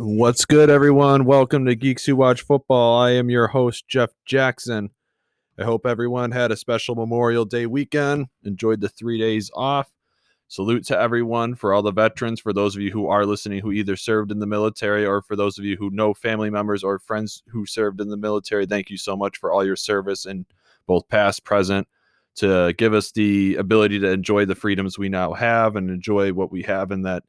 What's good, everyone? Welcome to Geeks Who Watch Football. I am your host, Jeff Jackson. I hope everyone had a special Memorial Day weekend, enjoyed the three days off. Salute to everyone for all the veterans, for those of you who are listening who either served in the military or for those of you who know family members or friends who served in the military. Thank you so much for all your service and both past, present, to give us the ability to enjoy the freedoms we now have and enjoy what we have in that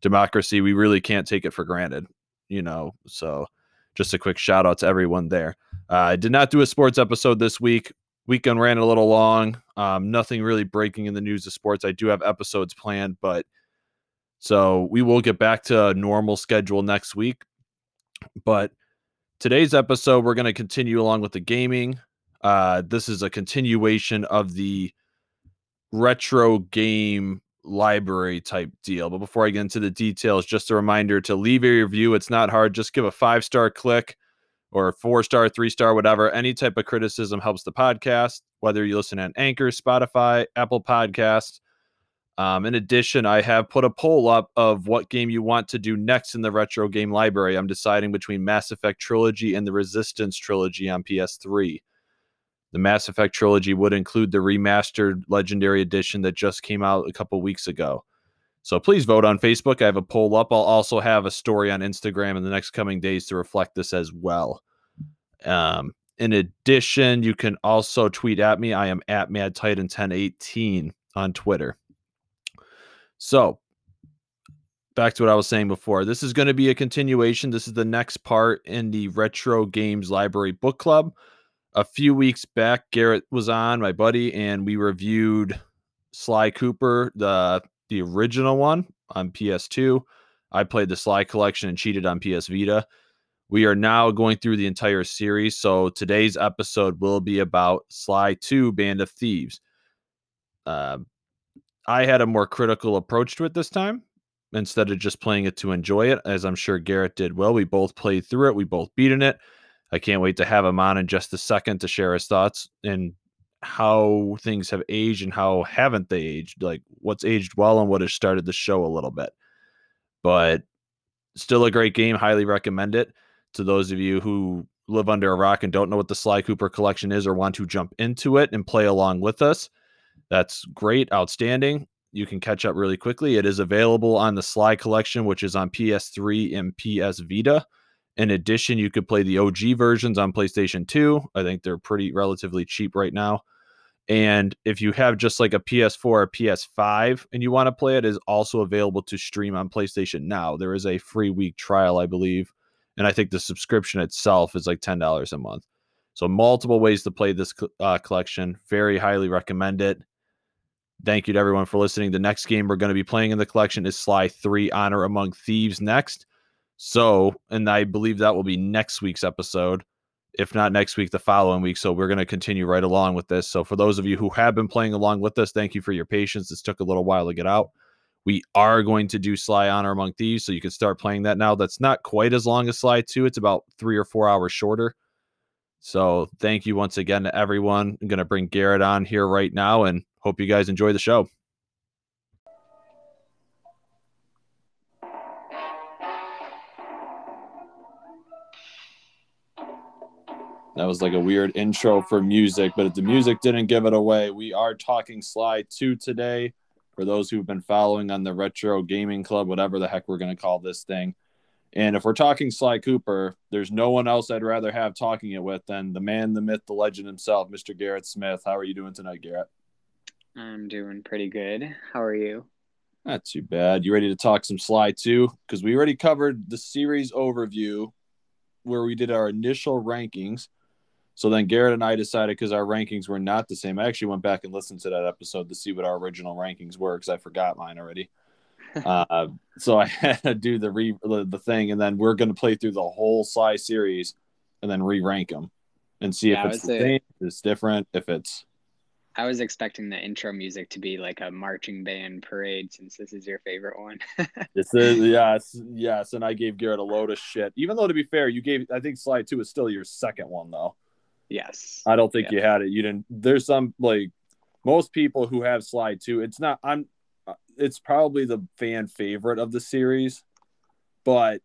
democracy, we really can't take it for granted, you know. So, just a quick shout out to everyone there. Uh, I did not do a sports episode this week. Weekend ran a little long. Um, nothing really breaking in the news of sports. I do have episodes planned, but so we will get back to normal schedule next week. But today's episode, we're going to continue along with the gaming. Uh, this is a continuation of the retro game library type deal. But before I get into the details, just a reminder to leave a review. It's not hard. Just give a five star click or four star, three star, whatever. Any type of criticism helps the podcast, whether you listen on Anchor, Spotify, Apple Podcasts. Um, in addition, I have put a poll up of what game you want to do next in the retro game library. I'm deciding between Mass Effect Trilogy and the Resistance Trilogy on PS3. The Mass Effect trilogy would include the remastered Legendary Edition that just came out a couple weeks ago. So please vote on Facebook. I have a poll up. I'll also have a story on Instagram in the next coming days to reflect this as well. Um, in addition, you can also tweet at me. I am at MadTitan1018 on Twitter. So back to what I was saying before. This is going to be a continuation. This is the next part in the Retro Games Library Book Club a few weeks back, Garrett was on, my buddy, and we reviewed Sly Cooper, the the original one on PS2. I played the Sly collection and cheated on PS Vita. We are now going through the entire series. So today's episode will be about Sly 2 Band of Thieves. Uh, I had a more critical approach to it this time instead of just playing it to enjoy it, as I'm sure Garrett did well. We both played through it, we both beaten it. I can't wait to have him on in just a second to share his thoughts and how things have aged and how haven't they aged, like what's aged well and what has started the show a little bit. But still a great game. Highly recommend it to those of you who live under a rock and don't know what the Sly Cooper collection is or want to jump into it and play along with us. That's great, outstanding. You can catch up really quickly. It is available on the Sly collection, which is on PS3 and PS Vita. In addition, you could play the OG versions on PlayStation 2. I think they're pretty relatively cheap right now. And if you have just like a PS4 or PS5 and you want to play it, is also available to stream on PlayStation Now. There is a free week trial, I believe. And I think the subscription itself is like $10 a month. So, multiple ways to play this uh, collection. Very highly recommend it. Thank you to everyone for listening. The next game we're going to be playing in the collection is Sly 3 Honor Among Thieves next. So, and I believe that will be next week's episode, if not next week, the following week. So, we're going to continue right along with this. So, for those of you who have been playing along with us, thank you for your patience. This took a little while to get out. We are going to do Sly Honor Among Thieves, so you can start playing that now. That's not quite as long as Sly 2, it's about three or four hours shorter. So, thank you once again to everyone. I'm going to bring Garrett on here right now and hope you guys enjoy the show. That was like a weird intro for music, but if the music didn't give it away. We are talking Sly 2 today. For those who've been following on the Retro Gaming Club, whatever the heck we're going to call this thing. And if we're talking Sly Cooper, there's no one else I'd rather have talking it with than the man, the myth, the legend himself, Mr. Garrett Smith. How are you doing tonight, Garrett? I'm doing pretty good. How are you? Not too bad. You ready to talk some Sly 2? Because we already covered the series overview where we did our initial rankings. So then Garrett and I decided because our rankings were not the same. I actually went back and listened to that episode to see what our original rankings were because I forgot mine already. uh, so I had to do the re the thing, and then we're going to play through the whole Sly series and then re rank them and see yeah, if it's the same, if it's different, if it's. I was expecting the intro music to be like a marching band parade since this is your favorite one. this is yes, yes, and I gave Garrett a load of shit. Even though to be fair, you gave I think Sly Two is still your second one though. Yes. I don't think yeah. you had it. You didn't. There's some like most people who have Sly 2. It's not. I'm. Uh, it's probably the fan favorite of the series, but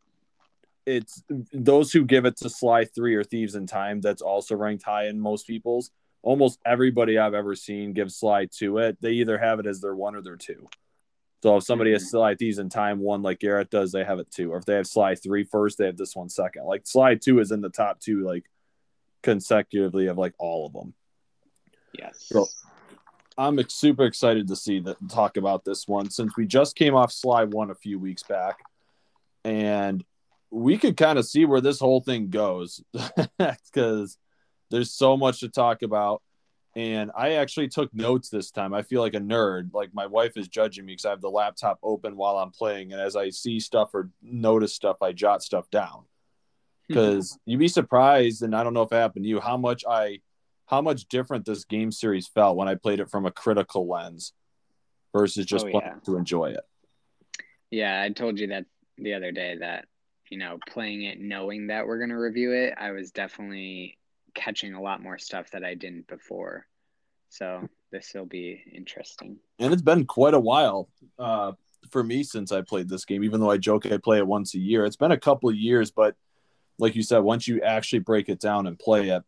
it's those who give it to Sly Three or Thieves in Time. That's also ranked high in most people's. Almost everybody I've ever seen give Sly to it. They either have it as their one or their two. So if somebody has Sly Thieves in Time one, like Garrett does, they have it two. Or if they have Sly three first, they have this one second. Like Sly two is in the top two, like consecutively of like all of them. Yes. So I'm super excited to see that talk about this one since we just came off Sly one a few weeks back, and we could kind of see where this whole thing goes because there's so much to talk about. And I actually took notes this time. I feel like a nerd. Like my wife is judging me because I have the laptop open while I'm playing. And as I see stuff or notice stuff, I jot stuff down. Because mm-hmm. you'd be surprised, and I don't know if it happened to you, how much I how much different this game series felt when I played it from a critical lens versus just oh, yeah. to enjoy it. Yeah, I told you that the other day that, you know, playing it knowing that we're going to review it, I was definitely catching a lot more stuff that I didn't before. So this will be interesting. And it's been quite a while uh, for me since I played this game, even though I joke I play it once a year. It's been a couple of years, but like you said, once you actually break it down and play it,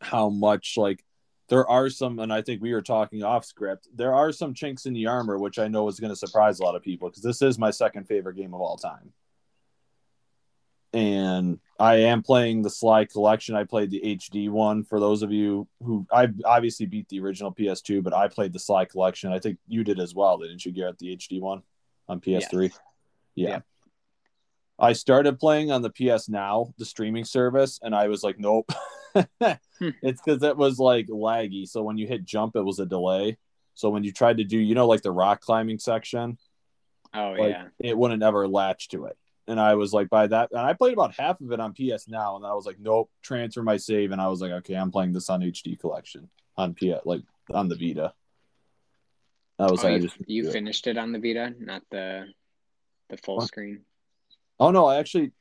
how much like there are some, and I think we were talking off script. There are some chinks in the armor, which I know is going to surprise a lot of people because this is my second favorite game of all time. And I am playing the Sly Collection. I played the HD one. For those of you who I obviously beat the original PS2, but I played the Sly Collection. I think you did as well, didn't you, Garrett? The HD one on PS3. Yes. Yeah. yeah. I started playing on the PS Now, the streaming service, and I was like, nope. Hmm. it's because it was like laggy. So when you hit jump, it was a delay. So when you tried to do, you know, like the rock climbing section, oh like, yeah, it wouldn't ever latch to it. And I was like, by that, and I played about half of it on PS Now, and I was like, nope, transfer my save, and I was like, okay, I'm playing this on HD collection on PS, like on the Vita. That was oh, like, you, you finished it. it on the Vita, not the the full what? screen. Oh no, I actually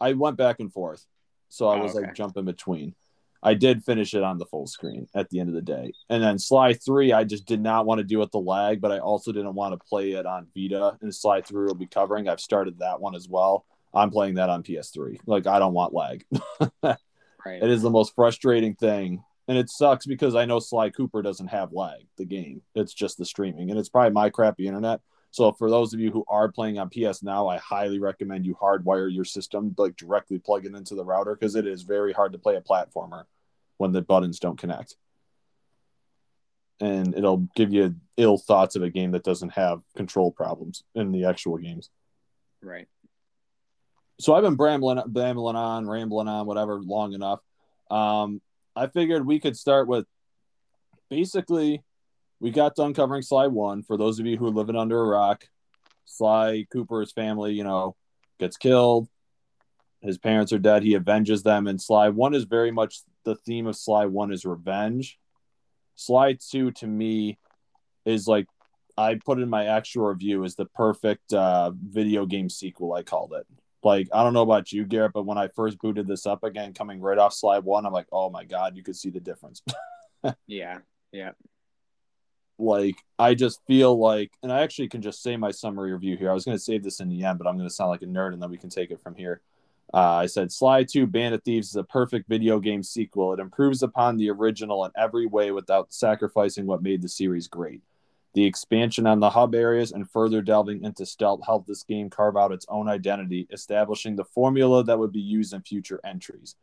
I went back and forth. So I oh, was okay. like jumping between. I did finish it on the full screen at the end of the day. And then Sly 3, I just did not want to do it the lag, but I also didn't want to play it on Vita. And Sly 3 will be covering. I've started that one as well. I'm playing that on PS3. Like, I don't want lag. right. It is the most frustrating thing. And it sucks because I know Sly Cooper doesn't have lag, the game. It's just the streaming. And it's probably my crappy internet. So for those of you who are playing on PS now, I highly recommend you hardwire your system, like directly plug it into the router, because it is very hard to play a platformer when the buttons don't connect. And it'll give you ill thoughts of a game that doesn't have control problems in the actual games. Right. So I've been brambling, brambling on, rambling on, whatever, long enough. Um, I figured we could start with basically we got done covering Sly one. For those of you who are living under a rock, Sly Cooper's family, you know, gets killed. His parents are dead. He avenges them. And Sly one is very much the theme of Sly one is revenge. Sly two to me is like I put in my actual review is the perfect uh, video game sequel. I called it. Like I don't know about you, Garrett, but when I first booted this up again, coming right off Sly one, I'm like, oh my god, you could see the difference. yeah, yeah like I just feel like, and I actually can just say my summary review here. I was going to save this in the end, but I'm going to sound like a nerd, and then we can take it from here. Uh, I said Sly 2 Band of Thieves is a perfect video game sequel. It improves upon the original in every way without sacrificing what made the series great. The expansion on the hub areas and further delving into stealth helped this game carve out its own identity, establishing the formula that would be used in future entries.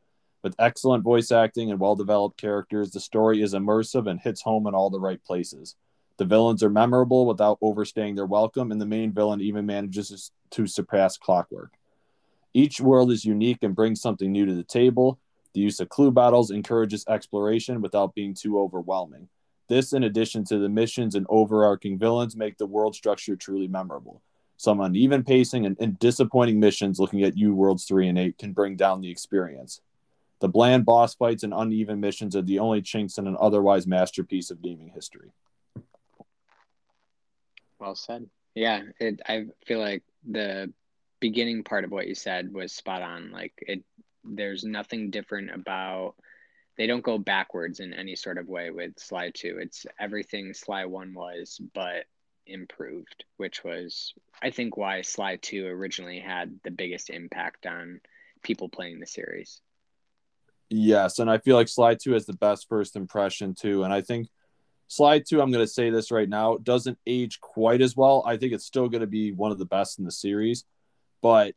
With excellent voice acting and well developed characters, the story is immersive and hits home in all the right places. The villains are memorable without overstaying their welcome, and the main villain even manages to surpass clockwork. Each world is unique and brings something new to the table. The use of clue bottles encourages exploration without being too overwhelming. This, in addition to the missions and overarching villains, make the world structure truly memorable. Some uneven pacing and, and disappointing missions looking at you Worlds 3 and 8 can bring down the experience. The bland boss fights and uneven missions are the only chinks in an otherwise masterpiece of gaming history. Well said. Yeah, it. I feel like the beginning part of what you said was spot on. Like it, there's nothing different about. They don't go backwards in any sort of way with Sly Two. It's everything Sly One was, but improved, which was I think why Sly 2 originally had the biggest impact on people playing the series. Yes, and I feel like Sly 2 has the best first impression too. And I think Sly 2, I'm going to say this right now, doesn't age quite as well. I think it's still going to be one of the best in the series. But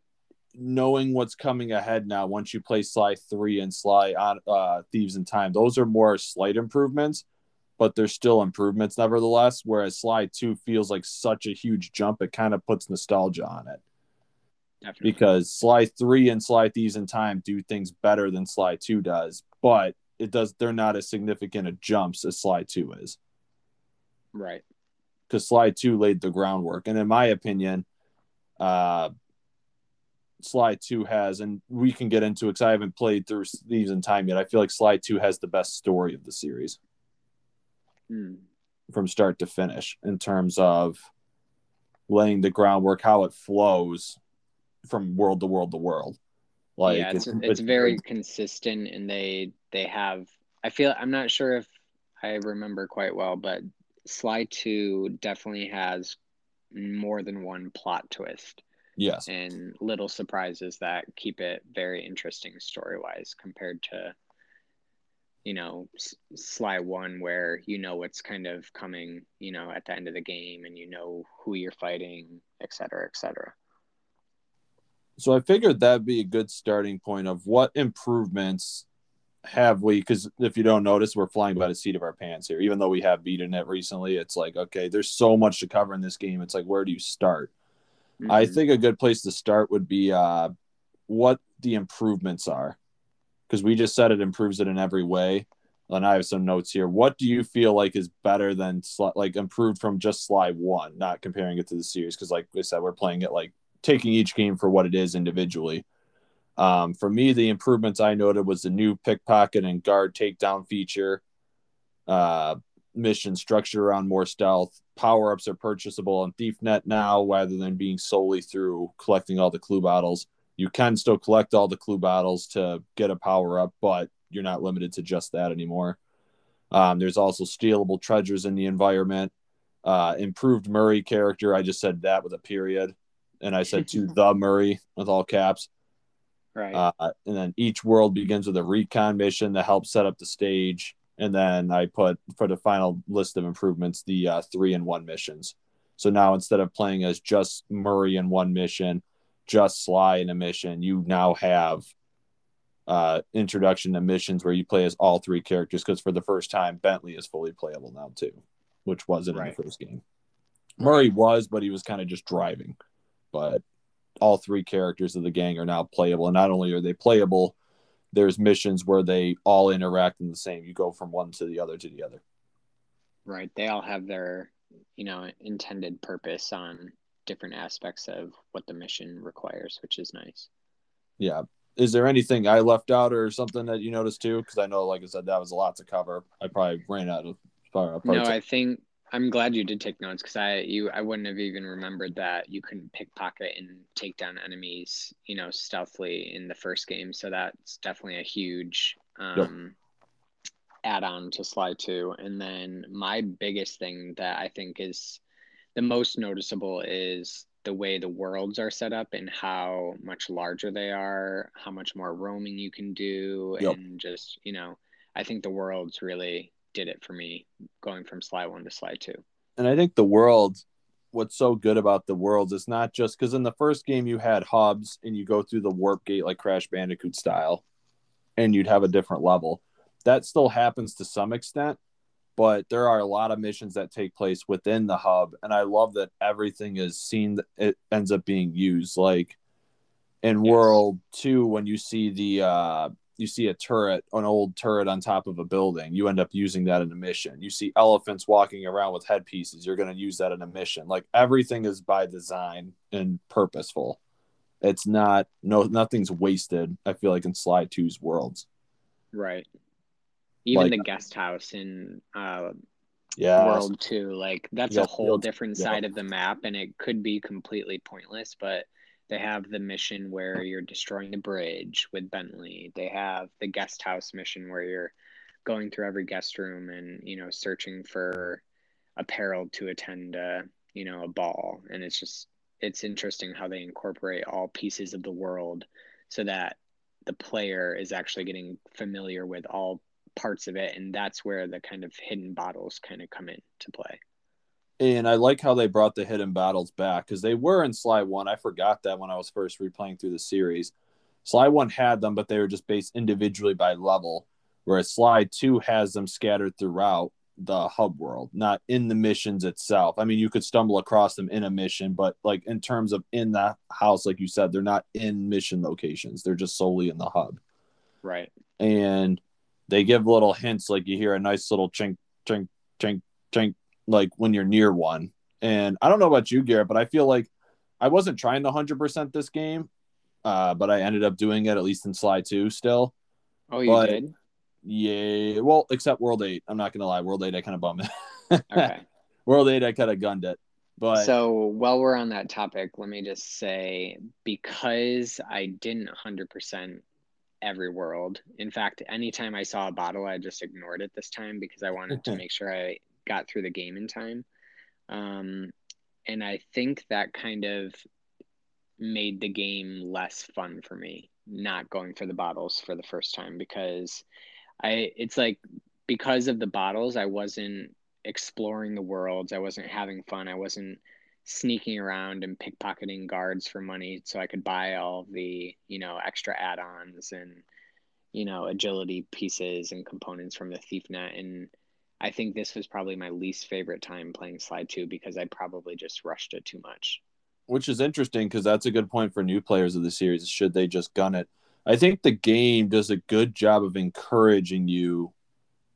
knowing what's coming ahead now, once you play Sly 3 and Sly on uh, Thieves in Time, those are more slight improvements but they're still improvements nevertheless. Whereas Sly 2 feels like such a huge jump, it kind of puts nostalgia on it. Definitely. Because Sly 3 and Sly Thieves in Time do things better than Sly 2 does, but it does they're not as significant a jumps as Sly 2 is. Right. Because Sly 2 laid the groundwork. And in my opinion, uh Sly 2 has, and we can get into it because I haven't played through Thieves in Time yet. I feel like Sly 2 has the best story of the series mm. from start to finish in terms of laying the groundwork, how it flows from world to world to world. Like yeah, it's, it's, it's very consistent, and they they have. I feel I'm not sure if I remember quite well, but Sly Two definitely has more than one plot twist. Yes, and little surprises that keep it very interesting story wise compared to you know sly one where you know what's kind of coming you know at the end of the game and you know who you're fighting et cetera et cetera so i figured that'd be a good starting point of what improvements have we because if you don't notice we're flying by the seat of our pants here even though we have beaten it recently it's like okay there's so much to cover in this game it's like where do you start mm-hmm. i think a good place to start would be uh what the improvements are because we just said it improves it in every way. And I have some notes here. What do you feel like is better than like improved from just Sly one, not comparing it to the series? Because like I said, we're playing it like taking each game for what it is individually. Um, for me, the improvements I noted was the new pickpocket and guard takedown feature, uh, mission structure around more stealth, power ups are purchasable on ThiefNet now rather than being solely through collecting all the clue bottles you can still collect all the clue bottles to get a power up, but you're not limited to just that anymore. Um, there's also stealable treasures in the environment. Uh, improved Murray character. I just said that with a period, and I said to the Murray with all caps. Right. Uh, and then each world begins with a recon mission that helps set up the stage. And then I put for the final list of improvements the uh, three and one missions. So now instead of playing as just Murray in one mission, just Sly in a mission, you now have uh, introduction to missions where you play as all three characters. Because for the first time, Bentley is fully playable now too, which wasn't right. in the first game. Murray was, but he was kind of just driving. But all three characters of the gang are now playable, and not only are they playable, there's missions where they all interact in the same. You go from one to the other to the other. Right. They all have their, you know, intended purpose on different aspects of what the mission requires, which is nice. Yeah. Is there anything I left out or something that you noticed too? Because I know, like I said, that was a lot to cover. I probably ran out of uh, parts. No, I think I'm glad you did take notes because I you I wouldn't have even remembered that you couldn't pickpocket and take down enemies, you know, stealthily in the first game. So that's definitely a huge um, yep. add on to Sly 2. And then my biggest thing that I think is the most noticeable is the way the worlds are set up and how much larger they are, how much more roaming you can do, yep. and just, you know, I think the worlds really did it for me going from Sly 1 to Sly 2. And I think the world, what's so good about the worlds is not just because in the first game you had hubs and you go through the warp gate like Crash Bandicoot style and you'd have a different level. That still happens to some extent, but there are a lot of missions that take place within the hub and i love that everything is seen it ends up being used like in yes. world 2 when you see the uh you see a turret an old turret on top of a building you end up using that in a mission. You see elephants walking around with headpieces you're going to use that in a mission. Like everything is by design and purposeful. It's not no nothing's wasted i feel like in sly 2's worlds. Right. Even like, the guest house in uh yeah. world two like that's a whole different side of the map and it could be completely pointless but they have the mission where you're destroying the bridge with bentley they have the guest house mission where you're going through every guest room and you know searching for apparel to attend a you know, a ball. And it's just, it's interesting how they incorporate all pieces of the world so that the player is actually getting familiar with all parts of it. And that's where the kind of hidden bottles kind of come into play. And I like how they brought the hidden bottles back because they were in Sly 1. I forgot that when I was first replaying through the series. Sly 1 had them, but they were just based individually by level, whereas Sly 2 has them scattered throughout the hub world, not in the missions itself. I mean, you could stumble across them in a mission, but like in terms of in the house, like you said, they're not in mission locations. They're just solely in the hub. Right. And they give little hints, like you hear a nice little chink, chink, chink, chink, like when you're near one. And I don't know about you, Garrett, but I feel like I wasn't trying to 100% this game, uh, but I ended up doing it at least in Sly 2 still. Oh, you But- did? Yeah, well, except World 8. I'm not going to lie. World 8, I kind of bummed it. Okay. World 8, I kind of gunned it. But so while we're on that topic, let me just say because I didn't 100% every world. In fact, anytime I saw a bottle, I just ignored it this time because I wanted to make sure I got through the game in time. Um, and I think that kind of made the game less fun for me, not going for the bottles for the first time because I it's like because of the bottles, I wasn't exploring the worlds. I wasn't having fun. I wasn't sneaking around and pickpocketing guards for money so I could buy all the, you know, extra add-ons and, you know, agility pieces and components from the thief net. And I think this was probably my least favorite time playing Sly 2 because I probably just rushed it too much. which is interesting because that's a good point for new players of the series. Should they just gun it? I think the game does a good job of encouraging you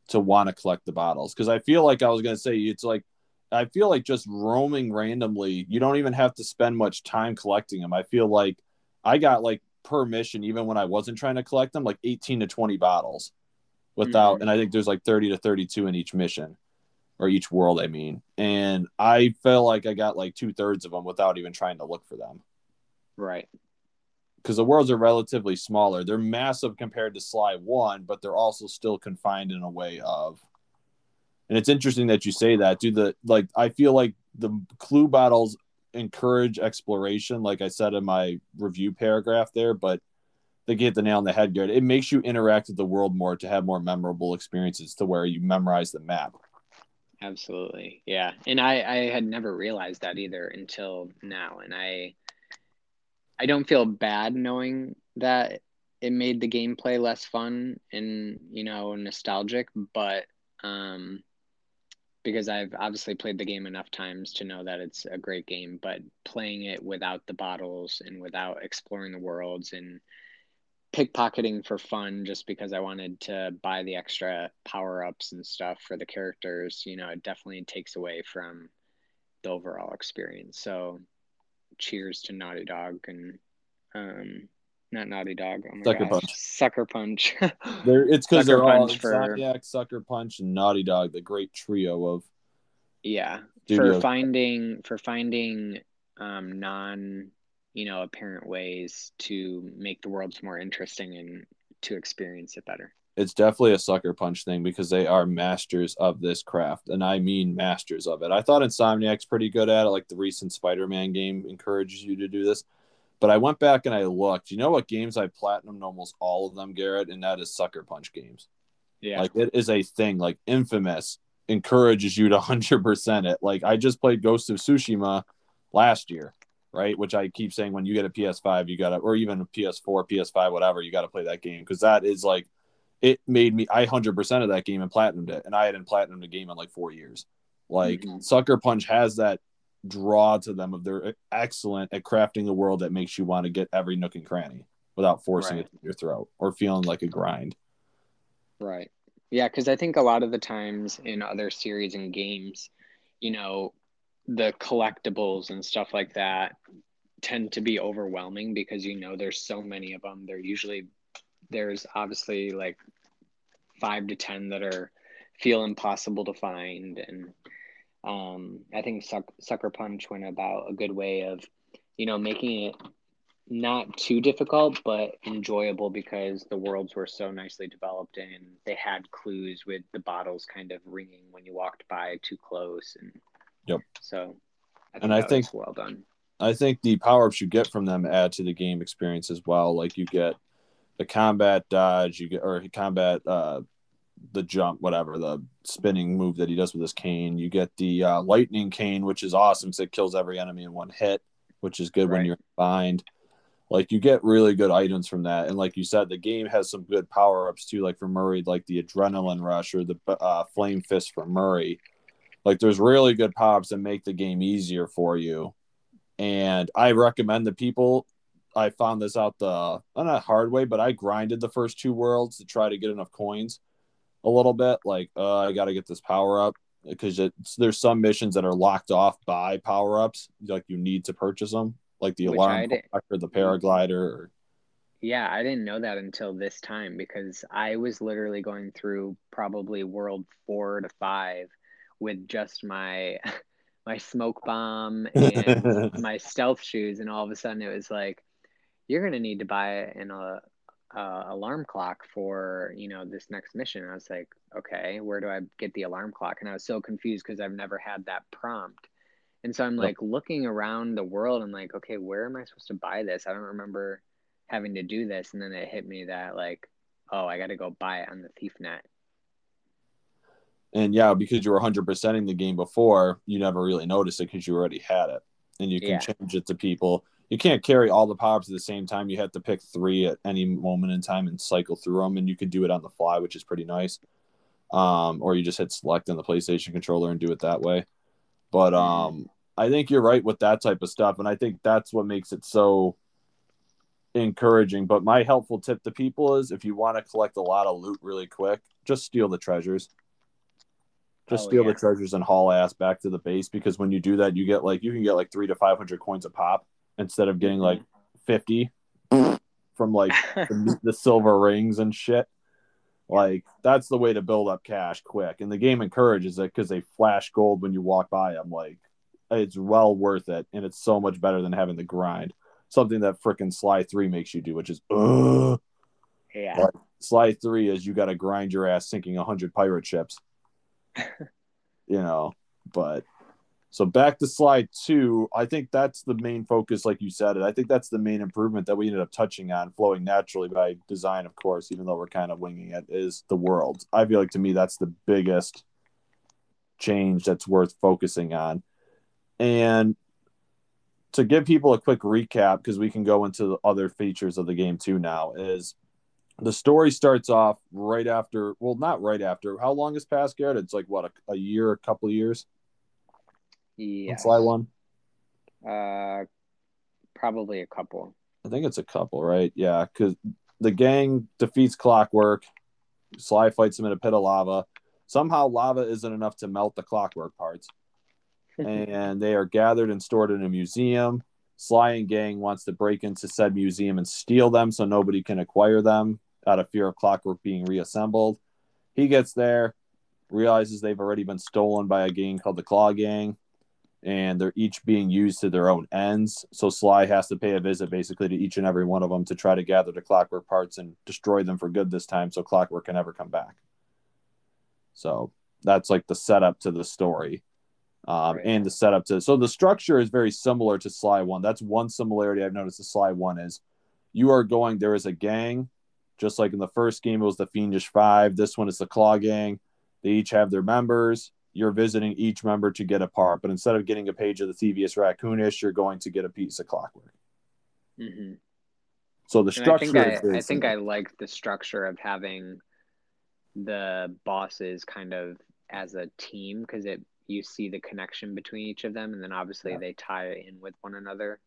to want to collect the bottles because I feel like I was going to say it's like I feel like just roaming randomly, you don't even have to spend much time collecting them. I feel like I got like permission even when I wasn't trying to collect them, like 18 to 20 bottles without, Mhm. and I think there's like 30 to 32 in each mission or each world, I mean. And I felt like I got like two thirds of them without even trying to look for them Right. because the worlds are relatively smaller. They're massive compared to Sly One, but they're also still confined in a way of. And it's interesting that you say that. Do the like? I feel like the clue bottles encourage exploration, like I said in my review paragraph there. But they get the nail on the head, Garrett. It makes you interact with the world more to have more memorable experiences, to where you memorize the map. Absolutely. Yeah. And I, I had never realized that either until now. And I I don't feel bad knowing that it made the gameplay less fun and, you know, nostalgic, but um because I've obviously played the game enough times to know that it's a great game, but playing it without the bottles and without exploring the worlds and pickpocketing for fun just because I wanted to buy the extra power ups and stuff for the characters, you know, it definitely takes away from the overall experience. So, cheers to Naughty Dog and um, not Naughty Dog, oh Sucker gosh, Punch. Sucker Punch. They're, it's because they're all Punch for- Sucker Punch, and Naughty Dog, the great trio of yeah, studios. for finding for finding um, non you know apparent ways to make the worlds more interesting and to experience it better. it's definitely a sucker punch thing because they are masters of this craft and i mean masters of it. I thought insomniac's pretty good at it like the recent spider-man game encourages you to do this. But i went back and i looked. You know what games i platinumed almost all of them garrett? And that is sucker punch games. Yeah, like it is a thing. Like infamous encourages you to 100% it. Like i just played ghost of tsushima last year right which i keep saying when you get a ps5 you gotta or even a ps4 ps5 whatever you gotta play that game because that is like it made me i 100% of that game and platinumed it and i hadn't platinumed a game in like four years like Mhm. sucker punch has that draw to them of they're excellent at crafting a world that makes you want to get every nook and cranny without forcing Right. it to your throat or feeling like a grind Right. Yeah, because I think a lot of the times in other series and games, you know, the collectibles and stuff like that tend to be overwhelming because you know there's so many of them. They're usually there's obviously like five to ten that are feel impossible to find, and um, I think Suck, Sucker Punch went about a good way of, you know, making it not too difficult but enjoyable because the worlds were so nicely developed and they had clues with the bottles kind of ringing when you walked by too close and Yep. so I And I think- well done. I think the power ups you get from them add to the game experience as well. Like you get the combat dodge, you get or combat uh the jump, whatever the spinning move that he does with his cane. You get the uh, lightning cane, which is awesome because it kills every enemy in one hit, which is good when you're behind. Like you get really good items from that, and like you said, the game has some good power ups too. Like for Murray, like the adrenaline rush or the uh, flame fist for Murray. Like there's really good pops that make the game easier for you and I recommend the people. I found this out the not hard way, but I grinded the first two worlds to try to get enough coins a little bit. Like, uh, I got to get this power up because there's some missions that are locked off by power ups. Like you need to purchase them, like the Which alarm clock or the paraglider. Or, Yeah, I didn't know that until this time because I was literally going through probably world four to five with just my my smoke bomb and my stealth shoes, and all of a sudden it was like, you're gonna need to buy an uh, uh, alarm clock for you know this next mission. And I was like, okay, where do I get the alarm clock? And I was so confused because I've never had that prompt. And so I'm like looking around the world and like, okay, where am I supposed to buy this? I don't remember having to do this. And then it hit me that like, oh, I got to go buy it on the ThiefNet. And yeah, because you were 100%ing the game before, you never really noticed it because you already had it, and you can Yeah. change it to people. You can't carry all the power ups at the same time. You have to pick three at any moment in time and cycle through them, and you can do it on the fly, which is pretty nice. Um, or you just hit select on the PlayStation controller and do it that way. But um, I think you're right with that type of stuff, and I think that's what makes it so encouraging. But my helpful tip to people is if you want to collect a lot of loot really quick, just steal the treasures. Just Oh, steal yeah. the treasures and haul ass back to the base because when you do that, you get like you can get like three to five hundred coins a pop instead of getting like fifty from like the, the silver rings and shit. Like that's the way to build up cash quick, and the game encourages it because they flash gold when you walk by them. Like it's well worth it, and it's so much better than having to grind. Something that frickin' Sly Three makes you do, which is ugh. yeah. Right. Sly Three is you got to grind your ass sinking hundred pirate ships. you know, but so back to Sly two. I think that's the main focus, like you said. it. I think that's the main improvement that we ended up touching on, flowing naturally by design, of course, even though we're kind of winging it, is the world. I feel like to me that's the biggest change that's worth focusing on. And to give people a quick recap, because we can go into the other features of the game too now, is the story starts off right after well not right after. How long has passed garrett? It's like what a, a year a couple of years Yeah. Sly one? Uh, probably a couple. i think it's a couple right? Yeah because the gang defeats clockwork. Sly fights him in a pit of lava. Somehow lava isn't enough to melt the clockwork parts. And they are gathered and stored in a museum. Sly and gang wants to break into said museum and steal them so nobody can acquire them out of fear of clockwork being reassembled he gets there realizes they've already been stolen by a gang called the Klaww Gang and they're each being used to their own ends so sly has to pay a visit basically to each and every one of them to try to gather the clockwork parts and destroy them for good this time so clockwork can never come back so that's like the setup to the story um, Right. and the setup to so the structure is very similar to Sly One. That's one similarity I've noticed. The Sly One is you are going. There is a gang, just like in the first game it was the Fiendish Five. This one is the Klaww Gang. They each have their members. You're visiting each member to get a part, but instead of getting a page of the Thievius Raccoonus, you're going to get a piece of clockwork. hmm So the And I structure. think I, I think I like the structure of having the bosses kind of as a team because it you see the connection between each of them, and then obviously Yeah. they tie in with one another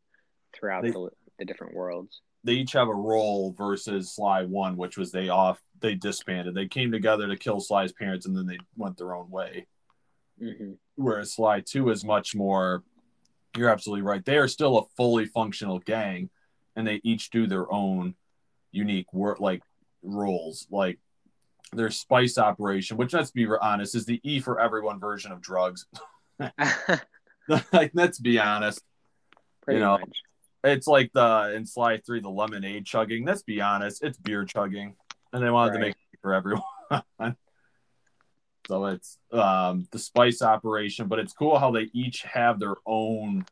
throughout They- the, the different worlds. They each have a role versus Sly One, which was they off they disbanded. They came together to kill Sly's parents, and then they went their own way. hmm whereas Sly 2 is much more you're absolutely right. They are still a fully functional gang and they each do their own unique work like roles. Like their spice operation, which let's be honest, is the E for everyone version of drugs. like let's be honest. Pretty know, much. It's like the in Sly 3 the lemonade chugging. Let's be honest, it's beer chugging. And they wanted to make it for everyone. so it's um, the spice operation, but it's cool how they each have their own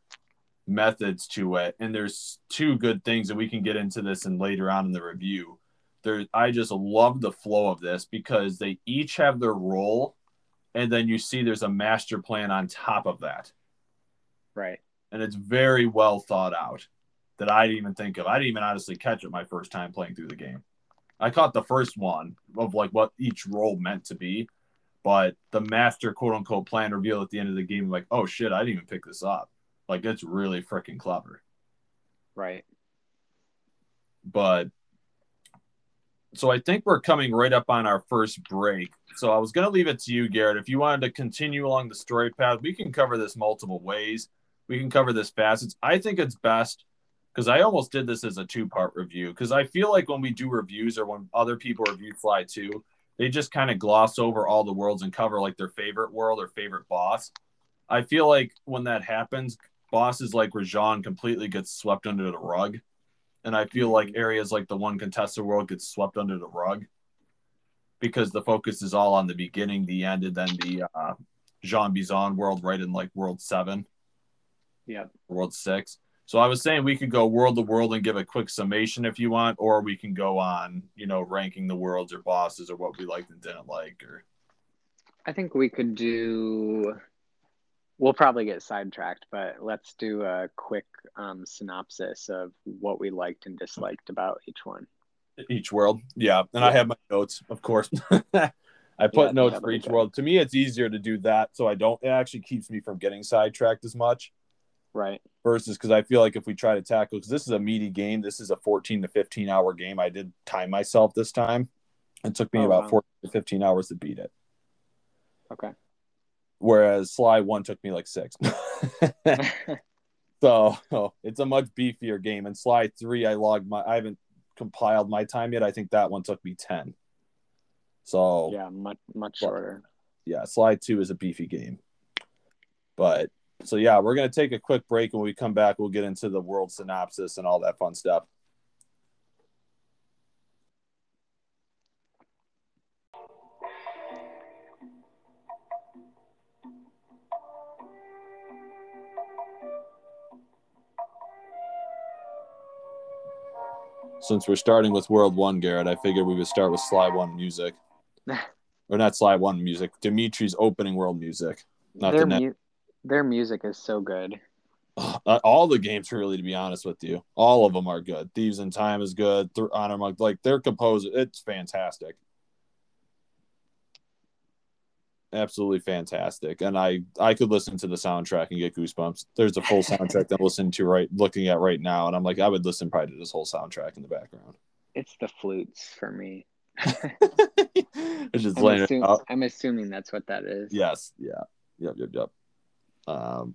methods to it. And there's two good things that we can get into this and later on in the review. There, I just love the flow of this because they each have their role, and then you see there's a master plan on top of that. Right. And it's very well thought out that I didn't even think of. I didn't even honestly catch it my first time playing through the game. I caught the first one of like what each role meant to be, but the master quote unquote plan reveal at the end of the game, like, oh shit, I didn't even pick this up. Like it's really freaking clever. Right. But so I think we're coming right up on our first break. So I was going to leave it to you, Garrett. If you wanted to continue along the story path, we can cover this multiple ways. We can cover this facets. I think it's best because I almost did this as a two part review because I feel like when we do reviews or when other people review Sly 2, they just kind of gloss over all the worlds and cover like their favorite world or favorite boss. I feel like when that happens, bosses like Rajan completely gets swept under the rug. And I feel like areas like the one contested world gets swept under the rug because the focus is all on the beginning, the end, and then the uh, Jean Bison world right in like world seven. Yeah. World six. So I was saying we could go world to world and give a quick summation if you want, or we can go on, you know, ranking the worlds or bosses or what we liked and didn't like. Or I think we could do. We'll probably get sidetracked, but let's do a quick um, synopsis of what we liked and disliked about each one. Each world, yeah, and yeah. I have my notes, of course. I put yeah, notes for each world. To me, it's easier to do that, so I don't. It actually keeps me from getting sidetracked as much. Right. Versus because I feel like if we try to tackle, because this is a meaty game, this is a 14 to 15 hour game. I did time myself this time. It took me oh, about wow. 14 to 15 hours to beat it. Okay. Whereas Sly 1 took me like six. so oh, it's a much beefier game. And Sly 3, I logged my, I haven't compiled my time yet. I think that one took me 10. So yeah, much, much shorter. Yeah, Sly 2 is a beefy game. But so yeah, we're gonna take a quick break. And when we come back, we'll get into the world synopsis and all that fun stuff. Since we're starting with World One, Garrett, I figured we would start with Sly One music, or not Sly One music. Dimitri's opening world music, not Their the mu- their music is so good. Uh, all the games, really, to be honest with you, all of them are good. Thieves in Time is good. Honor Among, like their composer, it's fantastic. Absolutely fantastic, and I I could listen to the soundtrack and get goosebumps. There's a full soundtrack that I'm listening to right, looking at right now, and I'm like, I would listen probably to this whole soundtrack in the background. It's the flutes for me. it's just I'm, assume, I'm assuming that's what that is. Yes. Yeah. Yep. Yep. Yep. Um,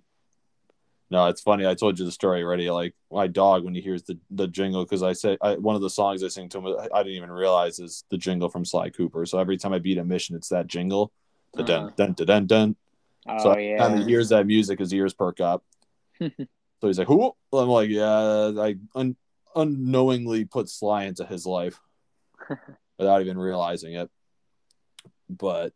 no, it's funny. I told you the story already. Like my dog, when he hears the, the jingle, because I say I, one of the songs I sing to him, I didn't even realize is the jingle from Sly Cooper. So every time I beat a mission, it's that jingle, the uh-huh. dun dun dun dun. Oh, so yeah. time he hears that music, his ears perk up. so he's like, "Who?" I'm like, "Yeah." I un- unknowingly put Sly into his life without even realizing it. But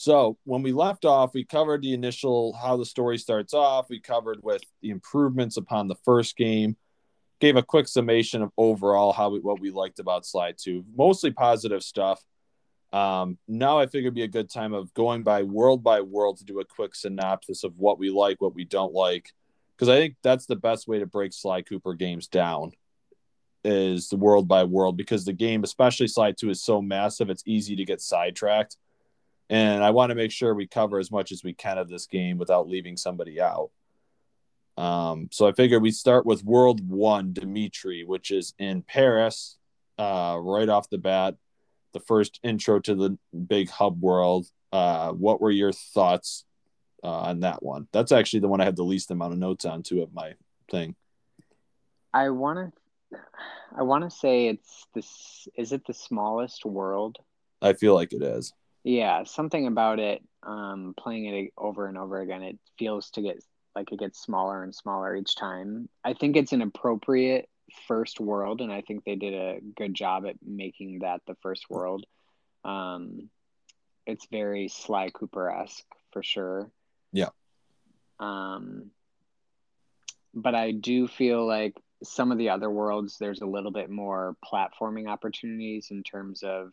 so when we left off, we covered the initial how the story starts off. We covered with the improvements upon the first game. Gave a quick summation of overall how we, what we liked about Sly 2. Mostly positive stuff. Um, now I figure it'd be a good time of going by world by world to do a quick synopsis of what we like, what we don't like, because I think that's the best way to break Sly Cooper games down is the world by world because the game, especially Sly 2, is so massive, it's easy to get sidetracked and I want to make sure we cover as much as we can of this game without leaving somebody out. Um, so I figured we start with World One, Dimitri, which is in Paris, uh, right off the bat. The first intro to the big hub world. Uh, what were your thoughts uh, on that one? That's actually the one I had the least amount of notes on too of my thing. I want to, I want to say it's this. Is it the smallest world? I feel like it is. Yeah, something about it, um, playing it over and over again, it feels to get like it gets smaller and smaller each time. I think it's an appropriate first world, and I think they did a good job at making that the first world. Um, it's very Sly Cooper esque for sure. Yeah. Um, but I do feel like some of the other worlds, there's a little bit more platforming opportunities in terms of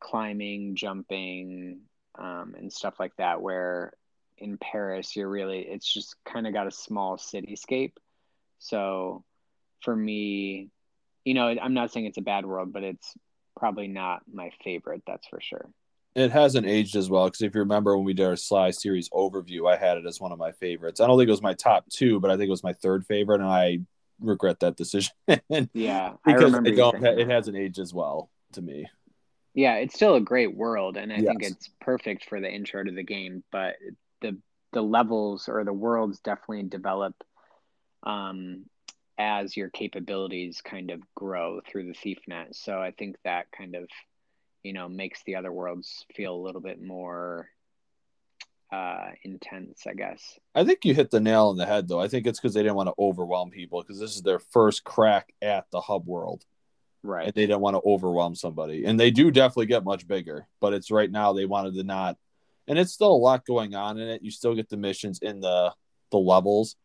climbing, jumping, um, and stuff like that. Where in Paris, you're really, it's just kind of got a small cityscape. So for me, you know, I'm not saying it's a bad world, but it's probably not my favorite. That's for sure. It hasn't aged as well because if you remember when we did our Sly series overview, I had it as one of my favorites. I don't think it was my top two, but I think it was my third favorite, and I regret that decision. yeah, because I don't, it hasn't aged as well to me. Yeah, it's still a great world, and I yes. think it's perfect for the intro to the game. But the the levels or the worlds definitely develop um, as your capabilities kind of grow through the thief net. So I think that kind of you know makes the other worlds feel a little bit more uh intense i guess i think you hit the nail on the head though i think it's because they didn't want to overwhelm people because this is their first crack at the hub world right. and they didn't want to overwhelm somebody. And they do definitely get much bigger but it's right now they wanted to not and it's still a lot going on in it. You still get the missions in the the levels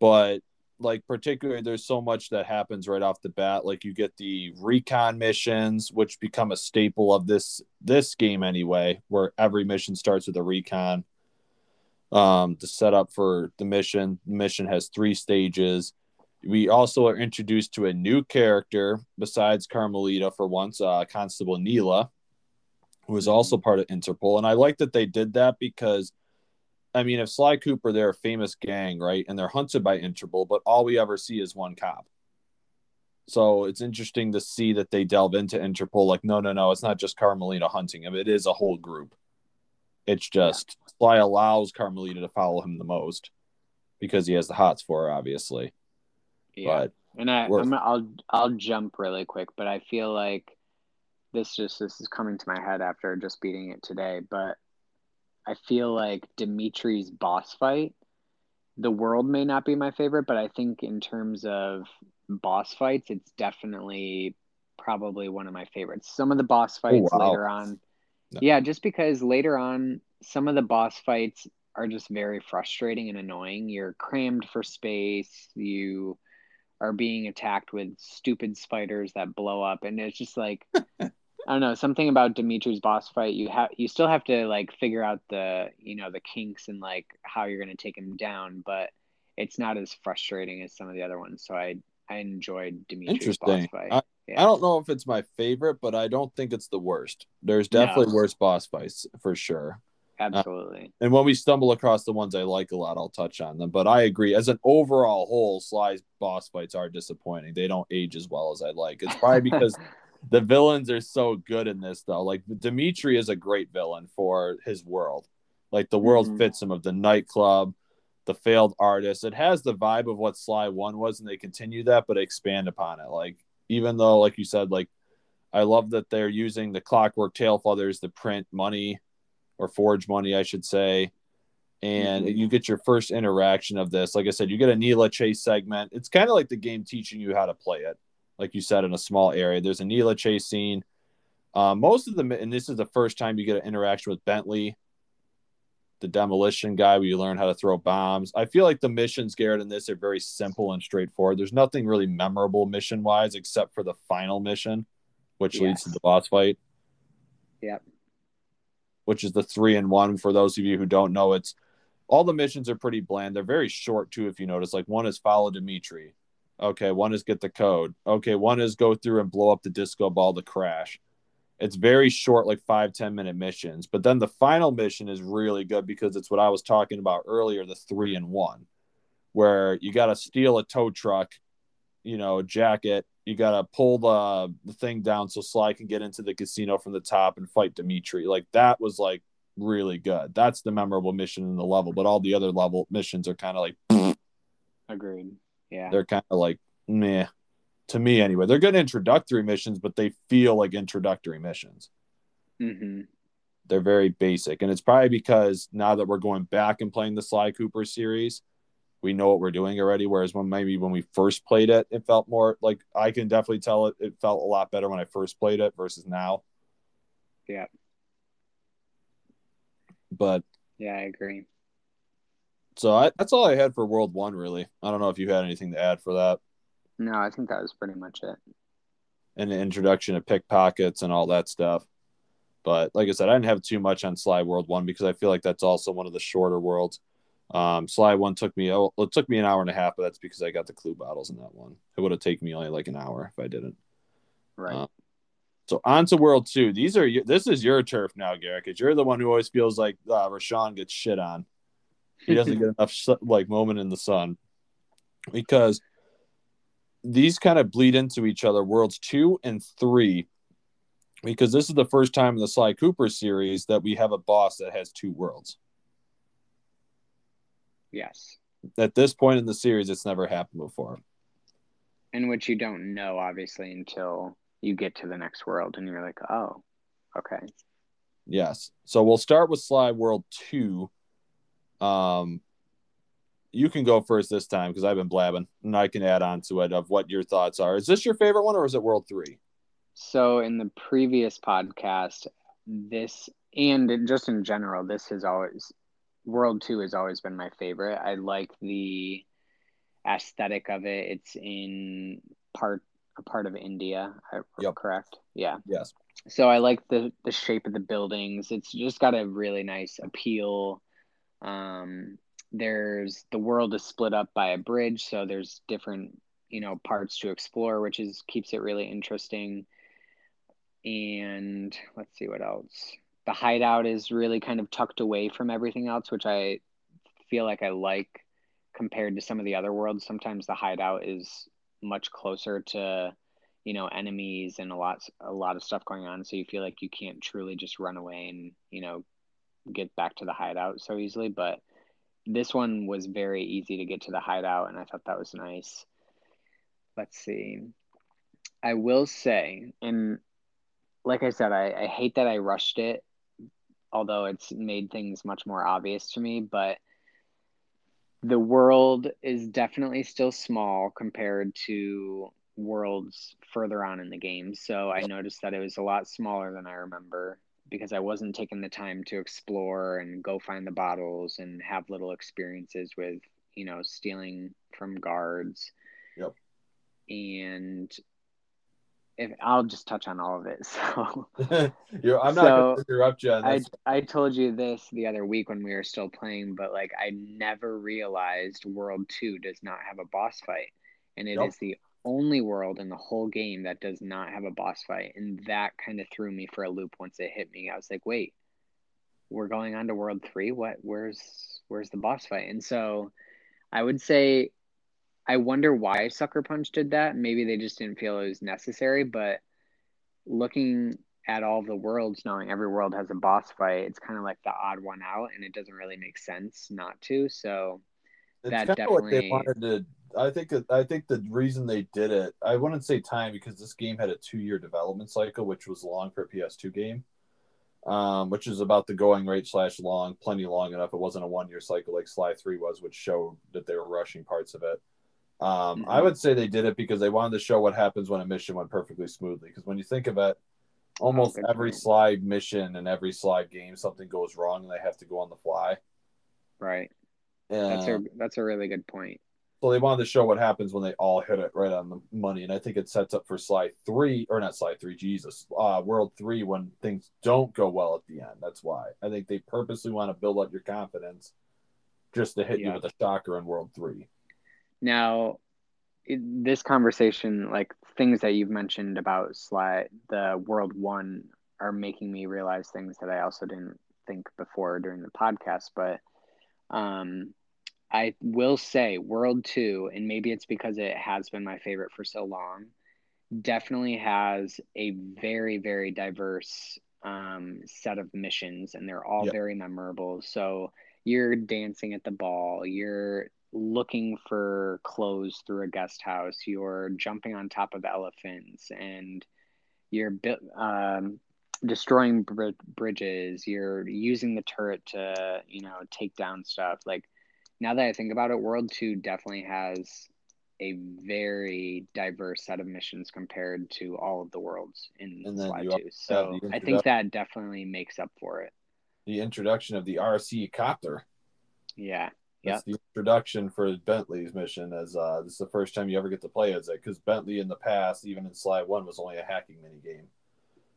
but like particularly there's so much that happens right off the bat. Like you get the recon missions which become a staple of this this game anyway where every mission starts with a recon um to set up for the mission. The mission has three stages we also are introduced to a new character besides carmelita for once uh constable neyla who is also part of interpol and i like that they did that because I mean, if Sly Cooper, they're a famous gang, right? And they're hunted by Interpol, but all we ever see is one cop. So it's interesting to see that they delve into Interpol. Like, no, no, no, it's not just Carmelita hunting him. It is a whole group. It's just. Sly allows Carmelita to follow him the most because he has the hots for her, obviously. Yeah. But and I, I'm, I'll, I'll jump really quick, but I feel like this just this is coming to my head after just beating it today. But I feel like Dimitri's boss fight, the world may not be my favorite, but I think in terms of boss fights, it's definitely probably one of my favorites. Some of the boss oh, fights oh, wow. later on, no. yeah, just because later on, some of the boss fights are just very frustrating and annoying. You're crammed for space. You are being attacked with stupid spiders that blow up, and it's just like I don't know something about Dimitri's boss fight. You have you still have to like figure out the you know the kinks and like how you're gonna take him down, but it's not as frustrating as some of the other ones. So I I enjoyed Dimitri's boss fight. I, yeah. I don't know if it's my favorite, but I don't think it's the worst. There's definitely no. worse boss fights for sure. Absolutely. Uh, and when we stumble across the ones I like a lot, I'll touch on them. But I agree, as an overall whole, Sly's boss fights are disappointing. They don't age as well as I like. It's probably because the villains are so good in this though. Like Dimitri is a great villain for his world. Like the world mm-hmm. fits him of the nightclub, the failed artist. It has the vibe of what Sly One was, and they continue that, but expand upon it. Like even though, like you said, like I love that they're using the Clockwork Tail Feathers to print money or forge money, I should say. And mm-hmm. you get your first interaction of this. Like I said, you get a Neyla chase segment. It's kind of like the game teaching you how to play it like you said, in a small area. There's a Neyla chase scene. Uh, most of them, and this is the first time you get an interaction with Bentley, the demolition guy, where you learn how to throw bombs. I feel like the missions, Garrett, in this are very simple and straightforward. There's nothing really memorable mission wise except for the final mission, which yes. leads to the boss fight. Yep. Which is the three and one. For those of you who don't know, it's all the missions are pretty bland. They're very short too, if you notice. Like one is follow Dimitri. Okay, one is get the code. Okay, one is go through and blow up the disco ball to crash. It's very short, like five ten minute missions. But then the final mission is really good because it's what I was talking about earlier the three and one, where you got to steal a tow truck, you know, jacket. You got to pull the, the thing down so Sly can get into the casino from the top and fight Dimitri. Like that was like really good. That's the memorable mission in the level. But all the other level missions are kind of like. Agreed. Yeah. They're kind of like meh to me anyway. They're good introductory missions, but they feel like introductory missions. Mm-hmm. They're very basic. And it's probably because now that we're going back and playing the Sly Cooper series, we know what we're doing already. Whereas when maybe when we first played it, it felt more like I can definitely tell it it felt a lot better when I first played it versus now. Yeah. But yeah, I agree. So I, that's all I had for World One. Really, I don't know if you had anything to add for that. No, I think that was pretty much it. And the introduction of pickpockets and all that stuff. But like I said, I didn't have too much on Sly World One because I feel like that's also one of the shorter worlds. Um, Sly One took me oh, it took me an hour and a half, but that's because I got the clue bottles in that one. It would have taken me only like an hour if I didn't. Right. Um, so on to World Two. These are this is your turf now, Garrett, because you're the one who always feels like uh, Rajan gets shit on. He doesn't get enough like moment in the sun because these kind of bleed into each other. Worlds two and three, because this is the first time in the Sly Cooper series that we have a boss that has two worlds. Yes. At this point in the series, it's never happened before. In which you don't know, obviously, until you get to the next world and you're like, oh, okay. Yes. So we'll start with Sly World 2. Um, you can go first this time because I've been blabbing and I can add on to it of what your thoughts are. Is this your favorite one or is it World 3? So in the previous podcast, this and just in general, this has always World 2 has always been my favorite. I like the aesthetic of it. It's in part a part of India, yep. correct? Yeah. Yes. So I like the the shape of the buildings. It's just got a really nice appeal. Um, there's the world is split up by a bridge, so there's different you know parts to explore, which is keeps it really interesting. And let's see what else. The hideout is really kind of tucked away from everything else, which I feel like I like compared to some of the other worlds. Sometimes the hideout is much closer to you know enemies and a lot a lot of stuff going on. So you feel like you can't truly just run away and you know get back to the hideout so easily. But this one was very easy to get to the hideout and i thought that was nice. Let's see. I will say and like i said i, I hate that i rushed it although it's made things much more obvious to me but the world is definitely still small compared to worlds further on in the game. So I noticed that it was a lot smaller than I remember because I wasn't taking the time to explore and go find the bottles and have little experiences with, you know, stealing from guards. Yep. And if I'll just touch on all of it. So I'm not so going to interrupt you. I I told you this the other week when we were still playing, but like I never realized World Two does not have a boss fight, and it yep. is the only world in the whole game that does not have a boss fight, and that kind of threw me for a loop once it hit me. I was like, wait, we're going on to World Three. What? Where's where's the boss fight? And so I would say I wonder why Sucker Punch did that. Maybe they just didn't feel it was necessary, but looking at all the worlds, knowing every world has a boss fight, it's kind of like the odd one out, and it doesn't really make sense not to. So it's that definitely. they wanted to. I think I think the reason they did it, I wouldn't say time because this game had a two-year development cycle, which was long for a PS2 game, um, which is about the going rate slash long, plenty long enough. It wasn't a one-year cycle like Sly Three was, which showed that they were rushing parts of it. Um, mm-hmm. I would say they did it because they wanted to show what happens when a mission went perfectly smoothly. Because when you think of it, almost every Sly mission and every Sly game, something goes wrong and they have to go on the fly. Right. that's a that's a really good point. So they wanted to show what happens when they all hit it right on the money, and I think it sets up for Sly three or not Sly three, Jesus, uh, world three when things don't go well at the end. That's why I think they purposely want to build up your confidence just to hit yeah. you with a shocker in world three. Now, this conversation, like things that you've mentioned about Sly the world one, are making me realize things that I also didn't think before during the podcast. But um, I will say, World Two, and maybe it's because it has been my favorite for so long, definitely has a very, very diverse um, set of missions, and they're all yep. very memorable. So you're dancing at the ball, you're looking for clothes through a guest house, you're jumping on top of elephants, and you're um, destroying br- bridges. You're using the turret to, you know, take down stuff. Like now that I think about it, World Two definitely has a very diverse set of missions compared to all of the worlds in Sly Two. So I think that definitely makes up for it. the introduction of the RC copter. Yeah. That's the introduction for Bentley's mission. As uh, this is the first time you ever get to play as it, because Bentley in the past, even in Sly One, was only a hacking mini game.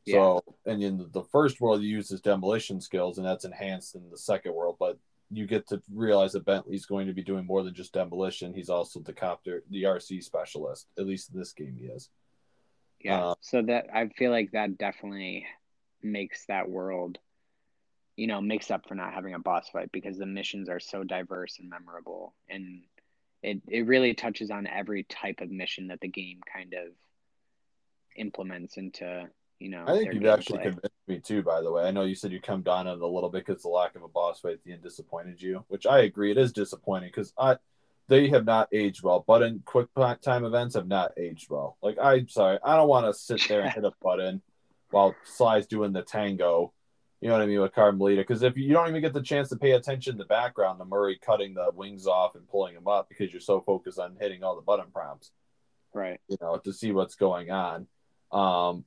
So, yeah. and in the first world, you use his demolition skills, and that's enhanced in the second world. But you get to realize that Bentley's going to be doing more than just demolition. He's also the copter, the RC specialist. At least in this game, he is. Yeah. Uh, so that I feel like that definitely makes that world, you know, makes up for not having a boss fight because the missions are so diverse and memorable, and it it really touches on every type of mission that the game kind of implements into you know. I think you've actually convinced me too. By the way, I know you said you come down on it a little bit because the lack of a boss fight at the end disappointed you, which I agree. It is disappointing because I they have not aged well. Button quick time events have not aged well. Like I'm sorry, I don't want to sit there and hit a button while Sly's doing the tango. You know what I mean with Carmelita? Because if you don't even get the chance to pay attention to the background, the Murray cutting the wings off and pulling them up because you're so focused on hitting all the button prompts, right? You know to see what's going on. Um,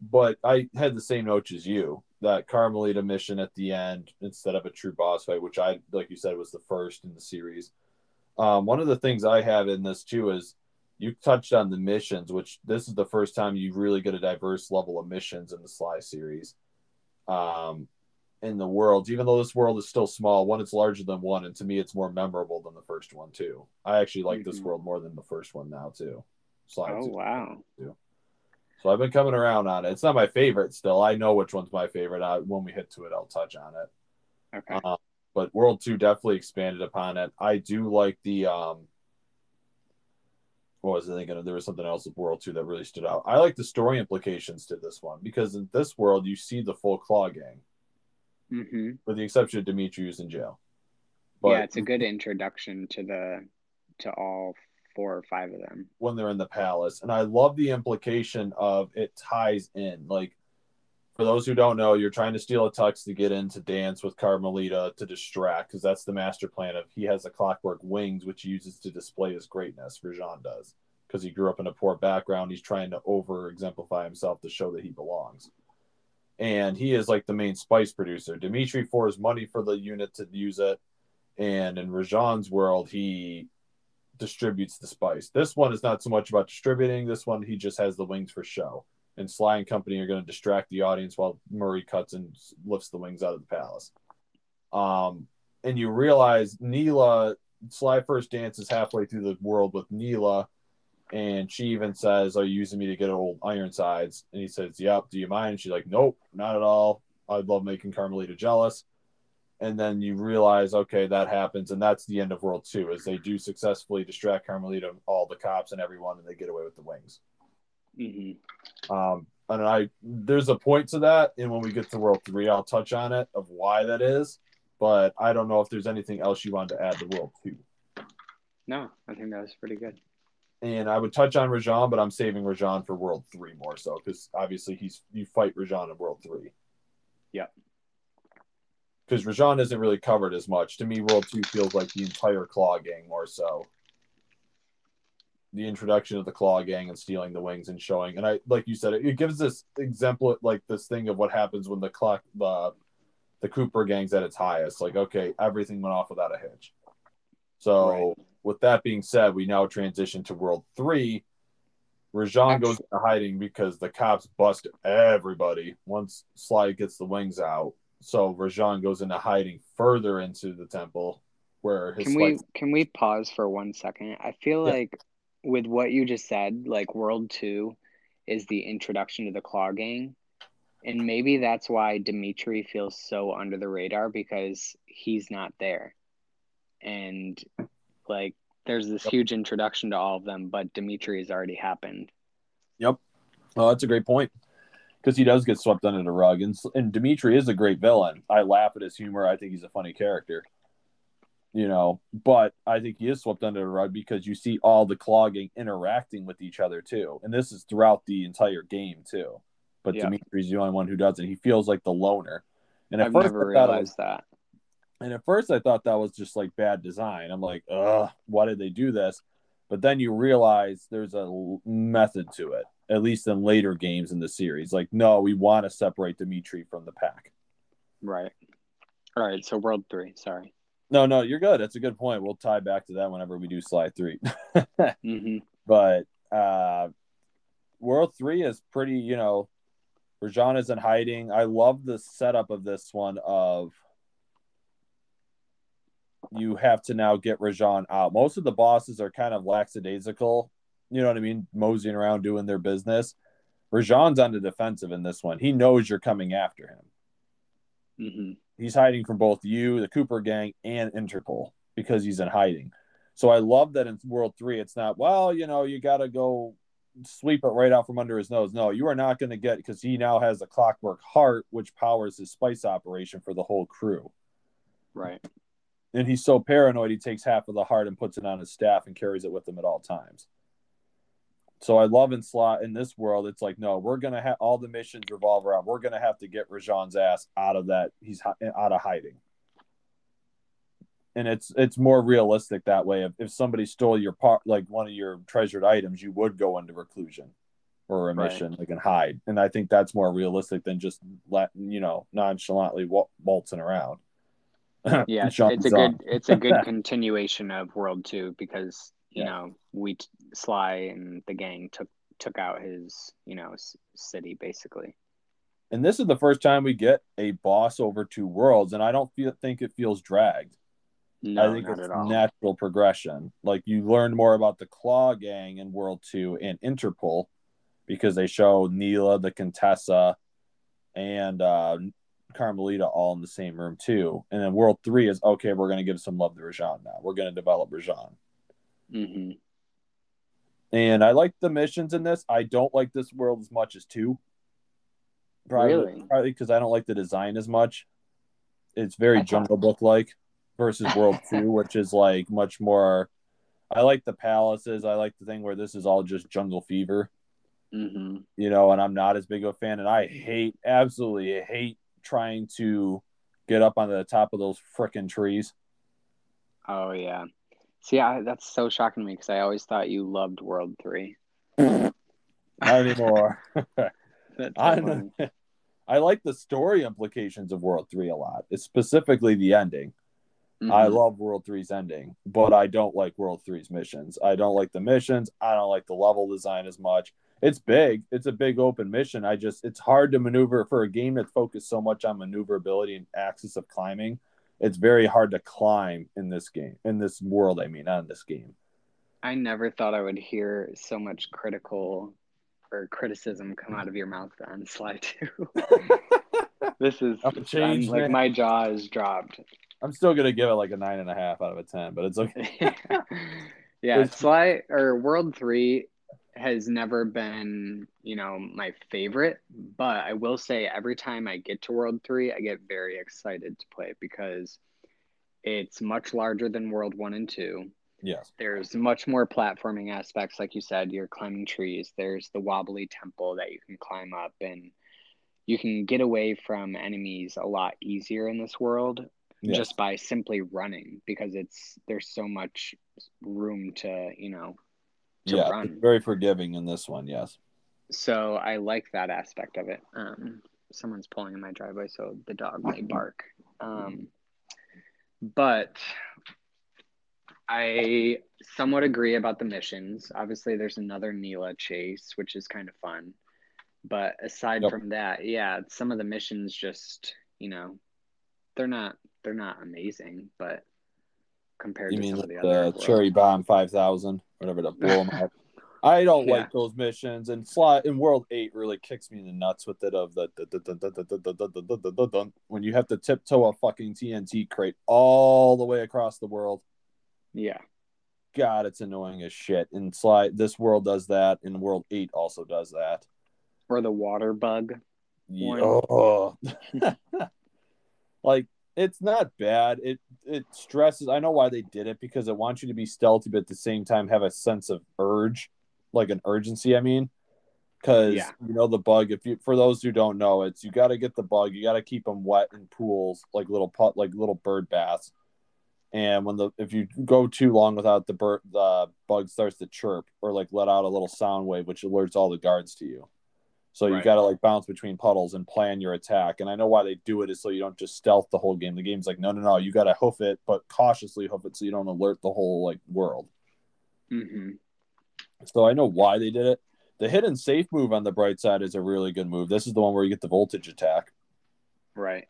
but I had the same notes as you. That Carmelita mission at the end instead of a true boss fight, which I like you said was the first in the series. Um, one of the things I have in this too is you touched on the missions, which this is the first time you really get a diverse level of missions in the Sly series. Um, in the world, even though this world is still small, one it's larger than one, and to me it's more memorable than the first one too. I actually like mm-hmm. this world more than the first one now too. Sly oh wow! So I've been coming around on it. It's not my favorite still. I know which one's my favorite. I, when we hit to it, I'll touch on it. Okay. Um, but World Two definitely expanded upon it. I do like the um. What was I thinking? There was something else with World Two that really stood out. I like the story implications to this one because in this world you see the full Klaww Gang, mm-hmm. with the exception of Dimitri who's in jail. But, yeah, it's a good introduction to the to all four or five of them when they're in the palace. And I love the implication of it ties in. Like, for those who don't know, you're trying to steal a tux to get in to dance with Carmelita to distract, because that's the master plan of he has the clockwork wings, which he uses to display his greatness. Rajan does, because he grew up in a poor background. He's trying to over exemplify himself to show that he belongs. And he is like the main spice producer. Dimitri fours money for the unit to use it. And in Rajan's world, he distributes the spice. This one is not so much about distributing. This one, he just has the wings for show. And Sly and company are going to distract the audience while Murray cuts and lifts the wings out of the palace. Um, and you realize Neyla, Sly first dances halfway through the world with Neyla, and she even says, "Are you using me to get old Ironsides?" And he says, "Yep." Do you mind? And she's like, "Nope, not at all. I'd love making Carmelita jealous." and then you realize okay that happens and that's the end of world two as they do successfully distract carmelita all the cops and everyone and they get away with the wings mm-hmm. um, and i there's a point to that and when we get to world three i'll touch on it of why that is but i don't know if there's anything else you wanted to add to world two no i think that was pretty good and I would touch on Rajan, but I'm saving Rajan for World Three more so because obviously he's you fight Rajan in World Three. Yeah because Rajan isn't really covered as much. To me, World Two feels like the entire Klaww Gang more so. The introduction of the Klaww Gang and stealing the wings and showing, and I like you said, it, it gives this example like this thing of what happens when the clock the the Cooper Gang's at its highest. Like, okay, everything went off without a hitch. So, right. with that being said, we now transition to World Three. Rajan goes into hiding because the cops bust everybody once Sly gets the wings out so Rajan goes into hiding further into the temple where his Can we can we pause for one second? I feel yeah. like with what you just said, like World 2 is the introduction to the Klaww Gang. And maybe that's why Dimitri feels so under the radar because he's not there. And like there's this yep. huge introduction to all of them, but Dimitri has already happened. Yep. Well, that's a great point because he does get swept under the rug. And, and Dimitri is a great villain. I laugh at his humor. I think he's a funny character, you know, but I think he is swept under the rug because you see all the Klaww Gang interacting with each other too. And this is throughout the entire game too. But yeah. Dimitri's the only one who doesn't. He feels like the loner. And at I've first never realized was, that. And at first I thought that was just like bad design. I'm like, ugh, why did they do this? But then you realize there's a method to it at least in later games in the series. Like, no, we want to separate Dimitri from the pack. Right. All right, so World Three. Sorry. No, no, you're good. That's a good point. We'll tie back to that whenever we do Sly 3 mm-hmm. But uh, World Three is pretty. You know, Rajan is in hiding. I love the setup of this one. Of you have to now get Rajan out. Most of the bosses are kind of lackadaisical. You know what I mean? Moseying around doing their business. Rajan's on the defensive in this one. He knows you're coming after him. Mm-hmm. He's hiding from both you, the Cooper gang, and Interpol because he's in hiding. So I love that in World Three, it's not well, you know, you got to go sweep it right out from under his nose. No, you are not going to get because he now has a Clockwork Heart, which powers his spice operation for the whole crew. Right. And he's so paranoid, he takes half of the heart and puts it on his staff and carries it with him at all times. So I love in slot in this world. It's like, no, we're gonna have all the missions revolve around. We're gonna have to get Rajan's ass out of that. He's out of hiding, and it's it's more realistic that way. If, if somebody stole your part, like one of your treasured items, you would go into reclusion or a mission, right. like and hide. And I think that's more realistic than just let you know nonchalantly waltzing around. yeah, it's a good it's a good continuation of World Two because you yeah. know we Sly and the gang took took out his you know city basically. And this is the first time we get a boss over two worlds, and I don't feel think it feels dragged. No, I think it's natural progression. Like you learn more about the Klaww Gang in World Two and Interpol because they show Neyla, the Contessa, and uh, Carmelita all in the same room too. And then World Three is okay. We're going to give some love to Rajan now. We're going to develop Rajan. Mm-hmm. And I like the missions in this. I don't like this world as much as two. Probably, really? Probably because I don't like the design as much. It's very Jungle Book like versus World Two, which is like much more. I like the palaces. I like the thing where this is all just jungle fever. Mm-hmm. You know, and I'm not as big of a fan. And I hate, absolutely hate trying to get up on the top of those freaking trees. Oh yeah, See, I, that's so shocking to me because I always thought you loved World Three. Not anymore. I, I like the story implications of World Three a lot. It's specifically the ending. Mm-hmm. I love World Three's ending, but I don't like World Three's missions. I don't like the missions. I don't like the level design as much. It's big. It's a big open mission. I just it's hard to maneuver for a game that focused so much on maneuverability and axis of climbing it's very hard to climb in this game in this world i mean not in this game. I never thought i would hear so much critical or criticism come out of your mouth on Sly 2 this is change, like my jaw is dropped. I'm still gonna give it like a nine and a half out of a ten but it's okay. Yeah it's, sly or world three has never been, you know, my favorite, but I will say every time I get to World 3, I get very excited to play because it's much larger than World 1 and 2. Yes. There's much more platforming aspects like you said, you're climbing trees. There's the wobbly temple that you can climb up and you can get away from enemies a lot easier in this world yes. just by simply running because it's there's so much room to, you know, to yeah, run. Very forgiving in this one, yes. So I like that aspect of it. Um, someone's pulling in my driveway, so the dog may bark. Um, but I somewhat agree about the missions. Obviously, there's another Neyla chase, which is kind of fun. But aside yep. from that, yeah, some of the missions just, you know, they're not they're not amazing, but compared you to some of the, the other cherry bomb 5000 whatever to blow them up i don't yeah. like those missions and slot in world 8 really kicks me in the nuts with it of the when you have to tiptoe a fucking tnt crate all the way across the world yeah god it's annoying as shit and Sly this world does that and world 8 also does that or the water bug yeah. Oh. like it's not bad. It it stresses. I know why they did it because it wants you to be stealthy, but at the same time have a sense of urge, like an urgency. I mean, because yeah. you know the bug. If you for those who don't know, it's you got to get the bug. You got to keep them wet in pools, like little put, like little bird baths. And when the if you go too long without the bird, the bug starts to chirp or like let out a little sound wave, which alerts all the guards to you. So you Right. got to like bounce between puddles and plan your attack. And I know why they do it is so you don't just stealth the whole game. The game's like, no, no, no, you got to hoof it, but cautiously hoof it so you don't alert the whole like world. hmm So I know why they did it. The hidden safe move on the bright side is a really good move. This is the one where you get the voltage attack Right.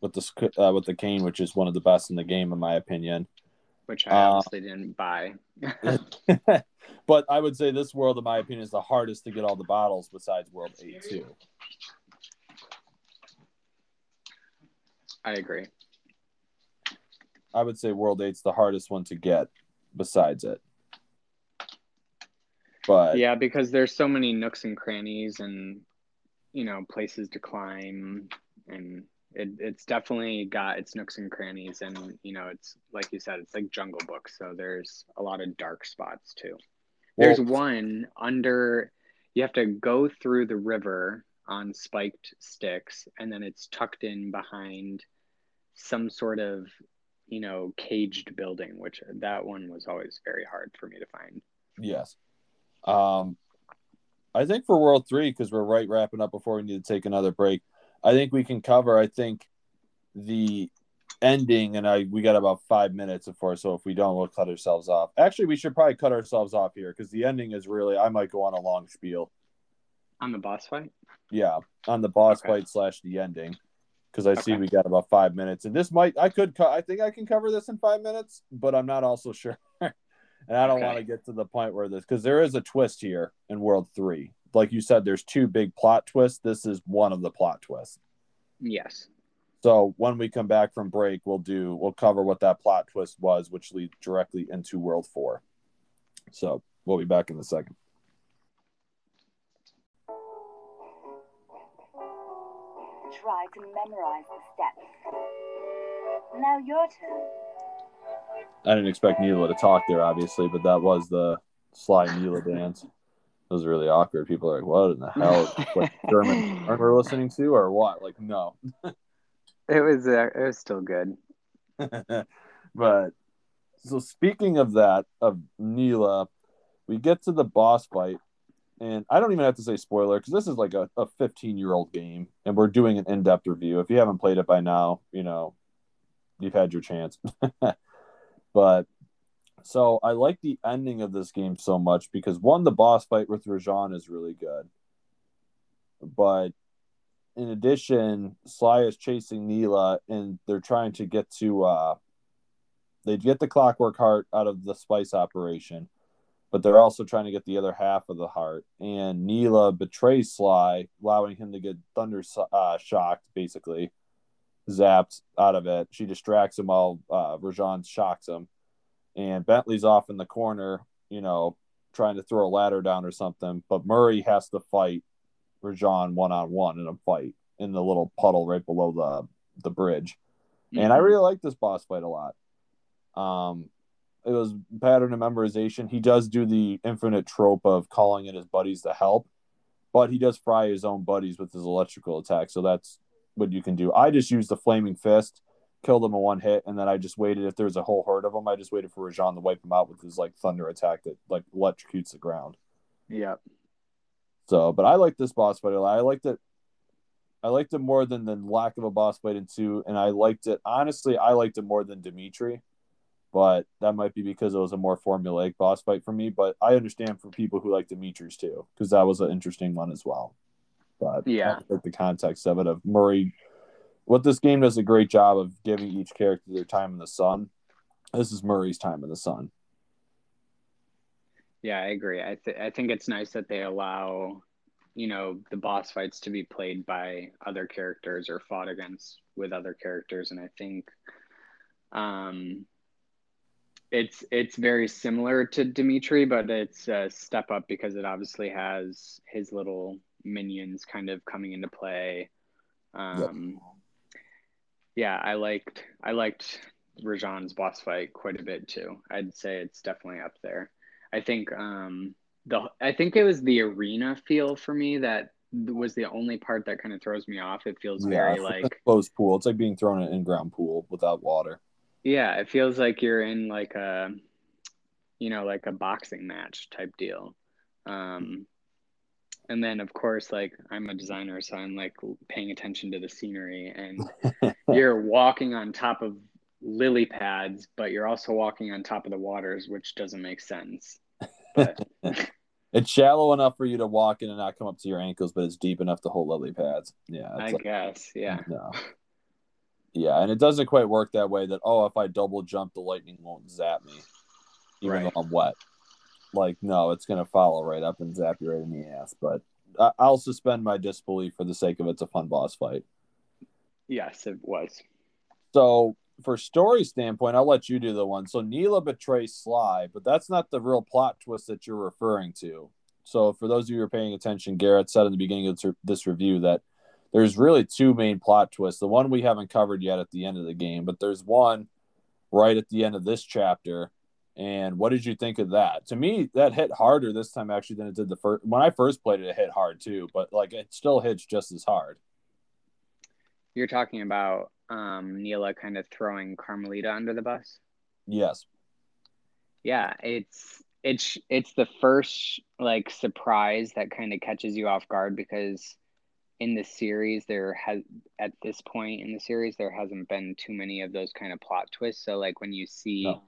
with the uh, with the cane, which is one of the best in the game in my opinion. Which I Uh, didn't buy. but I would say this world, in my opinion, is the hardest to get all the bottles besides World Eight too. I agree. I would say World Eight's the hardest one to get besides it. But Yeah, because there's so many nooks and crannies and you know places to climb, and it, it's definitely got its nooks and crannies, and you know it's like you said, it's like Jungle Book, so there's a lot of dark spots too. There's well, one under. You have to go through the river on spiked sticks, and then it's tucked in behind some sort of, you know, caged building. Which that one was always very hard for me to find. yes. Um, I think for World Three, because we're right wrapping up before we need to take another break. I think we can cover. I think the ending, and I we got about five minutes before. So if we don't, we'll cut ourselves off. Actually, we should probably cut ourselves off here because the ending is really. I might go on a long spiel. On the boss fight. Yeah, on the boss Okay. fight slash the ending, because I see we got about five minutes, and this might I could co- I think I can cover this in five minutes, but I'm not also sure, and I don't Okay. want to get to the point where this because there is a twist here in World Three. Like you said, there's two big plot twists. This is one of the plot twists. Yes. So when we come back from break, we'll do we'll cover what that plot twist was, which leads directly into World Four. So we'll be back in a second. Try to memorize the steps. Now your turn. I didn't expect Neyla to talk there, obviously, but that was the Sly Neyla dance. Was really awkward. People are like, "What in the hell? What German aren't we listening to, or what?" Like, no. It was. Uh, it was still good. but so speaking of that, of Neyla, we get to the boss fight, and I don't even have to say spoiler because this is like a, a 15 year old game, and we're doing an in depth review. If you haven't played it by now, you know, you've had your chance. but so I like the ending of this game so much because one, the boss fight with Rajan is really good, but in addition, Sly is chasing Neyla, and they're trying to get to. uh They get the Clockwork Heart out of the spice operation, but they're also trying to get the other half of the heart. And Neyla betrays Sly, allowing him to get thunder uh, shocked, basically zapped out of it. She distracts him while uh, Rajan shocks him, and Bentley's off in the corner, you know, trying to throw a ladder down or something. But Murray has to fight Rajan one on one in a fight in the little puddle right below the the bridge. And I Mhm. really like this boss fight a lot. Um, it was pattern of memorization. He does do the infinite trope of calling in his buddies to help, but he does fry his own buddies with his electrical attack. So that's what you can do. I just used the flaming fist, killed him in one hit, and then I just waited. If there was a whole herd of them, I just waited for Rajan to wipe him out with his like thunder attack that like electrocutes the ground. Yeah. So, but I like this boss fight a lot. I liked it. I liked it more than the lack of a boss fight in two, and I liked it honestly. I liked it more than Dimitri, but that might be because it was a more formulaic boss fight for me. But I understand for people who like Dimitri's too, because that was an interesting one as well. But Yeah. Like the context of it of Murray. What this game does a great job of giving each character their time in the sun. This is Murray's time in the sun. Yeah, I agree. I th- I think it's nice that they allow, you know, the boss fights to be played by other characters or fought against with other characters, and I think, um, it's it's very similar to Dimitri, but it's a step up because it obviously has his little minions kind of coming into play. Um, yeah, I liked I liked Rajan's boss fight quite a bit too. I'd say it's definitely up there. I think um the I think it was the arena feel for me that was the only part that kind of throws me off. It feels very like closed pool. It's like being thrown in an in-ground pool without water. yeah, it feels like you're in like a you know like a boxing match type deal. Um And then of course, like I'm a designer, so I'm like paying attention to the scenery and you're walking on top of lily pads, but you're also walking on top of the waters, which doesn't make sense. But it's shallow enough for you to walk in and not come up to your ankles, but it's deep enough to hold lily pads. Yeah, I like, guess, yeah. No. Yeah, and it doesn't quite work that way. That oh, if I double jump, the lightning won't zap me, even Right. though I'm wet. Like no, it's gonna follow right up and zap you right in the ass. But I- I'll suspend my disbelief for the sake of it's a fun boss fight. Yes, it was. So for story standpoint, I'll let you do the one. So Neyla betrays Sly, but that's not the real plot twist that you're referring to. So for those of you who are paying attention, Garrett said in the beginning of this review that there's really two main plot twists. The one we haven't covered yet at the end of the game, but there's one right at the end of this chapter. And what did you think of that? To me, that hit harder this time actually than it did the first. When I first played it, it hit hard too, but like it still hits just as hard. You're talking about um, Neyla kind of throwing Carmelita under the bus. Yes. Yeah, it's it's it's the first like surprise that kind of catches you off guard because in the series there has at this point in the series there hasn't been too many of those kind of plot twists. So like when you see No.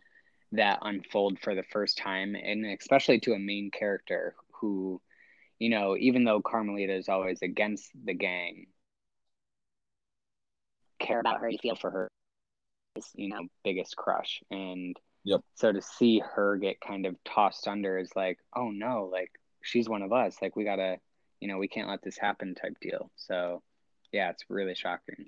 That unfold for the first time and especially to a main character who you know even though Carmelita is always against the gang care about her you feel for her is you know biggest crush. And Yep. so to see her get kind of tossed under is like oh no like she's one of us. Like we gotta you know we can't let this happen type deal. So yeah it's really shocking.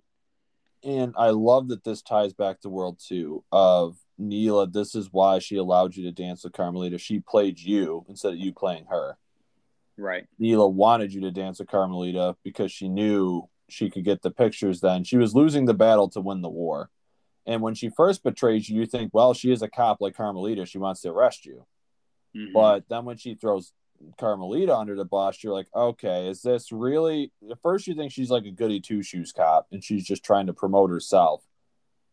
And I love that this ties back to World Two of Neyla. This is why she allowed you to dance with Carmelita. She played you instead of you playing her. right Neyla wanted you to dance with Carmelita because she knew she could get the pictures then. She was losing the battle to win the war. And when she first betrays you, you think, well, she is a cop like Carmelita. She wants to arrest you. Mhm. But then when she throws Carmelita under the bus, you're like, okay, is this really? At first, you think she's like a goody two shoes cop and she's just trying to promote herself,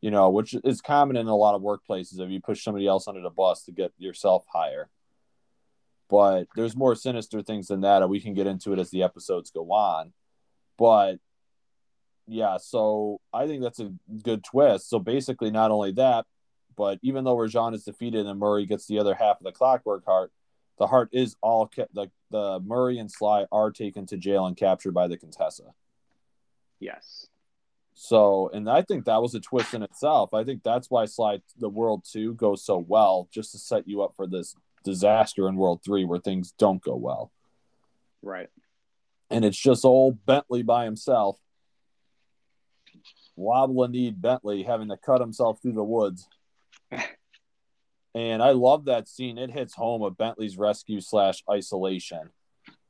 you know, which is common in a lot of workplaces if you push somebody else under the bus to get yourself higher. But there's more sinister things than that, and we can get into it as the episodes go on. But yeah, so I think that's a good twist. So basically, not only that, but even though Rajan is defeated and Murray gets the other half of the clockwork heart, the heart is all kept like the Murray and Sly are taken to jail and captured by the Contessa. yes So, and I think that was a twist in itself. I think that's why Sly the World 2 goes so well, just to set you up for this disaster in World 3 where things don't go well. right And it's just old Bentley by himself. Wobbling need Bentley having to cut himself through the woods. and I love that scene. It hits home of Bentley's rescue slash isolation.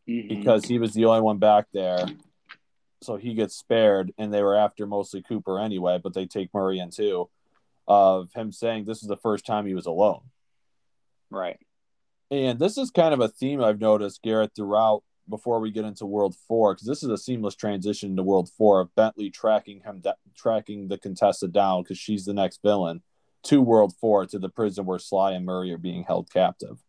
Mhm. because he was the only one back there. So he gets spared, and they were after mostly Cooper anyway, but they take Murray in too. Of him saying this is the first time he was alone. right And this is kind of a theme I've noticed, Garrett, throughout before we get into World Four, because this is a seamless transition to World Four of Bentley tracking him, da- tracking the Contessa down because she's the next villain to World Four to the prison where Sly and Murray are being held captive.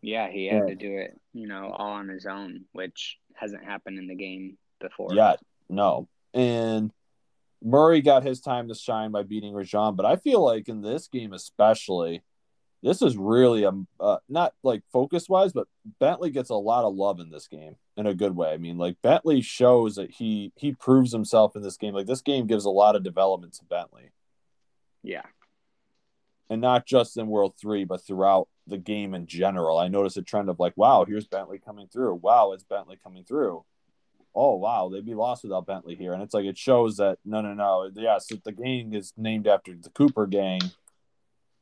yeah he had Yeah. to do it you know all on his own which hasn't happened in the game before yet. No. And Murray got his time to shine by beating Rajan, but I feel like in this game especially, this is really a uh, not like focus wise, but Bentley gets a lot of love in this game in a good way. I mean, like Bentley shows that he he proves himself in this game. Like this game gives a lot of development to Bentley, yeah and not just in World Three, but throughout the game in general. I noticed a trend of like, wow, here's Bentley coming through. Wow, it's Bentley coming through. Oh wow, they'd be lost without Bentley here. And it's like it shows that no, no, no. Yes, the gang is named after the Cooper gang,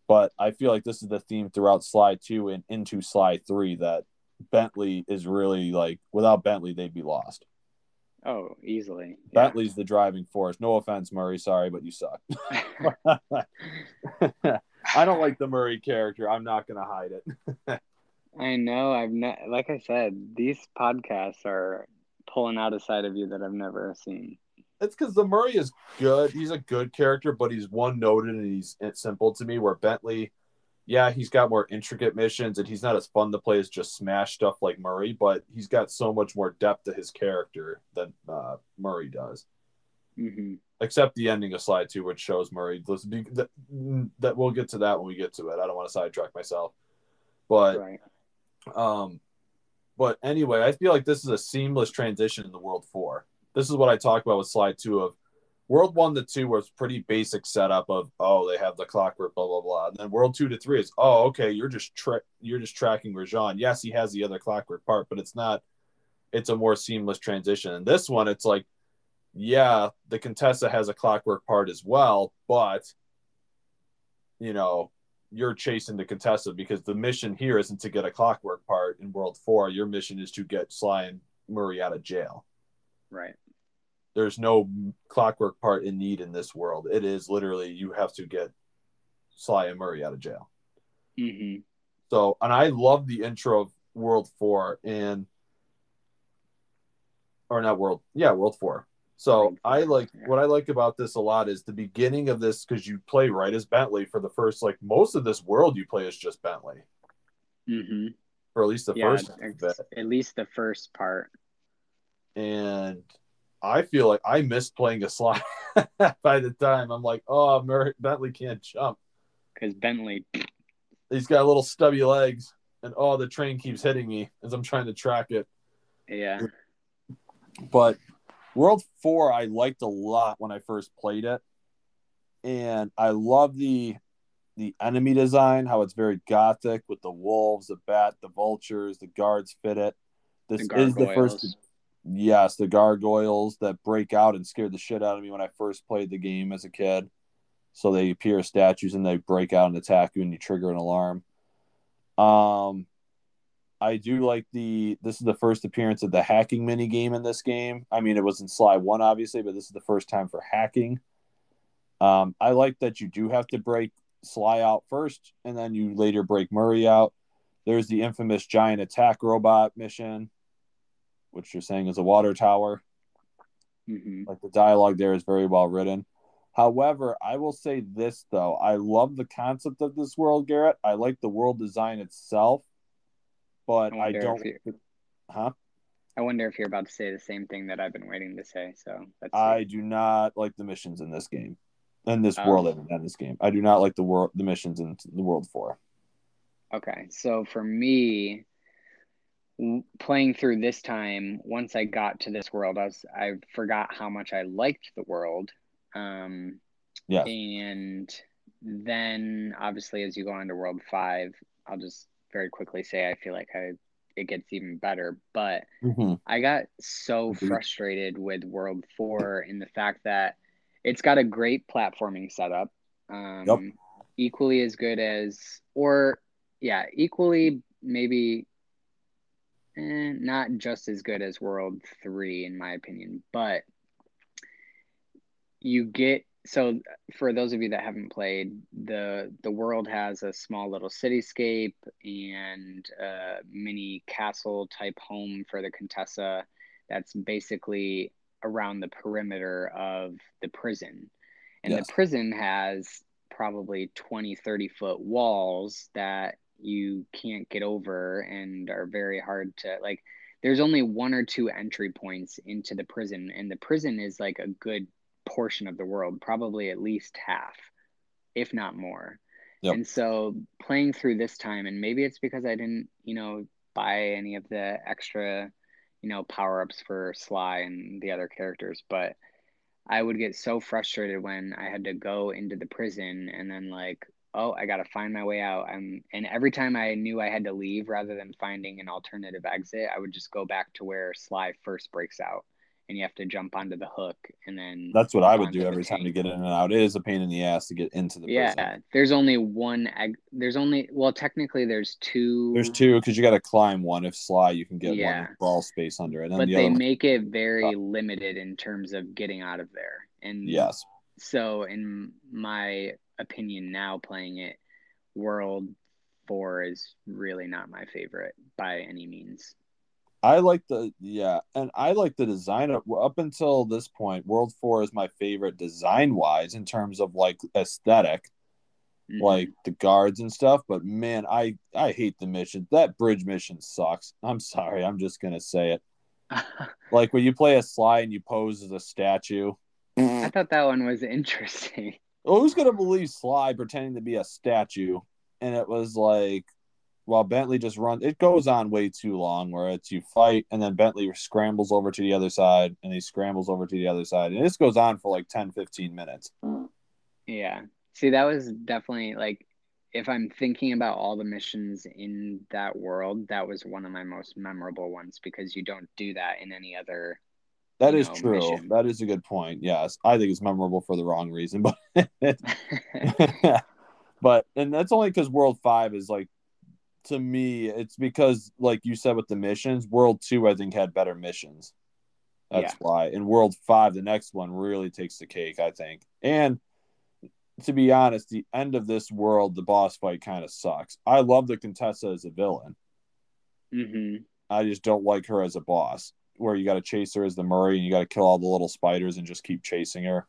but I feel like this is the theme throughout Sly Two and into Sly Three that Bentley is really like without Bentley they'd be lost. oh easily yeah. Bentley's the driving force. No offense, Murray. Sorry, but you suck. I don't like the Murray character. I'm not gonna hide it. I know. I've not, like I said, these podcasts are pulling out a side of you that I've never seen. It's because the Murray is good. He's a good character, but he's one noted and he's it's simple to me. Where Bentley, yeah, he's got more intricate missions and he's not as fun to play as just smash stuff like Murray, but he's got so much more depth to his character than uh, Murray does. hmm Except the ending of Sly 2, which shows Murray. Let's be, that, that we'll get to that when we get to it. I don't want to sidetrack myself. But Right. um, but anyway, I feel like this is a seamless transition in the World Four. This is what I talked about with Sly Two of World One to Two was pretty basic setup of oh they have the clockwork blah blah blah, and then World Two to Three is oh okay you're just tra- you're just tracking Rajan. Yes, he has the other clockwork part, but it's not. It's a more seamless transition. And this one, it's like, yeah, the Contessa has a clockwork part as well, but you know you're chasing the Contessa because the mission here isn't to get a clockwork part in World Four. Your mission is to get Sly and Murray out of jail. Right. There's no clockwork part in need in this world. It is literally you have to get Sly and Murray out of jail. hmm So, and I love the intro of World Four and, or not World, yeah, World Four. So I like what I like about this a lot is the beginning of this because you play right as Bentley for the first like most of this world you play as just Bentley mm-hmm. or at least the Yeah. first. At least the first part. and I feel like I missed playing a Sly by the time I'm like, oh, Murray Bentley can't jump. Because Bentley, He's got little stubby legs, and oh, the train keeps hitting me as I'm trying to track it. yeah. But World Four, I liked a lot when I first played it, and I love the the enemy design, how it's very gothic with the wolves, the bat, the vultures, the guards fit it. This The is the first. Yes, the gargoyles that break out and scared the shit out of me when I first played the game as a kid. So they appear as statues and they break out and attack you and you trigger an alarm. Um I do like the this is the first appearance of the hacking mini game in this game. I mean it was in Sly 1 obviously, but this is the first time for hacking. Um I like that you do have to break Sly out first and then you later break Murray out. There's the infamous giant attack robot mission which you're saying is a water tower. hmm Like the dialogue there is very well written. However, I will say this though. I love the concept of this world, Garrett. I like the world design itself, but I I, don't huh? I wonder if you're about to say the same thing that I've been waiting to say. So see. I do not like the missions in this game. In this Oh. world in in this game. I do not like the world the missions in the world four. Okay, so for me, playing through this time, once I got to this world, I was I forgot how much I liked the world. Um, Yes. and then obviously as you go on to World Five, I'll just very quickly say I feel like I it gets even better. But Mhm. I got so Agreed. frustrated with World Four in the fact that it's got a great platforming setup. Um, Yep. Equally as good as, or yeah, equally maybe eh, not just as good as World Three in my opinion, but you get so for those of you that haven't played the the world has a small little cityscape and a mini castle type home for the contessa that's basically around the perimeter of the prison and Yes. the prison has probably 20 30 foot walls that you can't get over and are very hard to like there's only one or two entry points into the prison and the prison is like a good portion of the world, probably at least half, if not more. Yep. And so playing through this time, and maybe it's because I didn't, you know, buy any of the extra, you know, power ups for Sly and the other characters, but I would get so frustrated when I had to go into the prison and then like, oh, I got to find my way out. And and every time I knew I had to leave rather than finding an alternative exit, I would just go back to where Sly first breaks out and you have to jump onto the hook and then That's what I would do every time to get in and out. It is a pain in the ass to get into the Yeah, prison. there's only one egg. There's only well, technically there's two. There's two because you got to climb one. If Sly, you can get Yeah. one crawl space under it. And but the they make it very uh, limited in terms of getting out of there. And yes, so in my opinion, now playing it, World Four is really not my favorite by any means. I like the yeah, and I like the design of up until this point. World Four is my favorite design wise in terms of like aesthetic. Mhm. like the guards and stuff. But man, I I hate the mission. That bridge mission sucks. I'm sorry. I'm just gonna say it. Like when you play a sly and you pose as a statue. I thought that one was interesting. Well, who's gonna believe Sly pretending to be a statue? And it was like, while Bentley just runs, it goes on way too long. Where it's you fight, and then Bentley scrambles over to the other side, and he scrambles over to the other side, and this goes on for like 10, 15 minutes. Yeah. See, that was definitely like if I'm thinking about all the missions in that world, that was one of my most memorable ones because you don't do that in any other. That is know, true. mission. That is a good point. Yes, I think it's memorable for the wrong reason, but but and that's only because World Five is like to me, it's because like you said with the missions, World Two I think had better missions. That's Yeah. why. In World Five, the next one really takes the cake, I think. And to be honest, the end of this world, the boss fight kind of sucks. I love the Contessa as a villain. hmm I just don't like her as a boss, where you got to chase her as the Murray and you got to kill all the little spiders and just keep chasing her.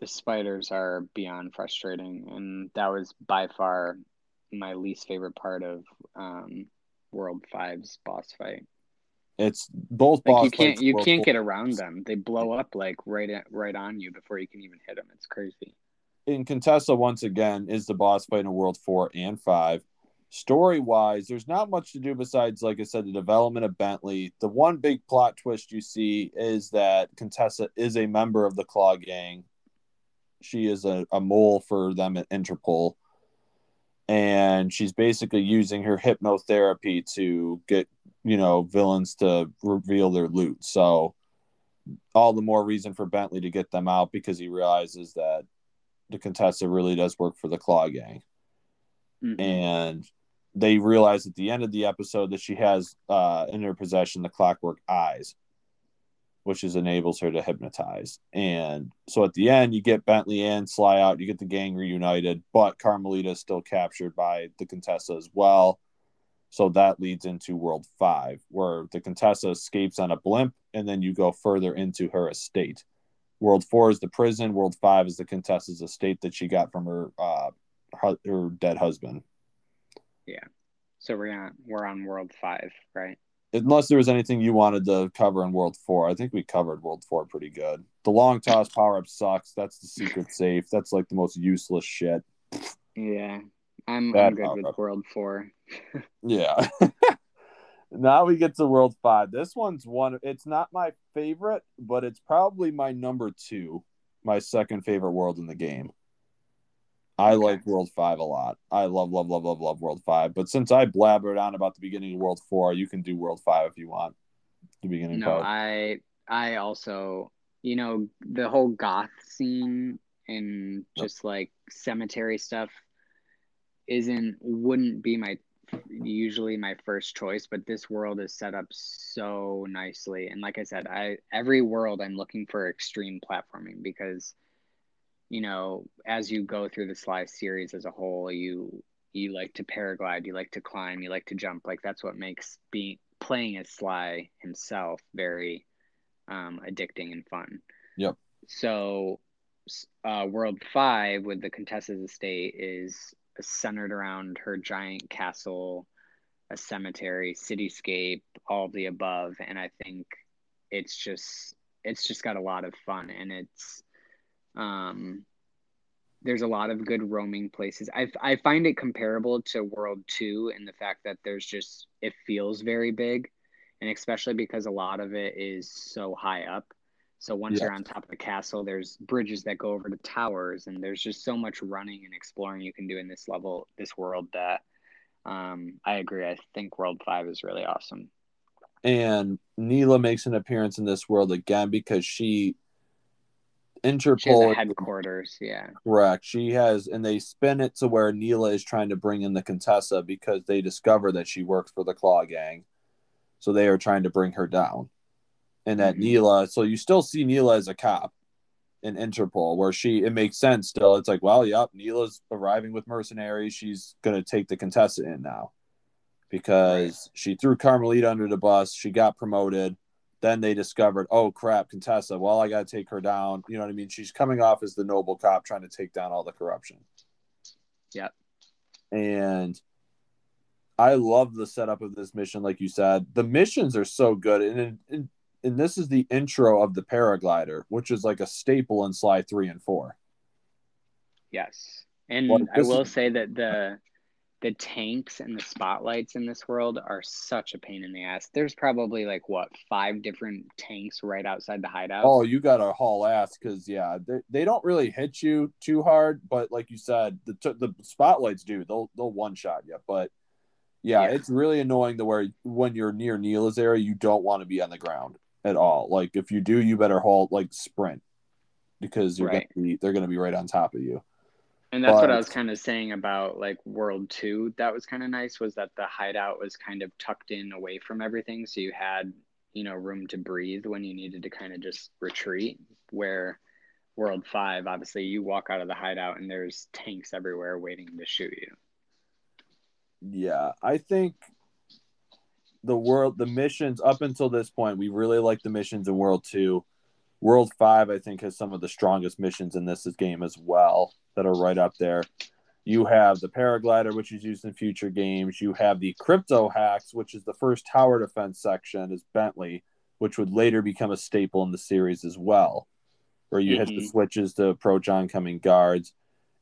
The spiders are beyond frustrating, and that was by far my least favorite part of um, World Five's boss fight. It's both Like boss you can't you can't get around them. They blow up like right at, right on you before you can even hit them. It's crazy. in Contessa once again is the boss fight in World Four and Five. Story wise, there's not much to do besides, like I said, the development of Bentley. The one big plot twist you see is that Contessa is a member of the Klaww Gang. She is a, a mole for them at Interpol. And she's basically using her hypnotherapy to get, you know, villains to reveal their loot. So all the more reason for Bentley to get them out because he realizes that the Contessa really does work for the Klaww Gang. Mhm. And they realize at the end of the episode that she has uh, in her possession the clockwork eyes, which is enables her to hypnotize. And so at the end, you get Bentley and Sly out, you get the gang reunited, but Carmelita is still captured by the Contessa as well. So that leads into World Five, where the Contessa escapes on a blimp, and then you go further into her estate. World Four is the prison. World Five is the Contessa's estate that she got from her uh, her, dead husband. Yeah. So we're on we're on World Five, right? Unless there was anything you wanted to cover in World Four, I think we covered World Four pretty good. The long toss power up sucks. That's the secret safe. That's like the most useless shit. Yeah, I'm I'm good with up. World Four. Yeah. now we get to World Five. This one's one. It's not my favorite, but it's probably my number two. My second favorite world in the game. I Okay. like World Five a lot. I love, love, love, love, love World Five. But since I blabbered on about the beginning of World Four, you can do World Five if you want. The beginning No, part. I I also you know the whole goth scene and just like cemetery stuff isn't wouldn't be my usually my first choice but this world is set up so nicely and like i said i every world i'm looking for extreme platforming because you know as you go through the sly series as a whole you you like to paraglide you like to climb you like to jump. Like that's what makes being playing as sly himself very um, addicting and fun. Yep. so uh, world five with the contessa's estate is centered around her giant castle a cemetery cityscape all of the above. And i think it's just it's just got a lot of fun. And it's um there's a lot of good roaming places. I, I find it comparable to world 2 in the fact that there's just it feels very big and especially because a lot of it is so high up. So once Yeah. you're on top of the castle there's bridges that go over to towers and there's just so much running and exploring you can do in this level this world that um, i agree. I think world 5 is really awesome. And Neyla makes an appearance in this world again because she she has Interpol headquarters yeah correct. She has and they spin it to where Neyla is trying to bring in the Contessa because they discover that she works for the Klaww Gang. So they are trying to bring her down. And that Mhm. Neyla, so you still see Neyla as a cop in Interpol, where she it makes sense still. It's like, well, yep, Neyla's arriving with mercenaries. She's gonna take the Contessa in now. Because she threw Carmelita under the bus, she got promoted. Then they discovered, oh crap, Contessa. Well, I gotta take her down. You know what I mean? She's coming off as the noble cop trying to take down all the corruption. Yep. And I love the setup of this mission, like you said. The missions are so good, and and, and this is the intro of the paraglider, which is like a staple in Sly three and four. Yes, and Well, I will is- say that the the tanks and the spotlights in this world are such a pain in the ass. There's probably like what five different tanks right outside the hideout. Oh, you got to haul ass because yeah, they, they don't really hit you too hard, but like you said, the t- the spotlights do. They'll they'll one shot you, but yeah, Yeah. it's really annoying to where when you're near Neyla's area, you don't want to be on the ground at all. Like if you do, you better halt like sprint because you're Right. gonna be they're gonna be right on top of you. And that's what I was kind of saying about like World 2. That was kind of nice was that the hideout was kind of tucked in away from everything. So you had, you know, room to breathe when you needed to kind of just retreat. Where World 5, obviously, you walk out of the hideout and there's tanks everywhere waiting to shoot you. Yeah, I think the world, the missions up until this point, we really like the missions in World Two. World Five, I think, has some of the strongest missions in this game as well that are right up there. You have the paraglider, which is used in future games. You have the crypto hacks, which is the first tower defense section, is Bentley, which would later become a staple in the series as well, where you hit the Mhm. switches to approach oncoming guards.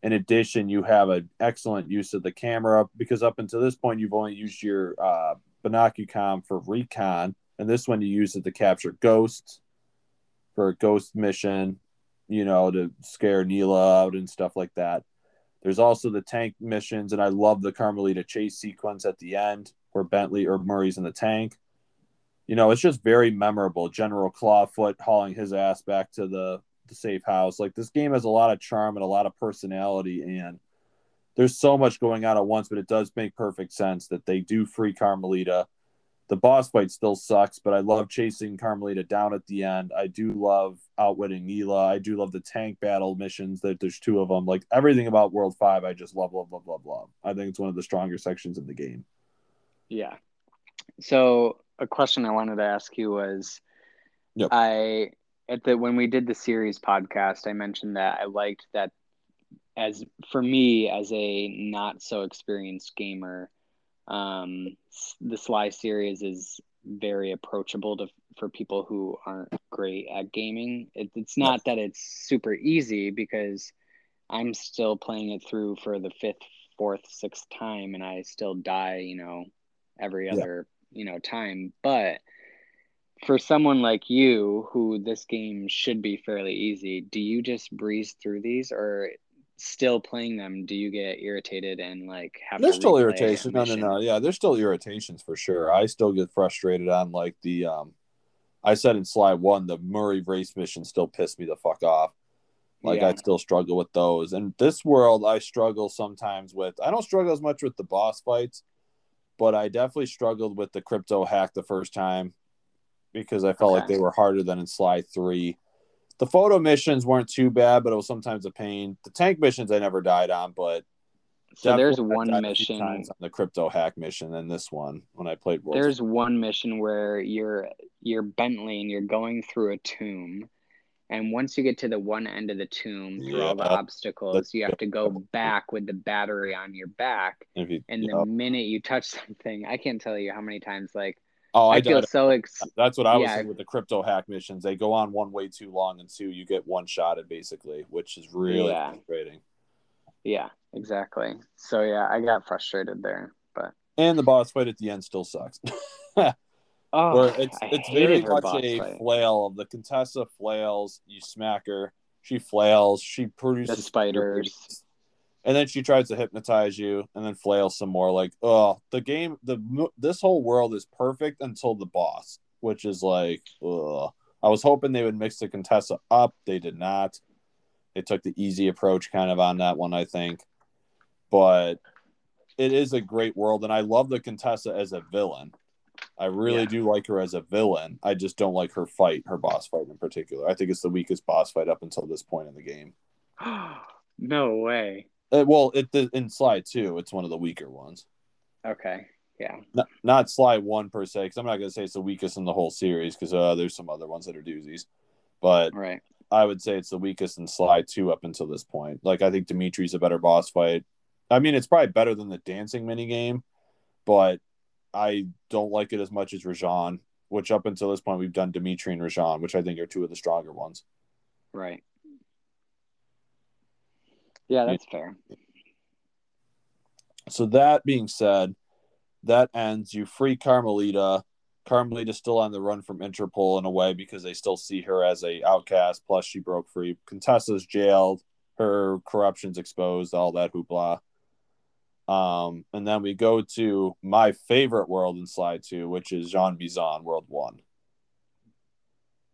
In addition, you have an excellent use of the camera because up until this point, you've only used your uh, binocucom for recon, and this one you use it to capture ghosts for a ghost mission, you know, to scare Neyla out and stuff like that. There's also the tank missions, and I love the Carmelita chase sequence at the end where Bentley or Murray's in the tank. You know, it's just very memorable. General Clawfoot hauling his ass back to the, the safe house. Like this game has a lot of charm and a lot of personality, and there's so much going on at once, but it does make perfect sense that they do free Carmelita. The boss fight still sucks, but I love chasing Carmelita down at the end. I do love outwitting Neyla. I do love the tank battle missions. That there's two of them. Like everything about World Five, I just love, love, love, love, love. I think it's one of the stronger sections of the game. Yeah. So a question I wanted to ask you was Yep. I at the when we did the series podcast, I mentioned that I liked that as for me as a not so experienced gamer, um the Sly series is very approachable to for people who aren't great at gaming. It, it's not that it's super easy because I'm still playing it through for the fifth, fourth, sixth time, and I still die, you know, every Yeah. other, you know, time. But for someone like you, who this game should be fairly easy, do you just breeze through these, or still playing them? Do you get irritated and like have There's still irritation. No, no, no. Yeah, there's still irritations for sure. I still get frustrated on like the um I said in Sly one, the Murray race mission still pissed me the fuck off. Like Yeah. I still struggle with those. And this world I struggle sometimes with I don't struggle as much with the boss fights, but I definitely struggled with the crypto hack the first time because I felt like they were harder than in Sly three. The photo missions weren't too bad, but it was sometimes a pain. The tank missions I never died on, but So there's one died a few mission. on the crypto hack mission and this one when I played World. There's one mission where you're you're Bentley and you're going through a tomb, and once you get to the one end of the tomb through all the obstacles, you have to go back with the battery on your back. You, And yeah. the minute you touch something, I can't tell you how many times like oh, I, I feel so ex- That's what I was yeah. saying with the crypto hack missions. They go on one way too long, and two, you get one shotted basically, which is really Yeah. frustrating. yeah, exactly. So yeah, I got frustrated there, but And the boss fight at the end still sucks. oh, Where it's I it's very much a fight. flail the Contessa flails. You smack her, she flails, she produces The spiders. And then she tries to hypnotize you, and then flails some more. Like, oh, the game, the this whole world is perfect until the boss, which is like, ugh. I was hoping they would mix the Contessa up. They did not. They took the easy approach kind of on that one, I think. But it is a great world, and I love the Contessa as a villain. I really Yeah. do like her as a villain. I just don't like her fight, her boss fight in particular. I think it's the weakest boss fight up until this point in the game. no way. Uh, well, it in Sly two, it's one of the weaker ones. Okay. Yeah. Not, not Sly one per se, because I'm not going to say it's the weakest in the whole series, because uh, there's some other ones that are doozies. But Right. I would say it's the weakest in Sly two up until this point. Like I think Dimitri's a better boss fight. I mean, it's probably better than the dancing mini game, but I don't like it as much as Rajan, which up until this point we've done Dimitri and Rajan, which I think are two of the stronger ones. Right. Yeah, that's fair. So that being said, that ends. You free Carmelita. Carmelita's still on the run from Interpol in a way because they still see her as a outcast. Plus, she broke free. Contessa's jailed. Her corruption's exposed. All that hoopla. Um, and then we go to my favorite world in Sly two, which is Jean Bison World One.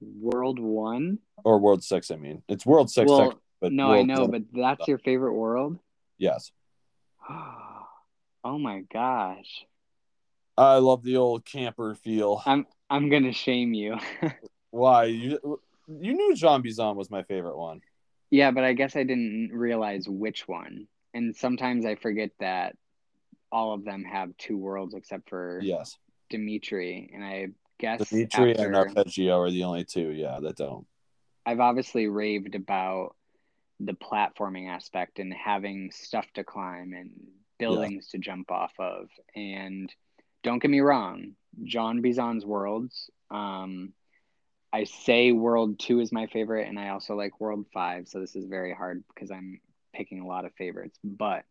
World One or World Six? I mean, it's World Six. Well, but no, I know, but that's your favorite world. Yes. oh my gosh. I love the old camper feel. I'm I'm gonna shame you. Why you you knew Jean Bison was my favorite one. Yeah, but I guess I didn't realize which one and sometimes I forget that all of them have two worlds except for yes Dimitri, and I guess Dimitri after, and Arpeggio are the only two, yeah, that don't. I've obviously raved about the platforming aspect and having stuff to climb and buildings yeah. to jump off of. And don't get me wrong, John Bison's worlds. Um, I say World Two is my favorite, and I also like World Five. So this is very hard because I'm picking a lot of favorites, but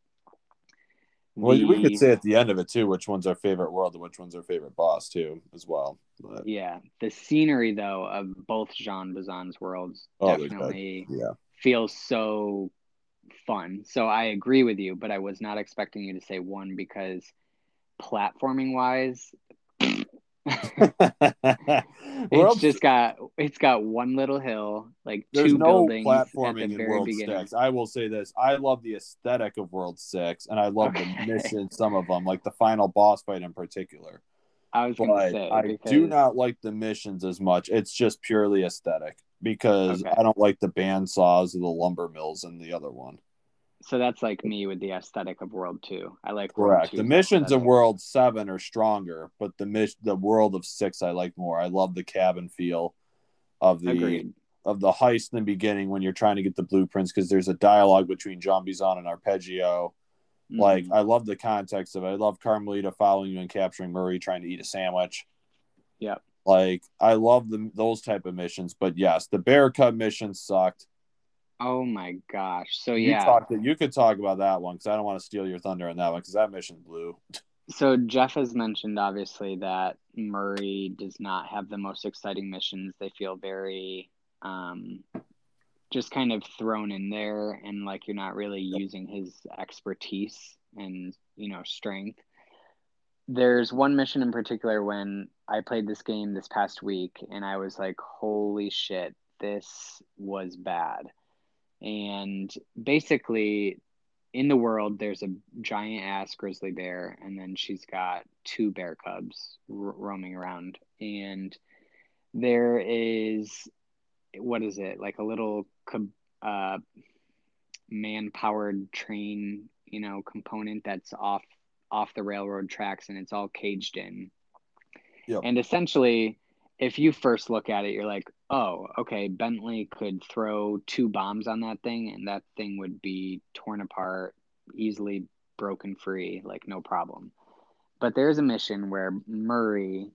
well, the, we could say at the end of it too, which one's our favorite world and which one's our favorite boss too, as well. But... Yeah, the scenery though of both Jean Bison's worlds oh, definitely yeah. Feels so fun. So I agree with you, but I was not expecting you to say one because platforming wise, it's just got it's got one little hill, like There's two no buildings platforming at the very World beginning. Six. I will say this: I love the aesthetic of World Six, and I love okay. the mission. Some of them, like the final boss fight in particular. I was going to say, I because... do not like the missions as much. It's just purely aesthetic because okay. I don't like the band saws or the lumber mills in the other one so that's like me with the aesthetic of World Two. I like correct. The missions in World Seven are stronger, but the mission, the World of Six, I like more. I love the cabin feel of the Agreed. of the heist in the beginning when you're trying to get the blueprints because there's a dialogue between Jean Bison and Arpeggio. Mm-hmm. Like I love the context of it. I love Carmelita following you and capturing Murray trying to eat a sandwich. Yep. Like I love the those type of missions, but yes, the bear cub mission sucked. Oh my gosh! So yeah, you, talk, you could talk about that one because I don't want to steal your thunder on that one because that mission blew. So Jeff has mentioned obviously that Murray does not have the most exciting missions. They feel very um, just kind of thrown in there, and like you're not really using his expertise and you know strength. There's one mission in particular when I played this game this past week, and I was like, "Holy shit, this was bad." and basically in the world there's a giant ass grizzly bear and then she's got two bear cubs r- roaming around and there is what is it like a little uh, man powered train you know component that's off off the railroad tracks and it's all caged in yep. and essentially if you first look at it, you're like, oh, okay, Bentley could throw two bombs on that thing and that thing would be torn apart, easily broken free, like no problem. But there's a mission where Murray,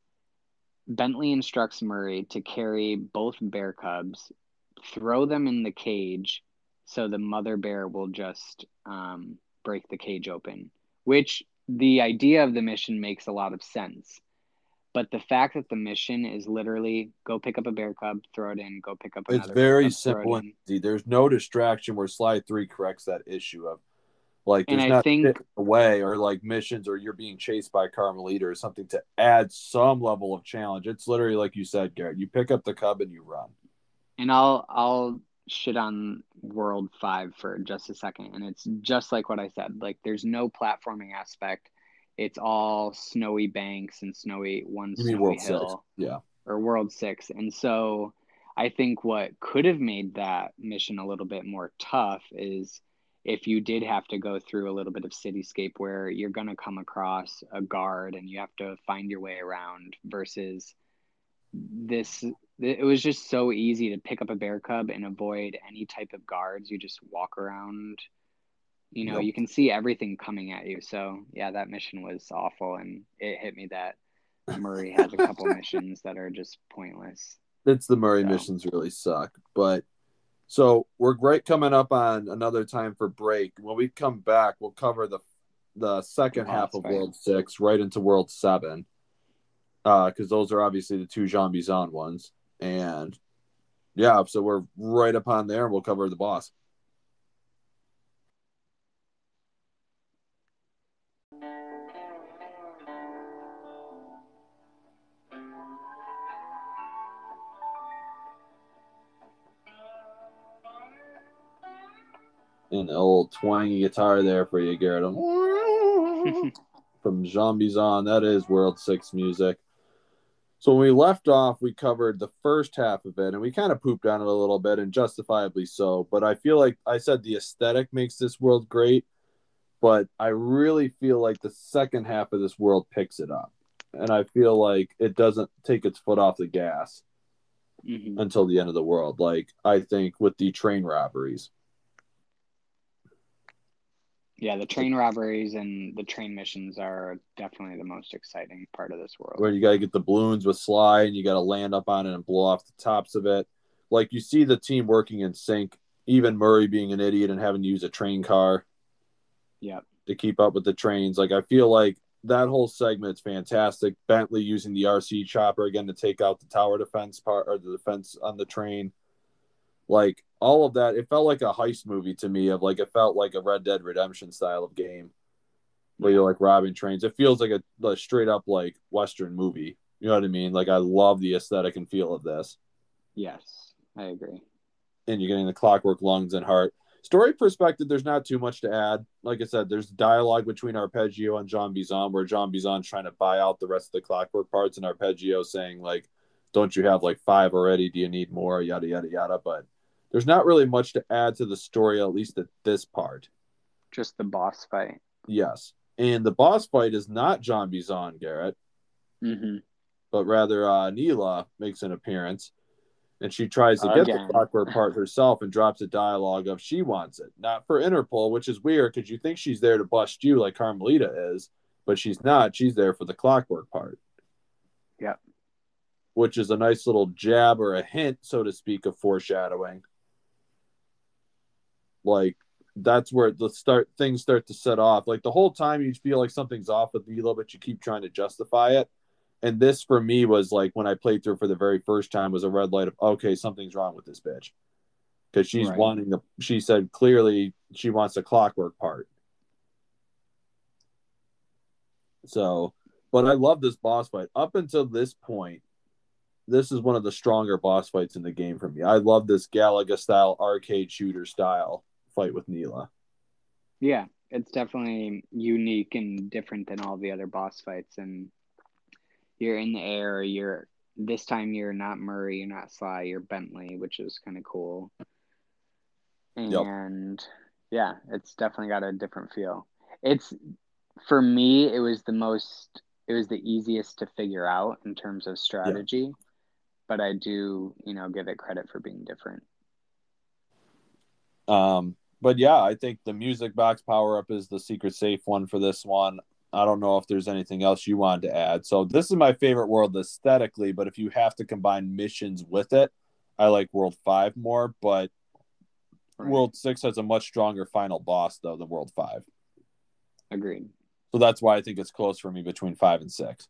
Bentley instructs Murray to carry both bear cubs, throw them in the cage so the mother bear will just um, break the cage open, which the idea of the mission makes a lot of sense but the fact that the mission is literally go pick up a bear cub, throw it in, go pick up. It's very cub, simple and easy. There's no distraction where Sly three corrects that issue of like there's and I think away or like missions or you're being chased by a Carmelita or something to add some level of challenge. It's literally like you said, Garrett. You pick up the cub and you run. And I'll I'll shit on World Five for just a second, and it's just like what I said. Like there's no platforming aspect it's all snowy banks and snowy one snowy World hill. Six. Yeah. Or World Six. And so I think what could have made that mission a little bit more tough is if you did have to go through a little bit of cityscape where you're going to come across a guard and you have to find your way around versus this it was just so easy to pick up a bear cub and avoid any type of guards you just walk around you know Yep. you can see everything coming at you. So yeah, that mission was awful, and it hit me that Murray has a couple missions that are just pointless. It's the Murray So- missions really suck. But so we're great coming up on another time for break. When we come back, we'll cover the the second The half of. World Six right into World Seven. Uh, because those are obviously the two zombies on ones. And yeah, so we're right upon there and we'll cover the boss. An old twangy guitar there for you, Garrett. From Jean Bison. That is World Six music. So when we left off, we covered the first half of it, and we kind of pooped on it a little bit, and justifiably so. But I feel like I said the aesthetic makes this world great, but I really feel like the second half of this world picks it up, and I feel like it doesn't take its foot off the gas Mhm. until the end of the world. Like I think with the train robberies, Yeah, the train robberies and the train missions are definitely the most exciting part of this world. where you got to get the balloons with Sly, and you got to land up on it and blow off the tops of it. Like you see the team working in sync. Even Murray being an idiot and having to use a train car. Yep. to keep up with the trains. Like I feel like that whole segment's fantastic. Bentley using the RC chopper again to take out the tower defense part or the defense on the train. Like all of that, it felt like a heist movie to me. Of like it felt like a Red Dead Redemption style of game, where you're like robbing trains. It feels like a, a straight up like Western movie. You know what I mean? Like I love the aesthetic and feel of this Yes, I agree. and you're getting the clockwork lungs and heart. Story perspective, there's not too much to add. Like I said, there's dialogue between Arpeggio and John Bison, where John Bison's trying to buy out the rest of the clockwork parts, and Arpeggio saying like, "Don't you have like five already? Do you need more?" Yada yada yada. But there's not really much to add to the story, at least at this part. Just the boss fight. Yes, and the boss fight is not John Bison, Garrett, hmm but rather uh, Neyla makes an appearance, and she tries to get the clockwork part herself and drops a dialogue of she wants it, not for Interpol, which is weird because you think she's there to bust you like Carmelita is, but she's not. She's there for the clockwork part. Yep. Which is a nice little jab or a hint, so to speak, of foreshadowing. Like that's where the start things start to set off. Like the whole time you feel like something's off with Neyla, but you keep trying to justify it and this for me was like when I played through for the very first time was a red light of okay, something's wrong with this bitch. Because she's Right. wanting the she said clearly she wants the clockwork part. So but I love this boss fight. Up until this point, this is one of the stronger boss fights in the game for me. I love this Galaga style arcade shooter style fight with Neyla. Yeah, it's definitely unique and different than all the other boss fights. And you're in the air. You're this time you're not Murray, you're not Sly, you're Bentley, which is kind of cool. Yep. And yeah, it's definitely got a different feel. It's for me, it was the most, it was the easiest to figure out in terms of strategy. But I do, you know, give it credit for being different. Um, but yeah, I think the music box power up is the secret safe one for this one. I don't know if there's anything else you wanted to add. So this is my favorite world aesthetically, but if you have to combine missions with it, I like World Five more. But Right. World Six has a much stronger final boss though than World Five. Agreed. So that's why I think it's close for me between five and six.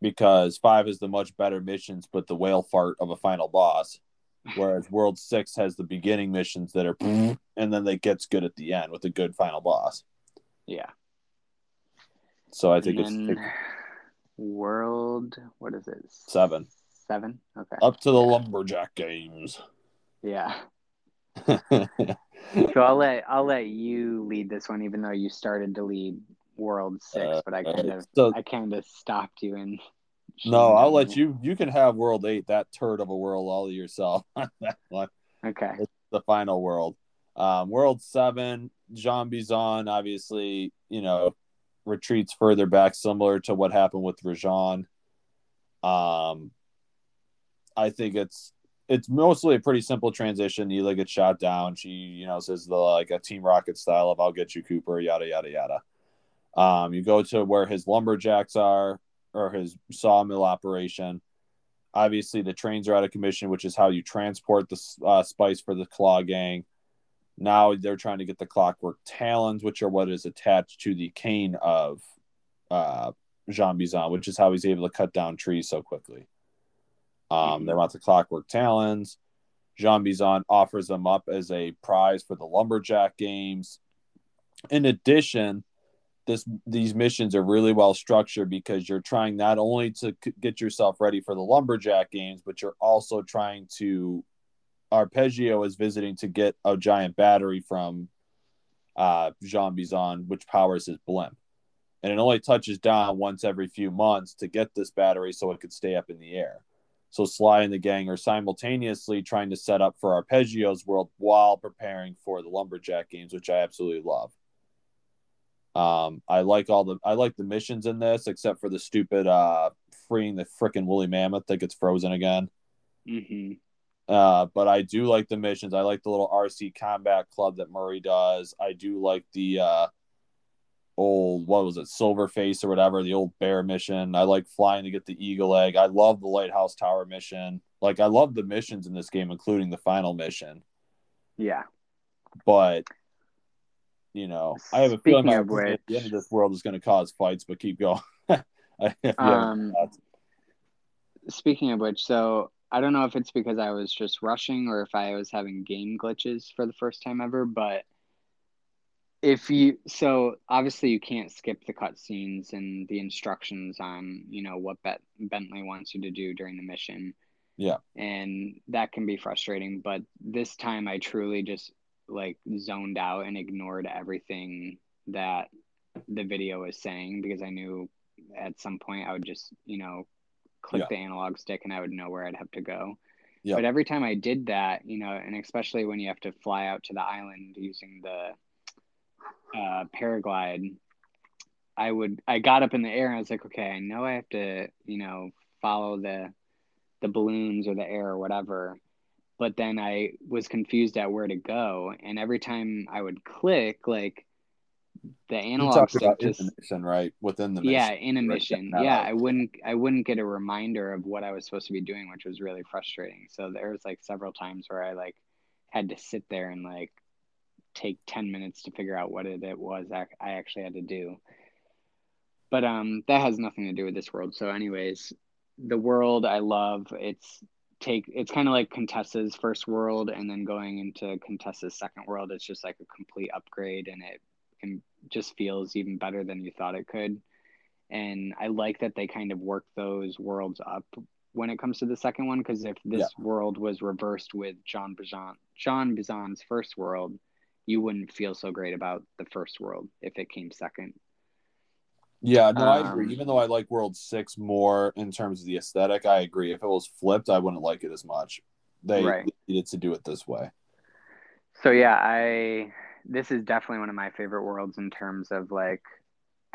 Because five is the much better missions, but the whale fart of a final boss. Whereas World Six has the beginning missions that are and then it gets good at the end with a good final boss. Yeah. So I think And it's World, what is it? Seven. Seven? Okay. up to the lumberjack games. Yeah. So I'll let I'll let you lead this one, even though you started to lead World Six, Uh, but I kind of so I kind of stopped you and. No, I'll let you. You can have World Eight, that turd of a world, all to yourself. that one. Okay. the final world. Um, world seven, Jean Bison obviously, you know, retreats further back, similar to what happened with Rajan. Um, I think it's it's mostly a pretty simple transition. Hila gets shot down. She, you know, says the like a Team Rocket style of "I'll get you, Cooper," yada yada yada. Um, you go to where his lumberjacks are or his sawmill operation. Obviously, the trains are out of commission, which is how you transport the uh, spice for the Klaww Gang. Now they're trying to get the Clockwork Talons, which are what is attached to the cane of uh, Jean Bison, which is how he's able to cut down trees so quickly. Um, mm-hmm. They want the Clockwork Talons. Jean Bison offers them up as a prize for the Lumberjack games. In addition, this these missions are really well structured because you're trying not only to get yourself ready for the lumberjack games but you're also trying to arpeggio is visiting to get a giant battery from uh, jean bison which powers his blimp. And it only touches down once every few months to get this battery so it could stay up in the air. So sly and the gang are simultaneously trying to set up for arpeggio's world while preparing for the lumberjack games which i absolutely love um, I like all the I like the missions in this, except for the stupid uh freeing the freaking woolly mammoth that gets frozen again. Mm-hmm. Uh, but I do like the missions. I like the little RC combat club that Murray does. I do like the uh old what was it, silver face or whatever, the old bear mission. I like flying to get the eagle egg. I love the lighthouse tower mission. Like I love the missions in this game, including the final mission. Yeah. But you know, I have a Speaking feeling which, at the end of this world is going to cause fights, but keep going. um, speaking of which, so I don't know if it's because I was just rushing or if I was having game glitches for the first time ever, but if you so obviously you can't skip the cutscenes and the instructions on you know what Bet- Bentley wants you to do during the mission. Yeah, and that can be frustrating. But this time, I truly just like zoned out and ignored everything that the video was saying because I knew at some point I would just, you know, click yeah. the analog stick and I would know where I'd have to go. Yeah. But every time I did that, you know, and especially when you have to fly out to the island using the uh, paraglide, I would I got up in the air and I was like, okay, I know I have to, you know, follow the the balloons or the air or whatever but then I was confused at where to go. And every time I would click, like the analog stick just mission, right within the mission. yeah in a mission. Right. Yeah, I wouldn't I wouldn't get a reminder of what I was supposed to be doing, which was really frustrating. So there was like several times where I like had to sit there and like take 10 minutes to figure out what it, it was I actually had to do. But um that has nothing to do with this world. So anyways, the world I love. It's take it's kind of like Contessa's first world and then going into Contessa's second world it's just like a complete upgrade and it and just feels even better than you thought it could and I like that they kind of work those worlds up when it comes to the second one because if this yeah. world was reversed with John Bison John Bison's first world you wouldn't feel so great about the first world if it came second yeah, no, I agree. Um, Even though I like World Six more in terms of the aesthetic, I agree. If it was flipped, I wouldn't like it as much. They right. needed to do it this way. So yeah, I this is definitely one of my favorite worlds in terms of like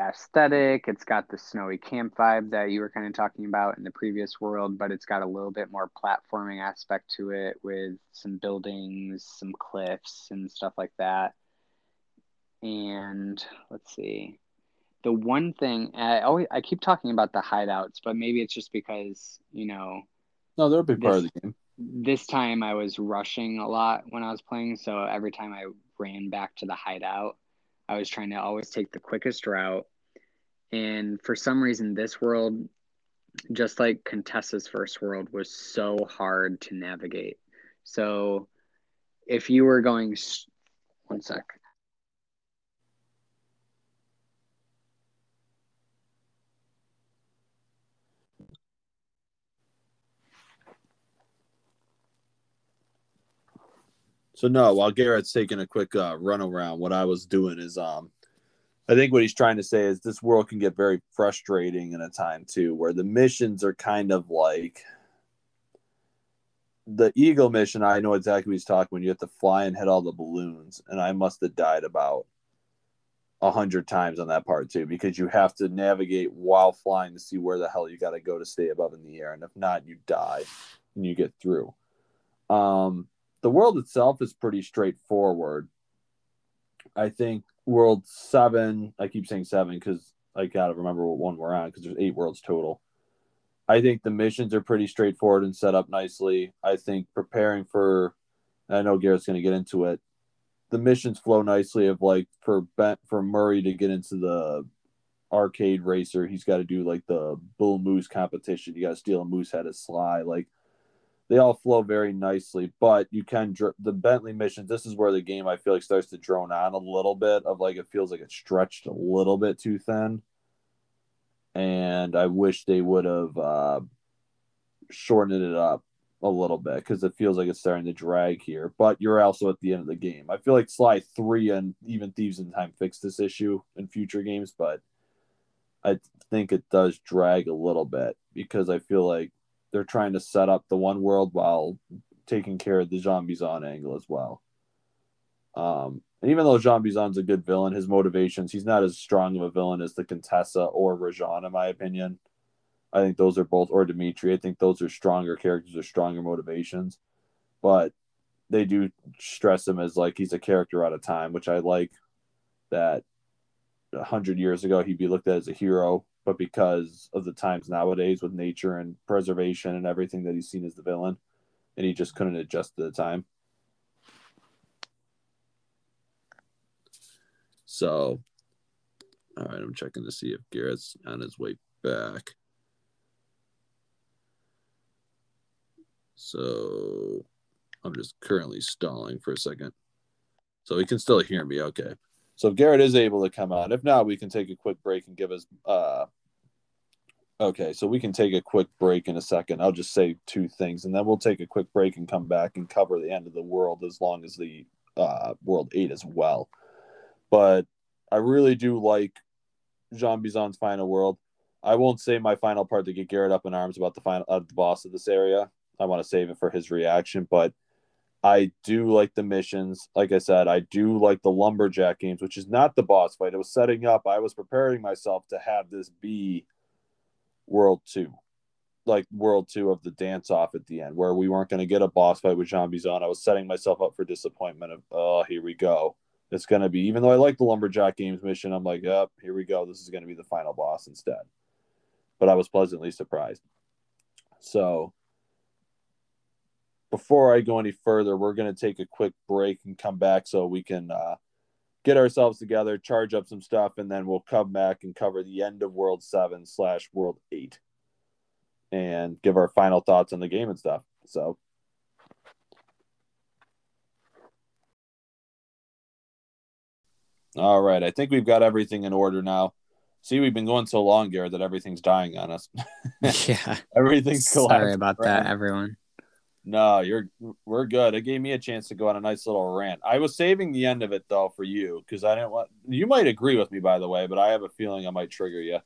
aesthetic. It's got the snowy camp vibe that you were kind of talking about in the previous world, but it's got a little bit more platforming aspect to it with some buildings, some cliffs, and stuff like that. And let's see the one thing I always I keep talking about the hideouts, but maybe it's just because you know. No, they're a big this, part of the game. This time I was rushing a lot when I was playing, so every time I ran back to the hideout, I was trying to always take the quickest route. And for some reason, this world, just like Contessa's first world, was so hard to navigate. So, if you were going, one sec. So no, while Garrett's taking a quick uh, run around, what I was doing is, um, I think what he's trying to say is this world can get very frustrating in a time too, where the missions are kind of like the Eagle mission. I know exactly what he's talking when you have to fly and hit all the balloons, and I must have died about a hundred times on that part too, because you have to navigate while flying to see where the hell you got to go to stay above in the air, and if not, you die and you get through. Um, the world itself is pretty straightforward. I think world seven, I keep saying seven because I got to remember what one we're on because there's eight worlds total. I think the missions are pretty straightforward and set up nicely. I think preparing for, I know Garrett's going to get into it. The missions flow nicely. Of like for Ben, for Murray to get into the arcade racer, he's got to do like the bull moose competition. You got to steal a moose head of Sly. Like they all flow very nicely. But you can the Bentley missions. This is where the game I feel like starts to drone on a little bit. Of like it feels like it's stretched a little bit too thin and I wish they would have uh, shortened it up a little bit because it feels like it's starting to drag here. But you're also at the end of the game. I feel like Sly three and even Thieves in Time fix this issue in future games, but I think it does drag a little bit because I feel like they're trying to set up the one world while taking care of the Jean Bison angle as well. Um, and even though Jean Bison's a good villain, his motivations, he's not as strong of a villain as the Contessa or Rajan, in my opinion. I think those are both, or Dimitri. I think those are stronger characters or stronger motivations. But they do stress him as like he's a character out of time, which I like that a hundred years ago he'd be looked at as a hero, but because of the times nowadays with nature and preservation and everything that he's seen as the villain, and he just couldn't adjust to the time. So, all right, I'm checking to see if Garrett's on his way back. So, I'm just currently stalling for a second. So he can still hear me. Okay. So if Garrett is able to come on, if not, we can take a quick break and give us. Uh, okay, so we can take a quick break in a second. I'll just say two things, and then we'll take a quick break and come back and cover the end of the world as long as the uh, world eight as well but I really do like Jean Bison's final world. I won't say my final part to get Garrett up in arms about the final uh, the boss of this area. I want to save it for his reaction, but I do like the missions. Like I said, I do like the lumberjack games, which is not the boss fight. It was setting up. I was preparing myself to have this be World Two, like World Two of the dance off at the end, where we weren't going to get a boss fight with Jean Bison. I was setting myself up for disappointment. Of oh, here we go it's going to be, even though I like the Lumberjack Games mission, I'm like, up, oh, here we go. This is going to be the final boss instead. But I was pleasantly surprised. So before I go any further, we're going to take a quick break and come back so we can uh, get ourselves together, charge up some stuff, and then we'll come back and cover the end of World 7 slash World 8 and give our final thoughts on the game and stuff. So All right. I think we've got everything in order now. See, we've been going so long, Garrett, that everything's dying on us. yeah. Everything's Sorry about that, everyone. No, you're we're good. It gave me a chance to go on a nice little rant. I was saving the end of it though for you because I didn't want you might agree with me by the way, but I have a feeling I might trigger you.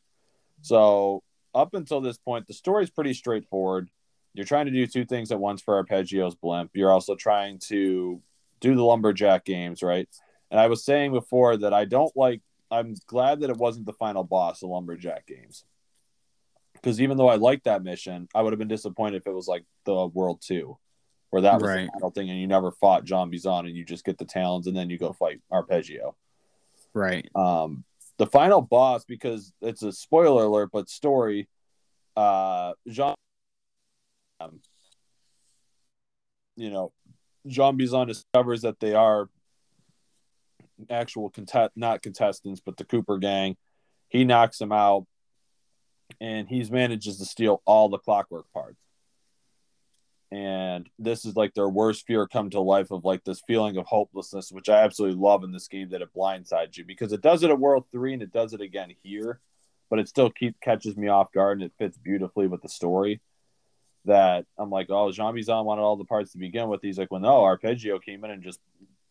So up until this point, the story's pretty straightforward. You're trying to do two things at once for Arpeggio's blimp. You're also trying to do the lumberjack games, right? And I was saying before that I don't like. I'm glad that it wasn't the final boss of Lumberjack games, because even though I liked that mission, I would have been disappointed if it was like the World Two, where that was right. the final thing, and you never fought Jean Bison, and you just get the talons, and then you go fight Arpeggio. Right. Um, the final boss, because it's a spoiler alert, but story. Uh, Jean. Um, you know, Jean Bison discovers that they are actual contest not contestants, but the Cooper gang. He knocks him out, and he's manages to steal all the Clockwerk parts. And this is like their worst fear come to life of like this feeling of hopelessness, which I absolutely love in this game that it blindsides you because it does it at World Three and it does it again here, but it still keep catches me off guard and it fits beautifully with the story that I'm like, oh, Jean Bison wanted all the parts to begin with. He's like, well, no, Arpeggio came in and just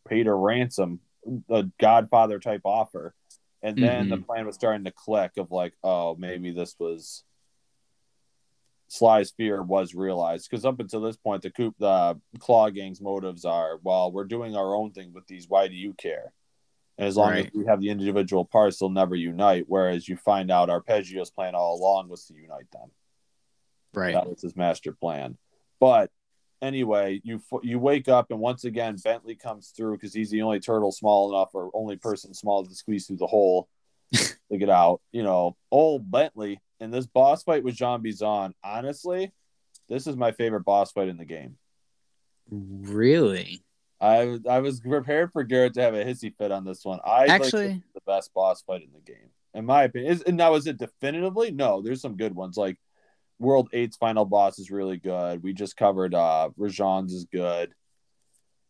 paid a ransom a Godfather type offer, and then mm-hmm. the plan was starting to click of like, oh, maybe this was Sly's fear was realized because up until this point, the coop the Klaww Gang's motives are, well, we're doing our own thing with these. Why do you care? And as long right. as we have the individual parts, they'll never unite. Whereas you find out Arpeggio's plan all along was to unite them. Right. That was his master plan. But anyway, you you wake up and once again Bentley comes through because he's the only turtle small enough or only person small to squeeze through the hole to get out. You know, old Bentley And this boss fight with Jean Bison. Honestly, this is my favorite boss fight in the game. Really? I I was prepared for Garrett to have a hissy fit on this one. I Actually- is the best boss fight in the game, in my opinion. Is and now is it definitively? No, there's some good ones. Like World Eight's final boss is really good. We just covered uh Rajan's is good.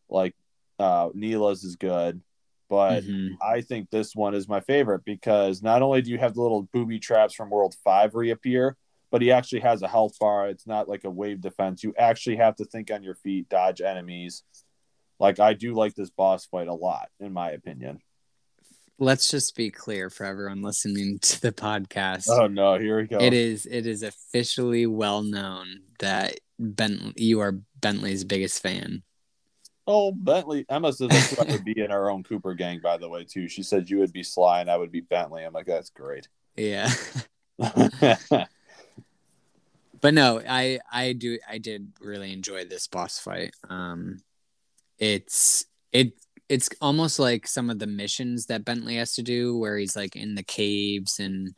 Like uh Neyla's is good. But Mhm. I think this one is my favorite because not only do you have the little booby traps from World Five reappear, but he actually has a health bar. It's not like a wave defense. You actually have to think on your feet, dodge enemies. Like I do like this boss fight a lot, in my opinion. Let's just be clear for everyone listening to the podcast. Oh no, here we go. It is it is officially well known that Bentley you are Bentley's biggest fan. Oh, Bentley. Emma says that's who I would be in our own Cooper gang, by the way, too. She said you would be Sly and I would be Bentley. I'm like, that's great. Yeah. but no, I I do I did really enjoy this boss fight. Um it's it it's almost like some of the missions that Bentley has to do where he's like in the caves and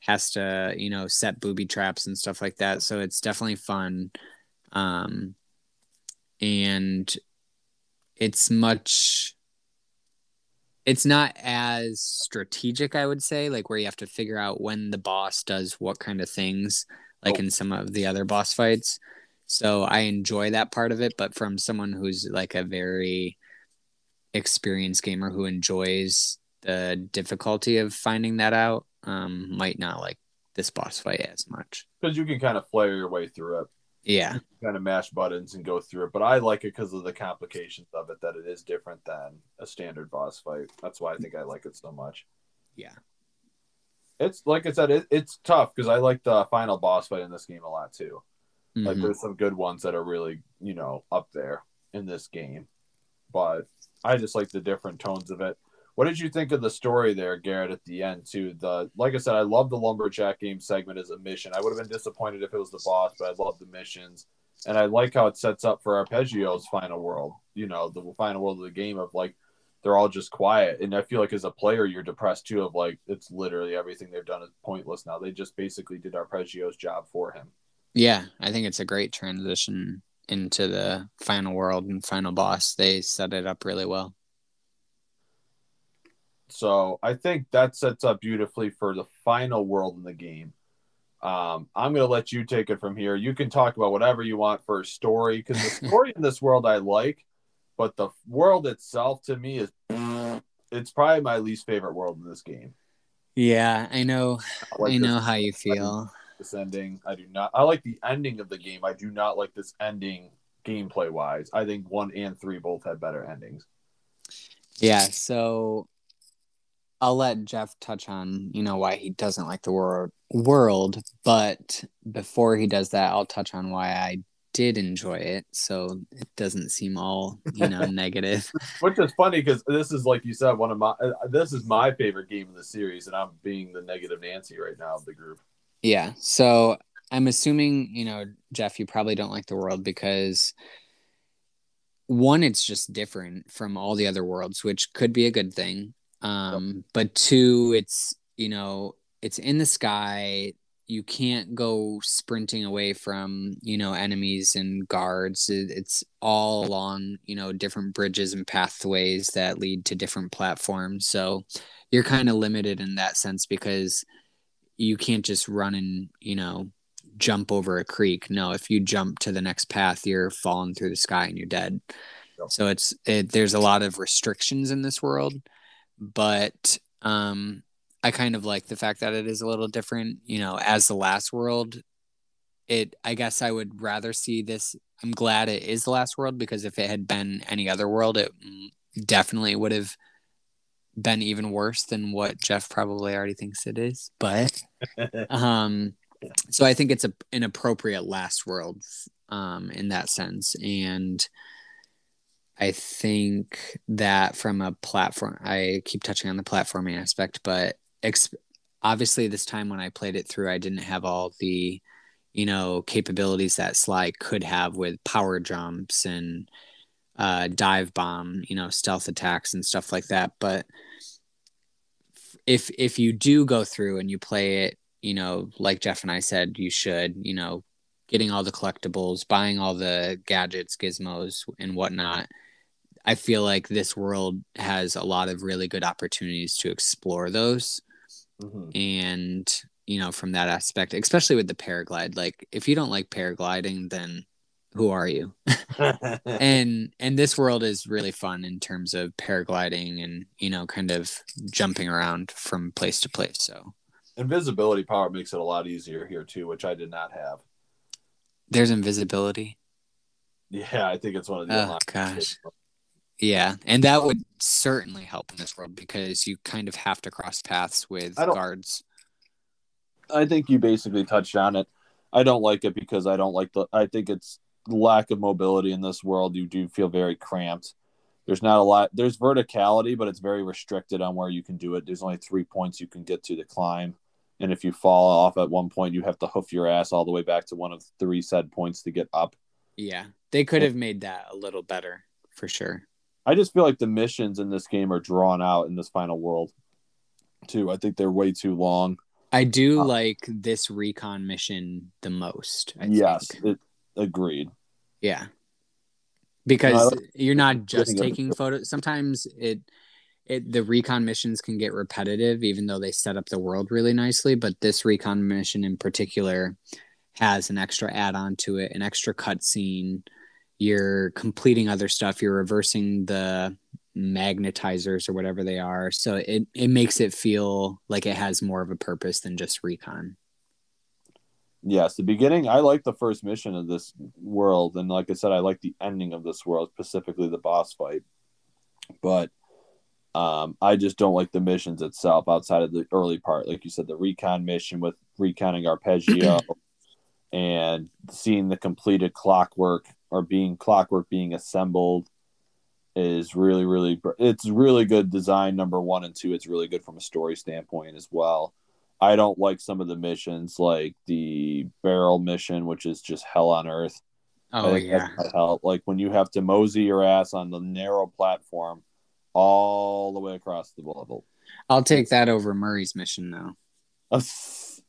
has to, you know, set booby traps and stuff like that. So it's definitely fun. Um and it's much it's not as strategic i would say like where you have to figure out when the boss does what kind of things like Oh. in some of the other boss fights so i enjoy that part of it but from someone who's like a very experienced gamer who enjoys the difficulty of finding that out um might not like this boss fight as much Because you can kind of flare your way through it, yeah kind of mash buttons and go through it. But I like it because of the complications of it, that it is different than a standard boss fight. That's why I think I like it so much. yeah It's like I said, it, it's tough because I like the final boss fight in this game a lot too. Like Mhm. there's some good ones that are really, you know, up there in this game. But I just like the different tones of it. What did you think of the story there, Garrett, at the end too? The like I said, I love the lumberjack game segment as a mission. I would have been disappointed if it was the boss, but I love the missions. And I like how it sets up for Arpeggio's final world, you know, the final world of the game of like they're all just quiet. And I feel like as a player you're depressed too of like it's literally everything they've done is pointless now. They just basically did Arpeggio's job for him. Yeah, I think it's a great transition into the final world and final boss. They set it up really well. So I think that sets up beautifully for the final world in the game. Um, I'm going to let you take it from here. You can talk about whatever you want for a story because the story in this world I like, but the world itself to me is it's probably my least favorite world in this game. Yeah, I know. like I know how you feel. This ending. I do not. I like the ending of the game. I do not like this ending gameplay wise. I think one and three both had better endings. Yeah, so I'll let Jeff touch on, you know, why he doesn't like the world world, but before he does that, I'll touch on why I did enjoy it so it doesn't seem all, you know, negative. Which is funny because this is like you said, one of my uh, this is my favorite game in the series, and I'm being the negative Nancy right now of the group. Yeah. So I'm assuming, you know, Jeff, you probably don't like the world because one, it's just different from all the other worlds, which could be a good thing. Um, but two, it's, you know, it's in the sky. You can't go sprinting away from, you know, enemies and guards. It's all along, you know, different bridges and pathways that lead to different platforms. So you're kind of limited in that sense because you can't just run and you know jump over a creek. No if you jump to the next path you're falling through the sky and you're dead. So it's it, there's a lot of restrictions in this world but um i kind of like the fact that it is a little different. You know as the last world it i guess i would rather see this i'm glad it is the last world because if it had been any other world it mm, definitely would have been even worse than what jeff probably already thinks it is but um so i think it's a, an appropriate last world um in that sense. And i think that from a platform i keep touching on the platforming aspect but ex- obviously this time when i played it through i didn't have all the you know, capabilities that Sly could have with power jumps and uh, dive bomb, you know, stealth attacks and stuff like that. But if if you do go through and you play it, you know, like Jeff and I said, you should, you know, getting all the collectibles, buying all the gadgets, gizmos, and whatnot. I feel like this world has a lot of really good opportunities to explore those. Mhm. And, you know, from that aspect, especially with the paraglide, like if you don't like paragliding, then who are you? and and this world is really fun in terms of paragliding and, you know, kind of jumping around from place to place. So Invisibility power makes it a lot easier here too, which I did not have. there's invisibility. Yeah, I think it's one of the Oh, gosh. Yeah, and that would certainly help in this world because you kind of have to cross paths with I guards. I think you basically touched on it. I don't like it because I don't like the. I think it's lack of mobility in this world. You do feel very cramped. There's not a lot. There's verticality, but it's very restricted on where you can do it. There's only three points you can get to to climb, and if you fall off at one point, you have to hoof your ass all the way back to one of three said points to get up. Yeah, they could have made that a little better for sure. I just feel like the missions in this game are drawn out in this final world. Too, I think they're way too long. I do Uh, like this recon mission the most. I yes, it, agreed. Yeah. Because No, you're not just taking photos. Sometimes it it the recon missions can get repetitive even though they set up the world really nicely, but this recon mission in particular has an extra add-on to it, an extra cutscene. You're completing other stuff, you're reversing the magnetizers or whatever they are. So it it makes it feel like it has more of a purpose than just recon. Yes, the beginning. I like the first mission of this world, and like I said, I like the ending of this world, specifically the boss fight. But um, I just don't like the missions itself outside of the early part. Like you said, the recon mission with recounting arpeggio and seeing the completed Clockwerk or being Clockwerk being assembled is really, really. It's really good design. Number one and two, it's really good from a story standpoint as well. I don't like some of the missions, like the barrel mission, which is just hell on earth. Oh yeah. hell. Like when you have to mosey your ass on the narrow platform all the way across the level. I'll take that over Murray's mission though.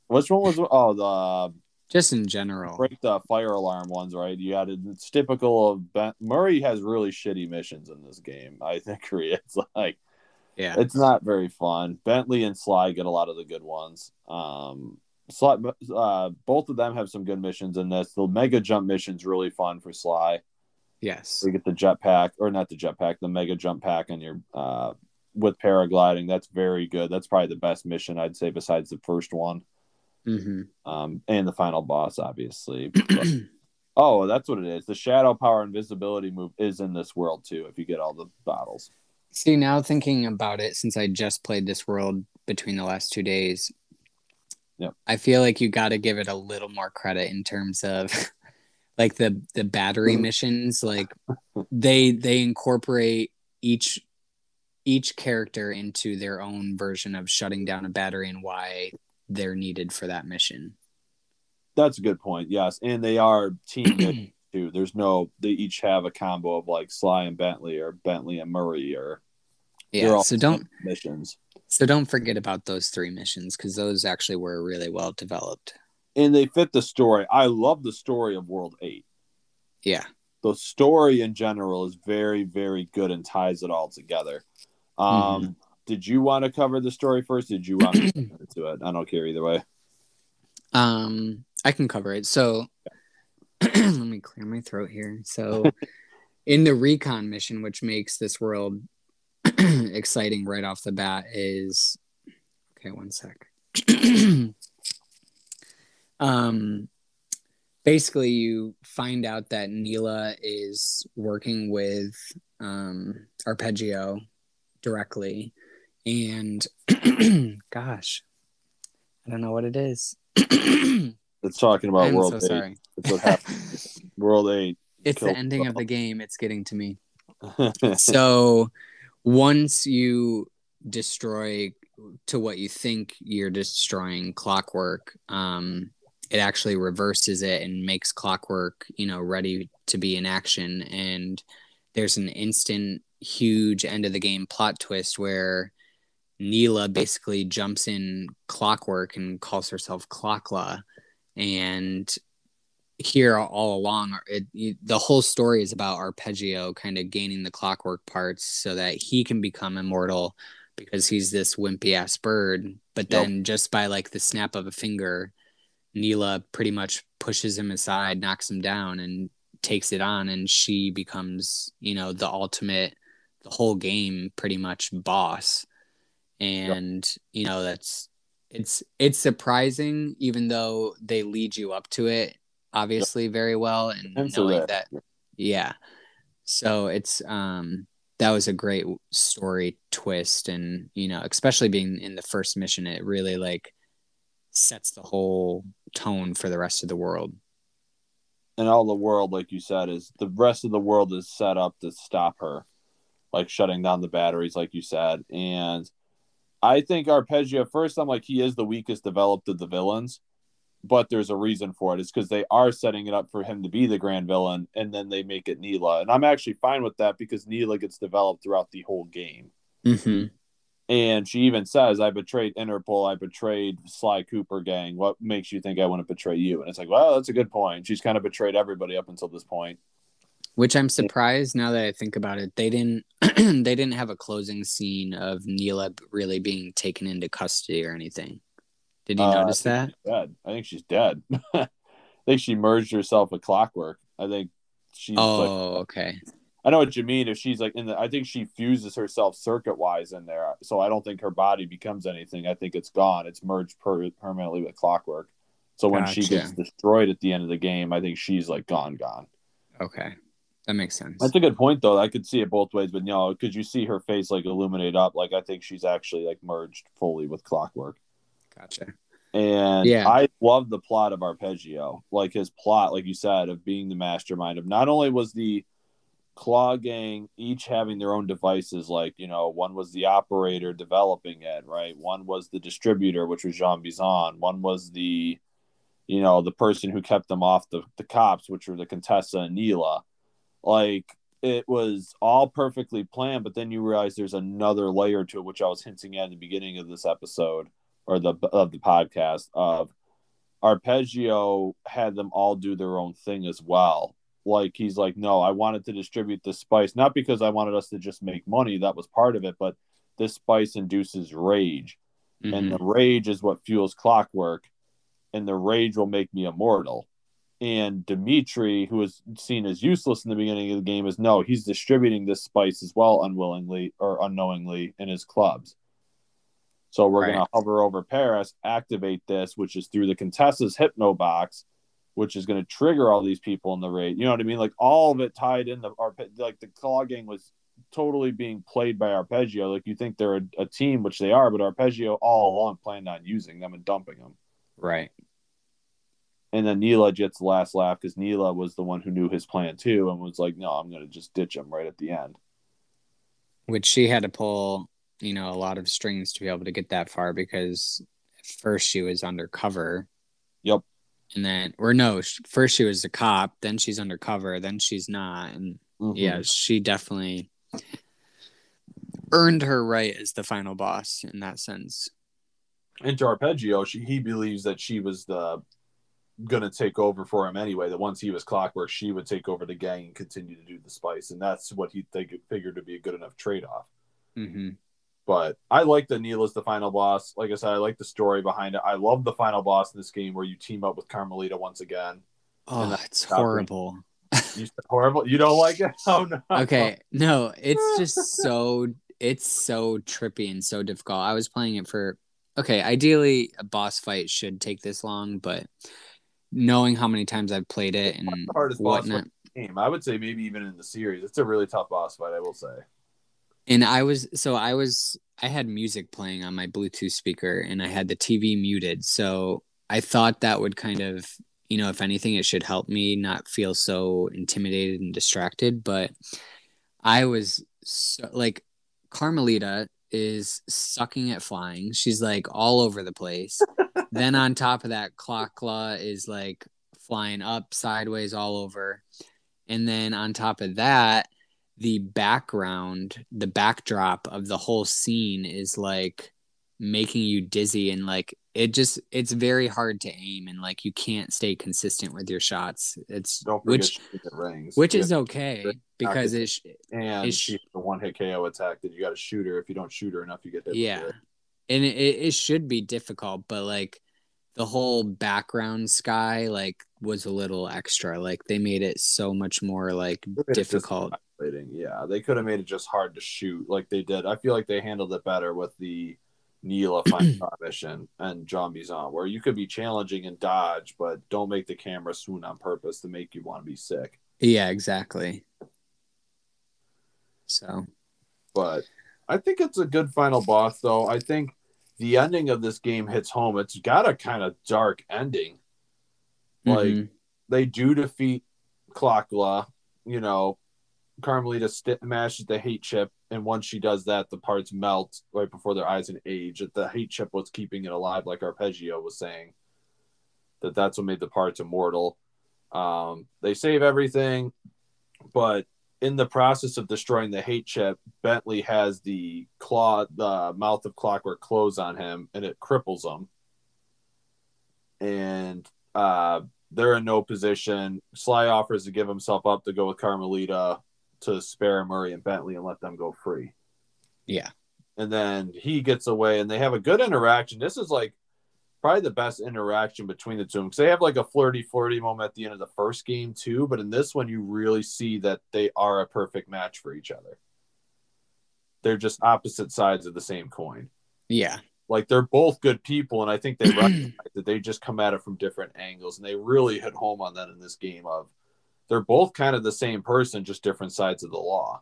Which one was? Oh, the Just in general. break the fire alarm ones, right? You had it's typical of ben- Murray has really shitty missions in this game. I think it's like Yeah. it's not very fun. Bentley and Sly get a lot of the good ones. Um, Sly, uh, both of them have some good missions in this. The mega jump mission's really fun for Sly. Yes. You get the jetpack, or not the jetpack, the mega jump pack on your uh, with paragliding. That's very good. That's probably the best mission I'd say besides the first one, hmm um, and the final boss, obviously. But- oh, that's what it is. The shadow power invisibility move is in this world too. If you get all the bottles. See, now thinking about it, since I just played this world between the last two days, Yep. I feel like you got to give it a little more credit in terms of like the the battery mm-hmm. missions. Like they they incorporate each each character into their own version of shutting down a battery and why they're needed for that mission. That's a good point. Yes, and they are team too. There's no. They each have a combo of like Sly and Bentley, or Bentley and Murray, or Yeah. all So don't missions. so don't forget about those three missions because those actually were really well developed. And they fit the story. I love the story of World Eight. Yeah. The story in general is very, very good and ties it all together. Um, Mm-hmm. Did you want to cover the story first? Did you want to do it? I don't care either way. Um, I can cover it. So let me clear my throat here. So in the recon mission, which makes this world exciting right off the bat, is okay, one sec. um basically you find out that Neyla is working with um Arpeggio directly and gosh, I don't know what it is. It's talking about I'm World so Eight. sorry. That's what happened. World Eight. it's the ending of the game. It's getting to me. So once you destroy to what you think you're destroying Clockwerk, um, it actually reverses it and makes Clockwerk you know ready to be in action and there's an instant huge end of the game plot twist where Neyla basically jumps in Clockwerk and calls herself Clockla and here all along it, it, the whole story is about arpeggio kind of gaining the Clockwerk parts so that he can become immortal because he's this wimpy ass bird but then yep. just by like the snap of a finger Neyla pretty much pushes him aside knocks him down and takes it on and she becomes you know the ultimate the whole game pretty much boss and yep. you know that's it's it's surprising even though they lead you up to it obviously very well and knowing that. that yeah so it's um that was a great story twist and you know especially being in the first mission it really like sets the whole tone for the rest of the world and all the world like you said is the rest of the world is set up to stop her like shutting down the batteries like you said and i think arpeggio first i'm like he is the weakest developed of the villains but there's a reason for it. It's because they are setting it up for him to be the grand villain, and then they make it Neyla. And I'm actually fine with that because Neyla gets developed throughout the whole game. Mm-hmm. And she even says, I betrayed Interpol, I betrayed Sly Cooper gang. What makes you think I want to betray you? And it's like, well, that's a good point. She's kind of betrayed everybody up until this point. Which I'm surprised now that I think about it. They didn't they didn't have a closing scene of Neyla really being taken into custody or anything. Did you uh, notice that? Dead. I think she's dead. I think she merged herself with Clockwerk. I think she's. Oh, like, okay. I know what you mean. If she's like in the, I think she fuses herself circuit wise in there. So I don't think her body becomes anything. I think it's gone. It's merged per- permanently with Clockwerk. So when gotcha. she gets destroyed at the end of the game, I think she's like gone, gone. Okay. That makes sense. That's a good point, though. I could see it both ways, but you know, because you see her face like illuminate up, like I think she's actually like merged fully with Clockwerk. Gotcha. And yeah. I love the plot of Arpeggio, like his plot, like you said, of being the mastermind of not only was the Klaww Gang each having their own devices, like, you know, one was the operator developing it, right? One was the distributor, which was Jean Bison. One was the, you know, the person who kept them off the, the cops, which were the Contessa and Neyla. Like, it was all perfectly planned, but then you realize there's another layer to it, which I was hinting at in the beginning of this episode or the of the podcast of Arpeggio had them all do their own thing as well. Like he's like, no, I wanted to distribute this spice not because I wanted us to just make money, that was part of it, but this spice induces rage. Mm-hmm. And the rage is what fuels Clockwerk, and the rage will make me immortal. And Dimitri, who was seen as useless in the beginning of the game, is no, he's distributing this spice as well, unwillingly or unknowingly in his clubs. So we're right. going to hover over Paris, activate this, which is through the Contessa's Hypno box, which is going to trigger all these people in the raid. You know what I mean? Like all of it tied in the like the Klaww Gang was totally being played by Arpeggio. Like you think they're a, a team, which they are, but Arpeggio all along planned on using them and dumping them. Right. And then Neyla gets the last laugh because Neyla was the one who knew his plan too and was like, no, I'm going to just ditch him right at the end. Which she had to pull you know a lot of strings to be able to get that far because first she was undercover yep and then or no first she was a cop then she's undercover then she's not and mm-hmm. yeah she definitely earned her right as the final boss in that sense into arpeggio she he believes that she was the gonna take over for him anyway that once he was Clockwerk she would take over the gang and continue to do the spice and that's what he think, figured to be a good enough trade-off mm-hmm. But I like that Neil is the final boss. Like I said, I like the story behind it. I love the final boss in this game where you team up with Carmelita once again. Oh, it's horrible. You horrible. You don't like it? Oh no. Okay, no, it's just so it's so trippy and so difficult. I was playing it for okay. Ideally, a boss fight should take this long, but knowing how many times I've played it and hardest whatnot, boss game. I would say maybe even in the series, it's a really tough boss fight. I will say and I was so I was I had music playing on my Bluetooth speaker and I had the TV muted. So I thought that would kind of, you know, if anything, it should help me not feel so intimidated and distracted. But I was so, like, Carmelita is sucking at flying. She's like all over the place. then on top of that, Clockla is like flying up, sideways, all over. And then on top of that, the background, the backdrop of the whole scene is like making you dizzy and like it just it's very hard to aim and like you can't stay consistent with your shots. It's Don't which rings. which is okay because it sh- and is- she's the one hit KO attack that you got to shoot her. If you don't shoot her enough, you get hit. yeah and it, it should be difficult but like the whole background sky like was a little extra like they made it so much more like They made it just difficult. Yeah, they could have made it just hard to shoot like they did. I feel like they handled it better with the Neyla Fine Star and John Bison, where you could be challenging and dodge, but don't make the camera swoon on purpose to make you want to be sick. yeah exactly so But I think it's a good final boss, though. I think the ending of this game hits home. It's got a kind of dark ending. Like mhm. they do defeat Clockla, you know, Carmelita st- mashes the hate chip, and once she does that, the parts melt right before their eyes and age. The hate chip was keeping it alive, like Arpeggio was saying. That that's what made the parts immortal. Um, they save everything, but in the process of destroying the hate chip, Bentley has the claw, the mouth of Clockwerk close on him, and it cripples him. And uh, they're in no position. Sly offers to give himself up to go with Carmelita to spare Murray and Bentley and let them go free. yeah And then he gets away, and they have a good interaction. This is like probably the best interaction between the two because they have like a flirty, flirty moment at the end of the first game too. But in this one, you really see that they are a perfect match for each other. They're just opposite sides of the same coin. yeah Like they're both good people, and I think they recognize that they just come at it from different angles, and they really hit home on that in this game. Of they're both kind of the same person, just different sides of the law.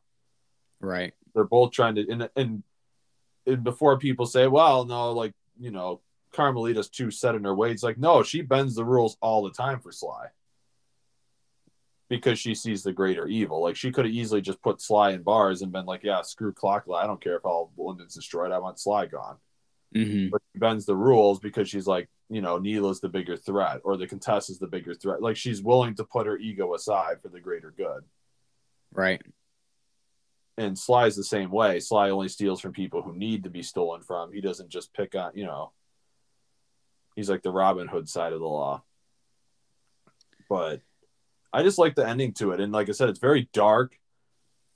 right They're both trying to, and and, and before people say, "Well, no, like you know, Carmelita's too set in her ways," like no, she bends the rules all the time for Sly because she sees the greater evil. Like she could have easily just put Sly in bars and been like, "Yeah, screw Clockla. I don't care if all London's destroyed. I want Sly gone." hmm but she bends the rules because she's like, you know, Neyla's the bigger threat or the Contessa's the bigger threat. Like she's willing to put her ego aside for the greater good. right And Sly's the same way. Sly only steals from people who need to be stolen from. He doesn't just pick on, you know, he's like the Robin Hood side of the law. But I just like the ending to it. And like I said, it's very dark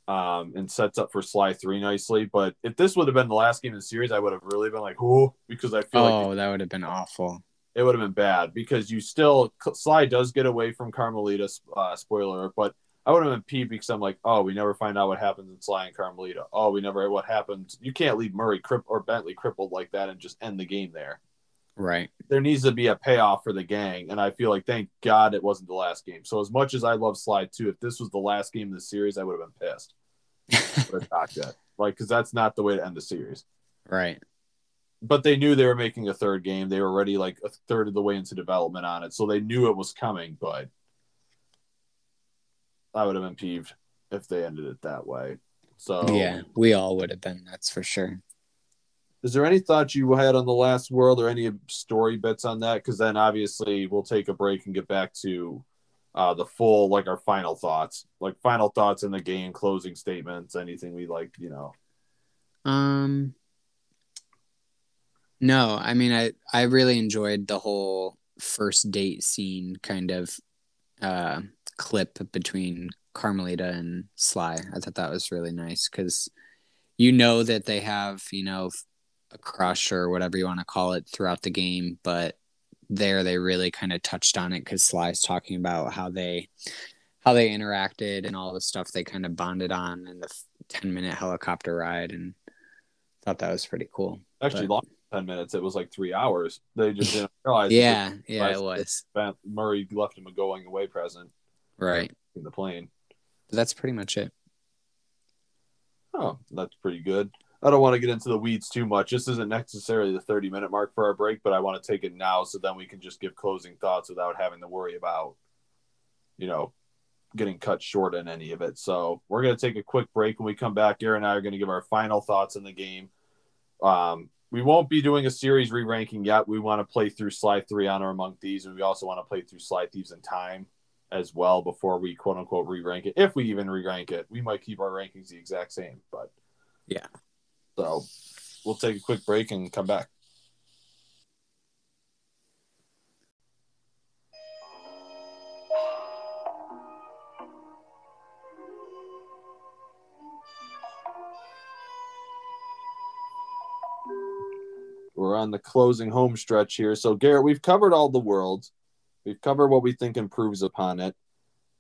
um, and sets up for Sly 3 nicely. But if this would have been the last game of the series, I would have really been like, who? Because I feel like oh that would have been awful it would have been bad because you still Sly does get away from Carmelita. Uh, spoiler, but I would have been peeved because I'm like, oh, we never find out what happens in Sly and Carmelita. Oh, we never what happens. You can't leave Murray crip- or Bentley crippled like that and just end the game there. Right There needs to be a payoff for the gang, and I feel like thank God it wasn't the last game. So as much as I love Sly Two, if this was the last game of the series, I would have been pissed. Would have talked that like because that's not the way to end the series right but they knew they were making a third game. They were already like a third of the way into development on it, so they knew it was coming. But I would have been peeved if they ended it that way. So, yeah we all would have been that's for sure is there any thoughts you had on the last world or any story bits on that? Because then obviously we'll take a break and get back to uh, the full, like our final thoughts, like final thoughts in the game, closing statements, anything we like, you know. Um No, I mean I I really enjoyed the whole first date scene kind of uh clip between Carmelita and Sly. I thought that was really nice cuz you know that they have, you know, a crush or whatever you want to call it throughout the game, but there they really kind of touched on it cuz Sly's talking about how they how they interacted and all the stuff they kind of bonded on in the 10 minute helicopter ride and thought that was pretty cool. Actually, But- ten minutes. It was like three hours. They just didn't realize. Yeah, yeah, it was. Murray left him a going away present Right. in the plane. That's pretty much it. Oh, that's pretty good. I don't want to get into the weeds too much. This isn't necessarily the 30 minute mark for our break, but I want to take it now so then we can just give closing thoughts without having to worry about, you know, getting cut short in any of it. So we're going to take a quick break. When we come back, Aaron and I are going to give our final thoughts on the game, Um, we won't be doing a series re-ranking yet. We want to play through Sly Three Honor Among Thieves, and we also want to play through Sly Thieves in time as well before we quote unquote re-rank it. If we even re-rank it, we might keep our rankings the exact same. But Yeah. So we'll take a quick break and come back. We're on the closing home stretch here. So, Garrett, we've covered all the worlds. We've covered what we think improves upon it.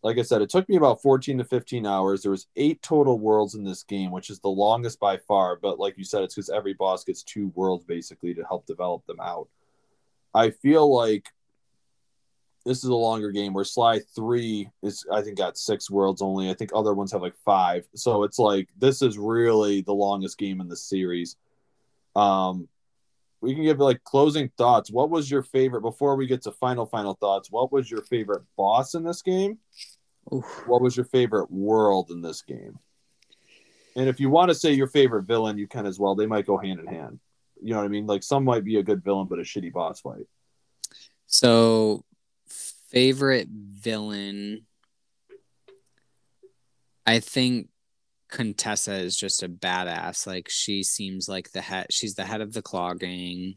Like I said, it took me about 14 to 15 hours. There was eight total worlds in this game, which is the longest by far. But like you said, it's because every boss gets two worlds basically to help develop them out. I feel like this is a longer game where Sly 3 is I think got six worlds only. I think other ones have like five. So it's like this is really the longest game in the series. Um we can give like closing thoughts. What was your favorite before we get to final final thoughts? What was your favorite boss in this game? Oof. What was your favorite world in this game? And if you want to say your favorite villain, you can as well. They might go hand in hand. You know what I mean? Like some might be a good villain, but a shitty boss fight. So, favorite villain. I think Contessa is just a badass. Like she seems like the head. She's the head of the Klaww Gang,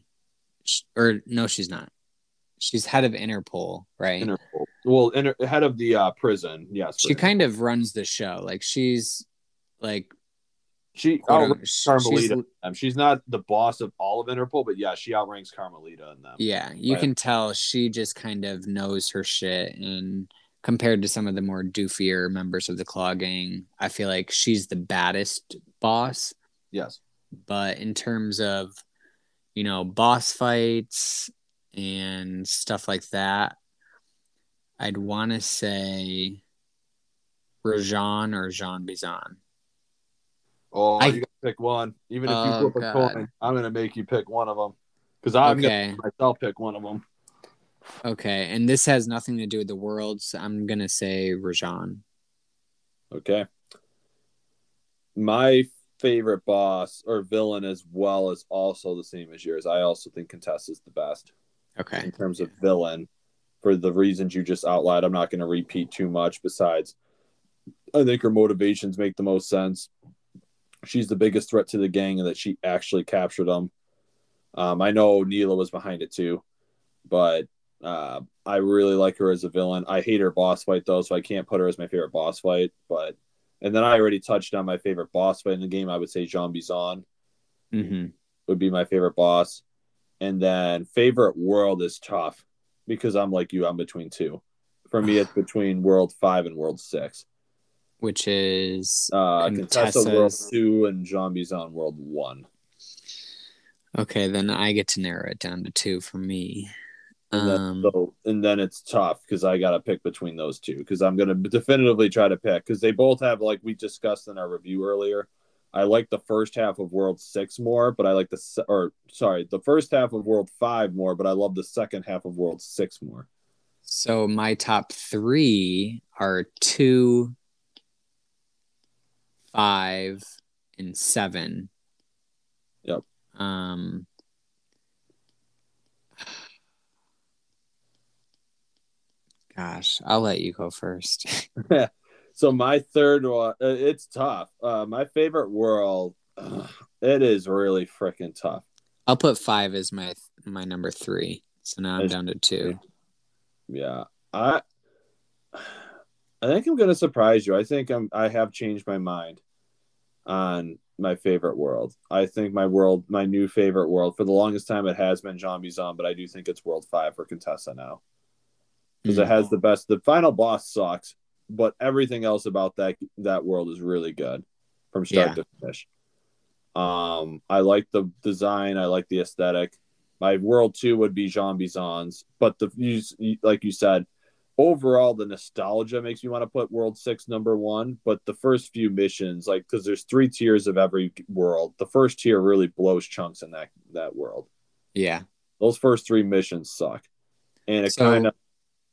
Sh- or no, she's not. She's head of Interpol, right? Interpol. Well, inter- head of the uh, prison. Yes. she kind of runs the show. Like she's like she outranks Carmelita. she's- she's not the boss of all of Interpol, but yeah, she outranks Carmelita in them. Yeah, you Right. can tell she just kind of knows her shit. And compared to some of the more doofier members of the Klaww Gang, I feel like she's the baddest boss. Yes. But in terms of, you know, boss fights and stuff like that, I'd want to say Rajan or Jean Bison. Oh, I, you gotta pick one. Even if oh, you flip a coin, I'm gonna make you pick one of them because I'm Okay. gonna myself pick one of them. Okay. And this has nothing to do with the worlds. I'm going to say Rajan. Okay. My favorite boss or villain as well is also the same as yours. I also think Contessa is the best Okay. in terms of villain for the reasons you just outlined. I'm not going to repeat too much. Besides, I think her motivations make the most sense. She's the biggest threat to the gang, and that she actually captured them. Um, I know Neyla was behind it too, but uh, I really like her as a villain. I hate her boss fight though, so I can't put her as my favorite boss fight. But and then I already touched on my favorite boss fight in the game. I would say Jean Bison Mm-hmm. would be my favorite boss. And then favorite world is tough because I'm like you, I'm between two. For me, it's between World Five and World Six. Which is Uh, Contessa World Two and Jean Bison World One. okay. Then I get to narrow it down to two for me. And then, Um, so, and then it's tough because I got to pick between those two because I'm going to definitively try to pick because they both have, like we discussed in our review earlier. I like the first half of World Six more, but I like the, se- or sorry, the first half of World Five more, but I love the second half of World Six more. so my top three are two, five, and seven. Yep. Um. Gosh, I'll let you go first. So my third one, uh, it's tough. Uh, my favorite world, it is really freaking tough. I'll put five as my my number three. So now I'm As- down to two. Yeah, I, I think I'm gonna surprise you. I think I'm. I have changed my mind on my favorite world. I think my world, my new favorite world, for the longest time, it has been Jean Bison, but I do think it's World Five for Contessa now because it Mm. has the best. The final boss sucks, but everything else about that that world is really good from start Yeah. to finish. Um, I like the design. I like the aesthetic. My world two would be Jean Bison's, but the you, like you said, overall the nostalgia makes me want to put World Six number one. But the first few missions, like because there's three tiers of every world, the first tier really blows chunks in that that world Yeah. those first three missions suck and it So- kind of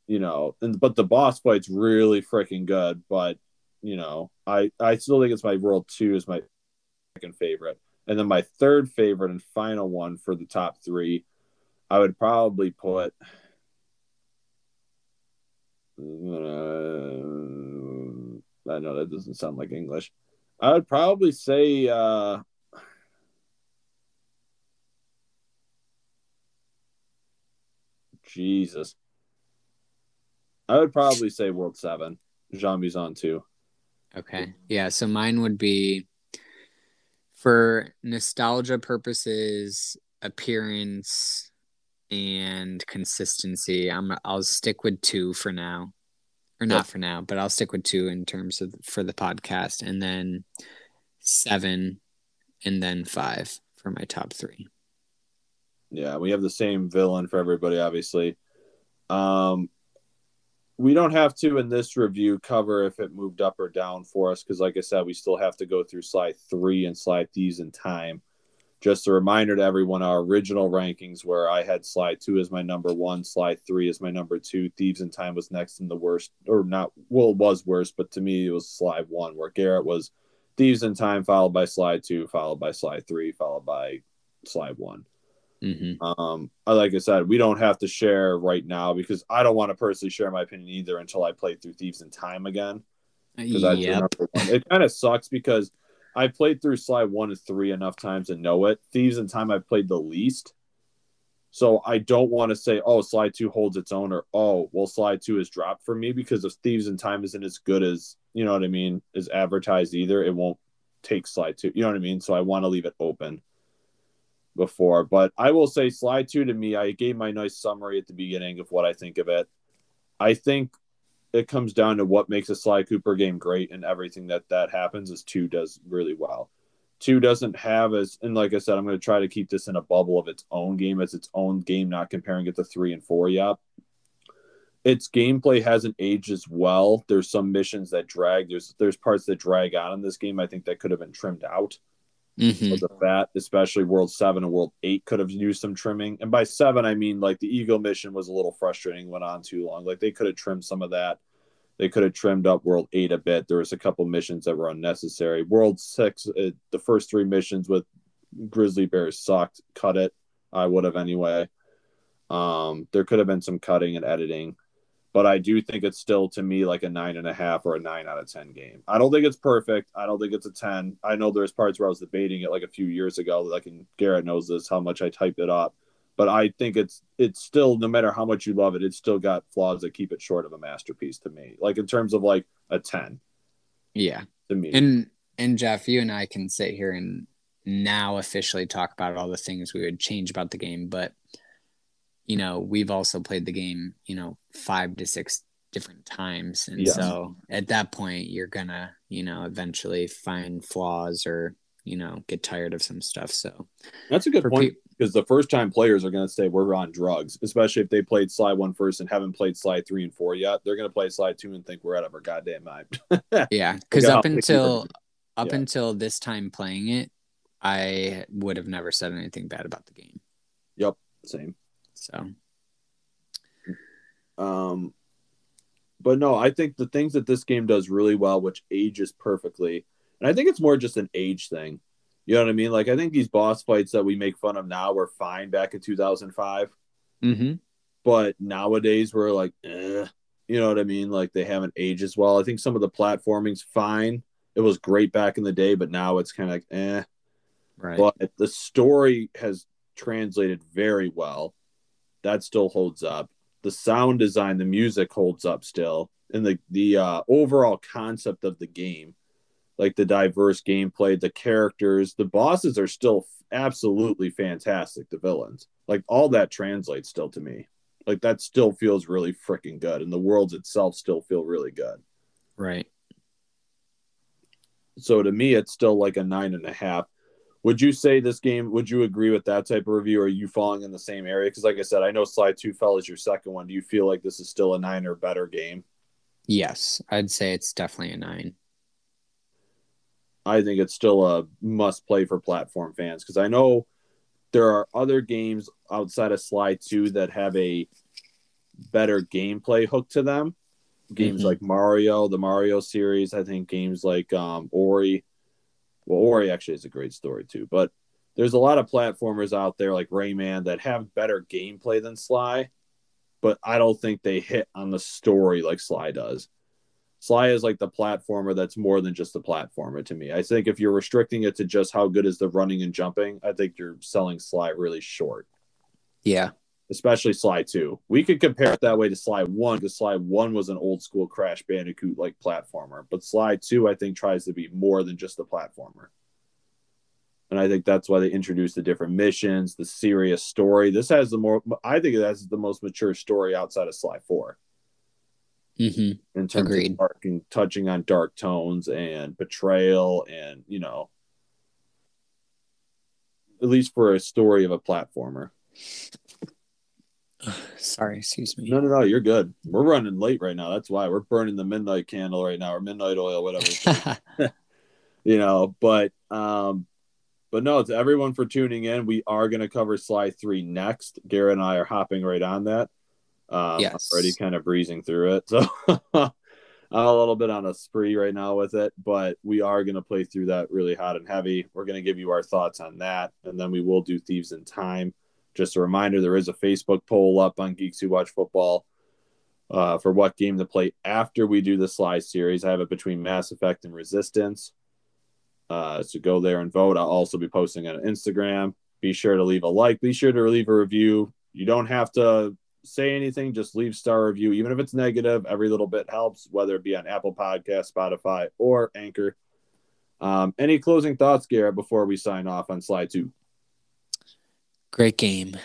you know and but the boss fight's really freaking good but you know i i still think it's my world two is my second favorite And then my third favorite and final one for the top three, I would probably put. Uh, I know that doesn't sound like English. I would probably say uh, Jesus. I would probably say World Seven, Jean Muson two. Okay. Yeah. So mine would be for nostalgia purposes, appearance, and consistency. I'm I'll stick with two for now. Or not Yep. for now, but I'll stick with two in terms of for the podcast and then seven and then five for my top three. Yeah, we have the same villain for everybody, obviously. Um, we don't have to in this review cover if it moved up or down for us because, like I said, we still have to go through Sly three and Sly Thieves in Time. Just a reminder to everyone: our original rankings, where I had Sly two as my number one, Sly three as my number two, thieves in time was next in the worst, or not. Well, it was worst, but to me, it was Sly one, where Garrett was thieves in time, followed by Sly two, followed by Sly three, followed by Sly one. Mm-hmm. Um, I- like I said, we don't have to share right now because I don't want to personally share my opinion either until I play through Thieves in Time again. Because that's the Yep. It kind of sucks because I played through Sly one and three enough times to know it. Thieves in Time I've played the least. So I don't want to say, oh, Sly two holds its own, or oh, well, Sly two is dropped for me because if Thieves in Time isn't as good as you know what I mean, is advertised either, it won't take Sly two. You know what I mean? So I want to leave it open before. But I will say Sly two to me, I gave my nice summary at the beginning of what I think of it. I think it comes down to what makes a Sly Cooper game great, and everything that that happens is two does really well. Two doesn't have as, and like I said, I'm going to try to keep this in a bubble of its own game as its own game, not comparing it to three and four yet. Its gameplay hasn't aged as well. There's some missions that drag. There's there's parts that drag on in this game. I think that could have been trimmed out Mhm. of the fat, especially World Seven and World Eight could have used some trimming. And by seven, I mean like the Eagle mission was a little frustrating, went on too long. Like they could have trimmed some of that. They could have trimmed up World Eight a bit. There was a couple missions that were unnecessary. World Six, uh, the first three missions with Grizzly Bears sucked. Cut it. I would have anyway. Um, there could have been some cutting and editing, but I do think it's still to me like a nine and a half or a nine out of ten game. I don't think it's perfect. I don't think it's a ten. I know there's parts where I was debating it like a few years ago. Like, and Garrett knows this how much I typed it up, but I think it's it's still no matter how much you love it, it's still got flaws that keep it short of a masterpiece to me. Like in terms of like a ten Yeah. to me. And and Jeff, you and I can sit here and now officially talk about all the things we would change about the game, but you know, we've also played the game, you know, five to six different times. And Yes. so at that point you're gonna, you know, eventually find flaws or, you know, get tired of some stuff. So That's a good point pe- because the first time players are going to say we're on drugs, especially if they played Sly one first and haven't played Sly three and four yet. They're going to play Sly two and think we're out of our goddamn mind. yeah, because up until up Yeah. until this time playing it, I would have never said anything bad about the game. Yep. Same. So Um, but no, I think the things that this game does really well, which ages perfectly, and I think it's more just an age thing. You know what I mean? Like I think these boss fights that we make fun of now were fine back in 2005, mm-hmm. but nowadays we're like, eh, you know what I mean? Like they haven't aged as well. I think some of the platforming's fine. It was great back in the day, but now it's kind of like, eh. right. But the story has translated very well. That still holds up. The sound design, the music holds up still, and the the uh, overall concept of the game, like the diverse gameplay, the characters, the bosses are still absolutely fantastic. The villains, like all that translates still to me. Like that still feels really freaking good, and the worlds itself still feel really good. right. So to me, it's still like a nine and a half. Would you say this game? Would you agree with that type of review? Or are you falling in the same area? Because, like I said, I know Sly Two fell as your second one. Do you feel like this is still a nine or better game? Yes, I'd say it's definitely a nine. I think it's still a must play for platform fans because I know there are other games outside of Sly Two that have a better gameplay hook to them. Games Mhm. like Mario, the Mario series. I think games like um, Ori well, Ori actually is a great story too, but there's a lot of platformers out there like Rayman that have better gameplay than Sly, but I don't think they hit on the story like Sly does. Sly is like the platformer that's more than just a platformer to me. I think if you're restricting it to just how good is the running and jumping, I think you're selling Sly really short. Yeah. Especially Sly 2. We could compare it that way to Sly 1 because Sly 1 was an old school Crash Bandicoot like platformer. But Sly 2, I think, tries to be more than just a platformer. And I think that's why they introduced the different missions, the serious story. This has the more, I think it has the most mature story outside of Sly 4 Mm-hmm. in terms Agreed. of dark and touching on dark tones and betrayal and you know at least for a story of a platformer Sorry, excuse me. no no no you're good. We're running late right now. That's why we're burning the midnight candle right now or midnight oil whatever you know but um but no to everyone for tuning in we are going to cover sly 3 next. Garrett and i are hopping right on that. Um Yes. Already kind of breezing through it so i'm a little bit on a spree right now with it but we are going to play through that really hot and heavy. We're going to give you our thoughts on that and then we will do thieves in time just a reminder there is a facebook poll up on geeks who watch football uh, for what game to play after we do the Sly series. I have it between Mass Effect and Resistance. Uh, so go there and vote. I'll also be posting on Instagram. Be sure to leave a like. Be sure to leave a review. You don't have to say anything. Just leave star review, even if it's negative. Every little bit helps, whether it be on Apple Podcast, Spotify, or Anchor. Um, any closing thoughts, Garrett, before we sign off on Sly two? Great game.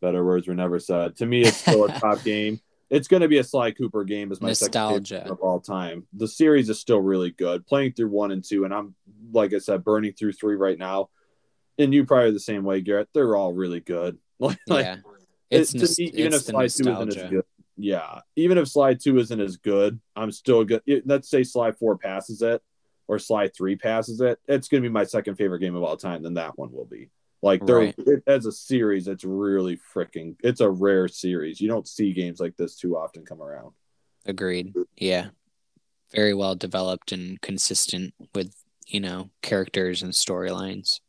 Better words were never said. To me, it's still a top game. It's going to be a Sly Cooper game as my second Nostalgia. favorite of all time. The series is still really good. Playing through one and two, and I'm like I said, burning through three right now. And you probably the same way, Garrett. They're all really good. Like, yeah. it- It's, me, even if it's Sly two isn't as good, yeah, even if Sly two isn't as good, I'm still good. it- let's say Sly four passes it, or Sly three passes it. It's going to be my second favorite game of all time. Then that one will be. Like they're Right. it, as a series, it's really freaking. It's a rare series. You don't see games like this too often come around. Agreed. Yeah. Very well developed and consistent with, you know, characters and storylines.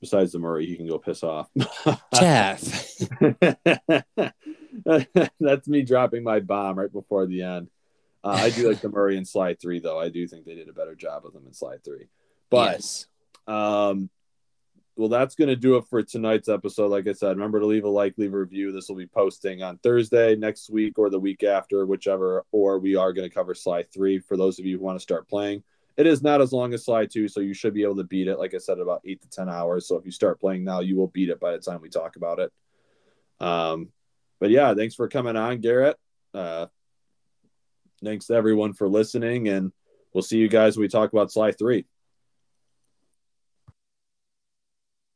Besides the Murray, you can go piss off. Jeff. That's me dropping my bomb right before the end. Uh, I do like the Murray in Sly Three, though. I do think they did a better job with them in Sly Three. But yes. um, well, that's going to do it for tonight's episode. Like I said, remember to leave a like, leave a review. This will be posting on Thursday next week or the week after, whichever. Or we are going to cover Sly Three for those of you who want to start playing. It is not as long as Sly Two, so you should be able to beat it. Like I said, about eight to ten hours. So if you start playing now, you will beat it by the time we talk about it. Um, but yeah, thanks for coming on, Garrett. Uh, thanks to everyone for listening, and we'll see you guys when we talk about Sly Three.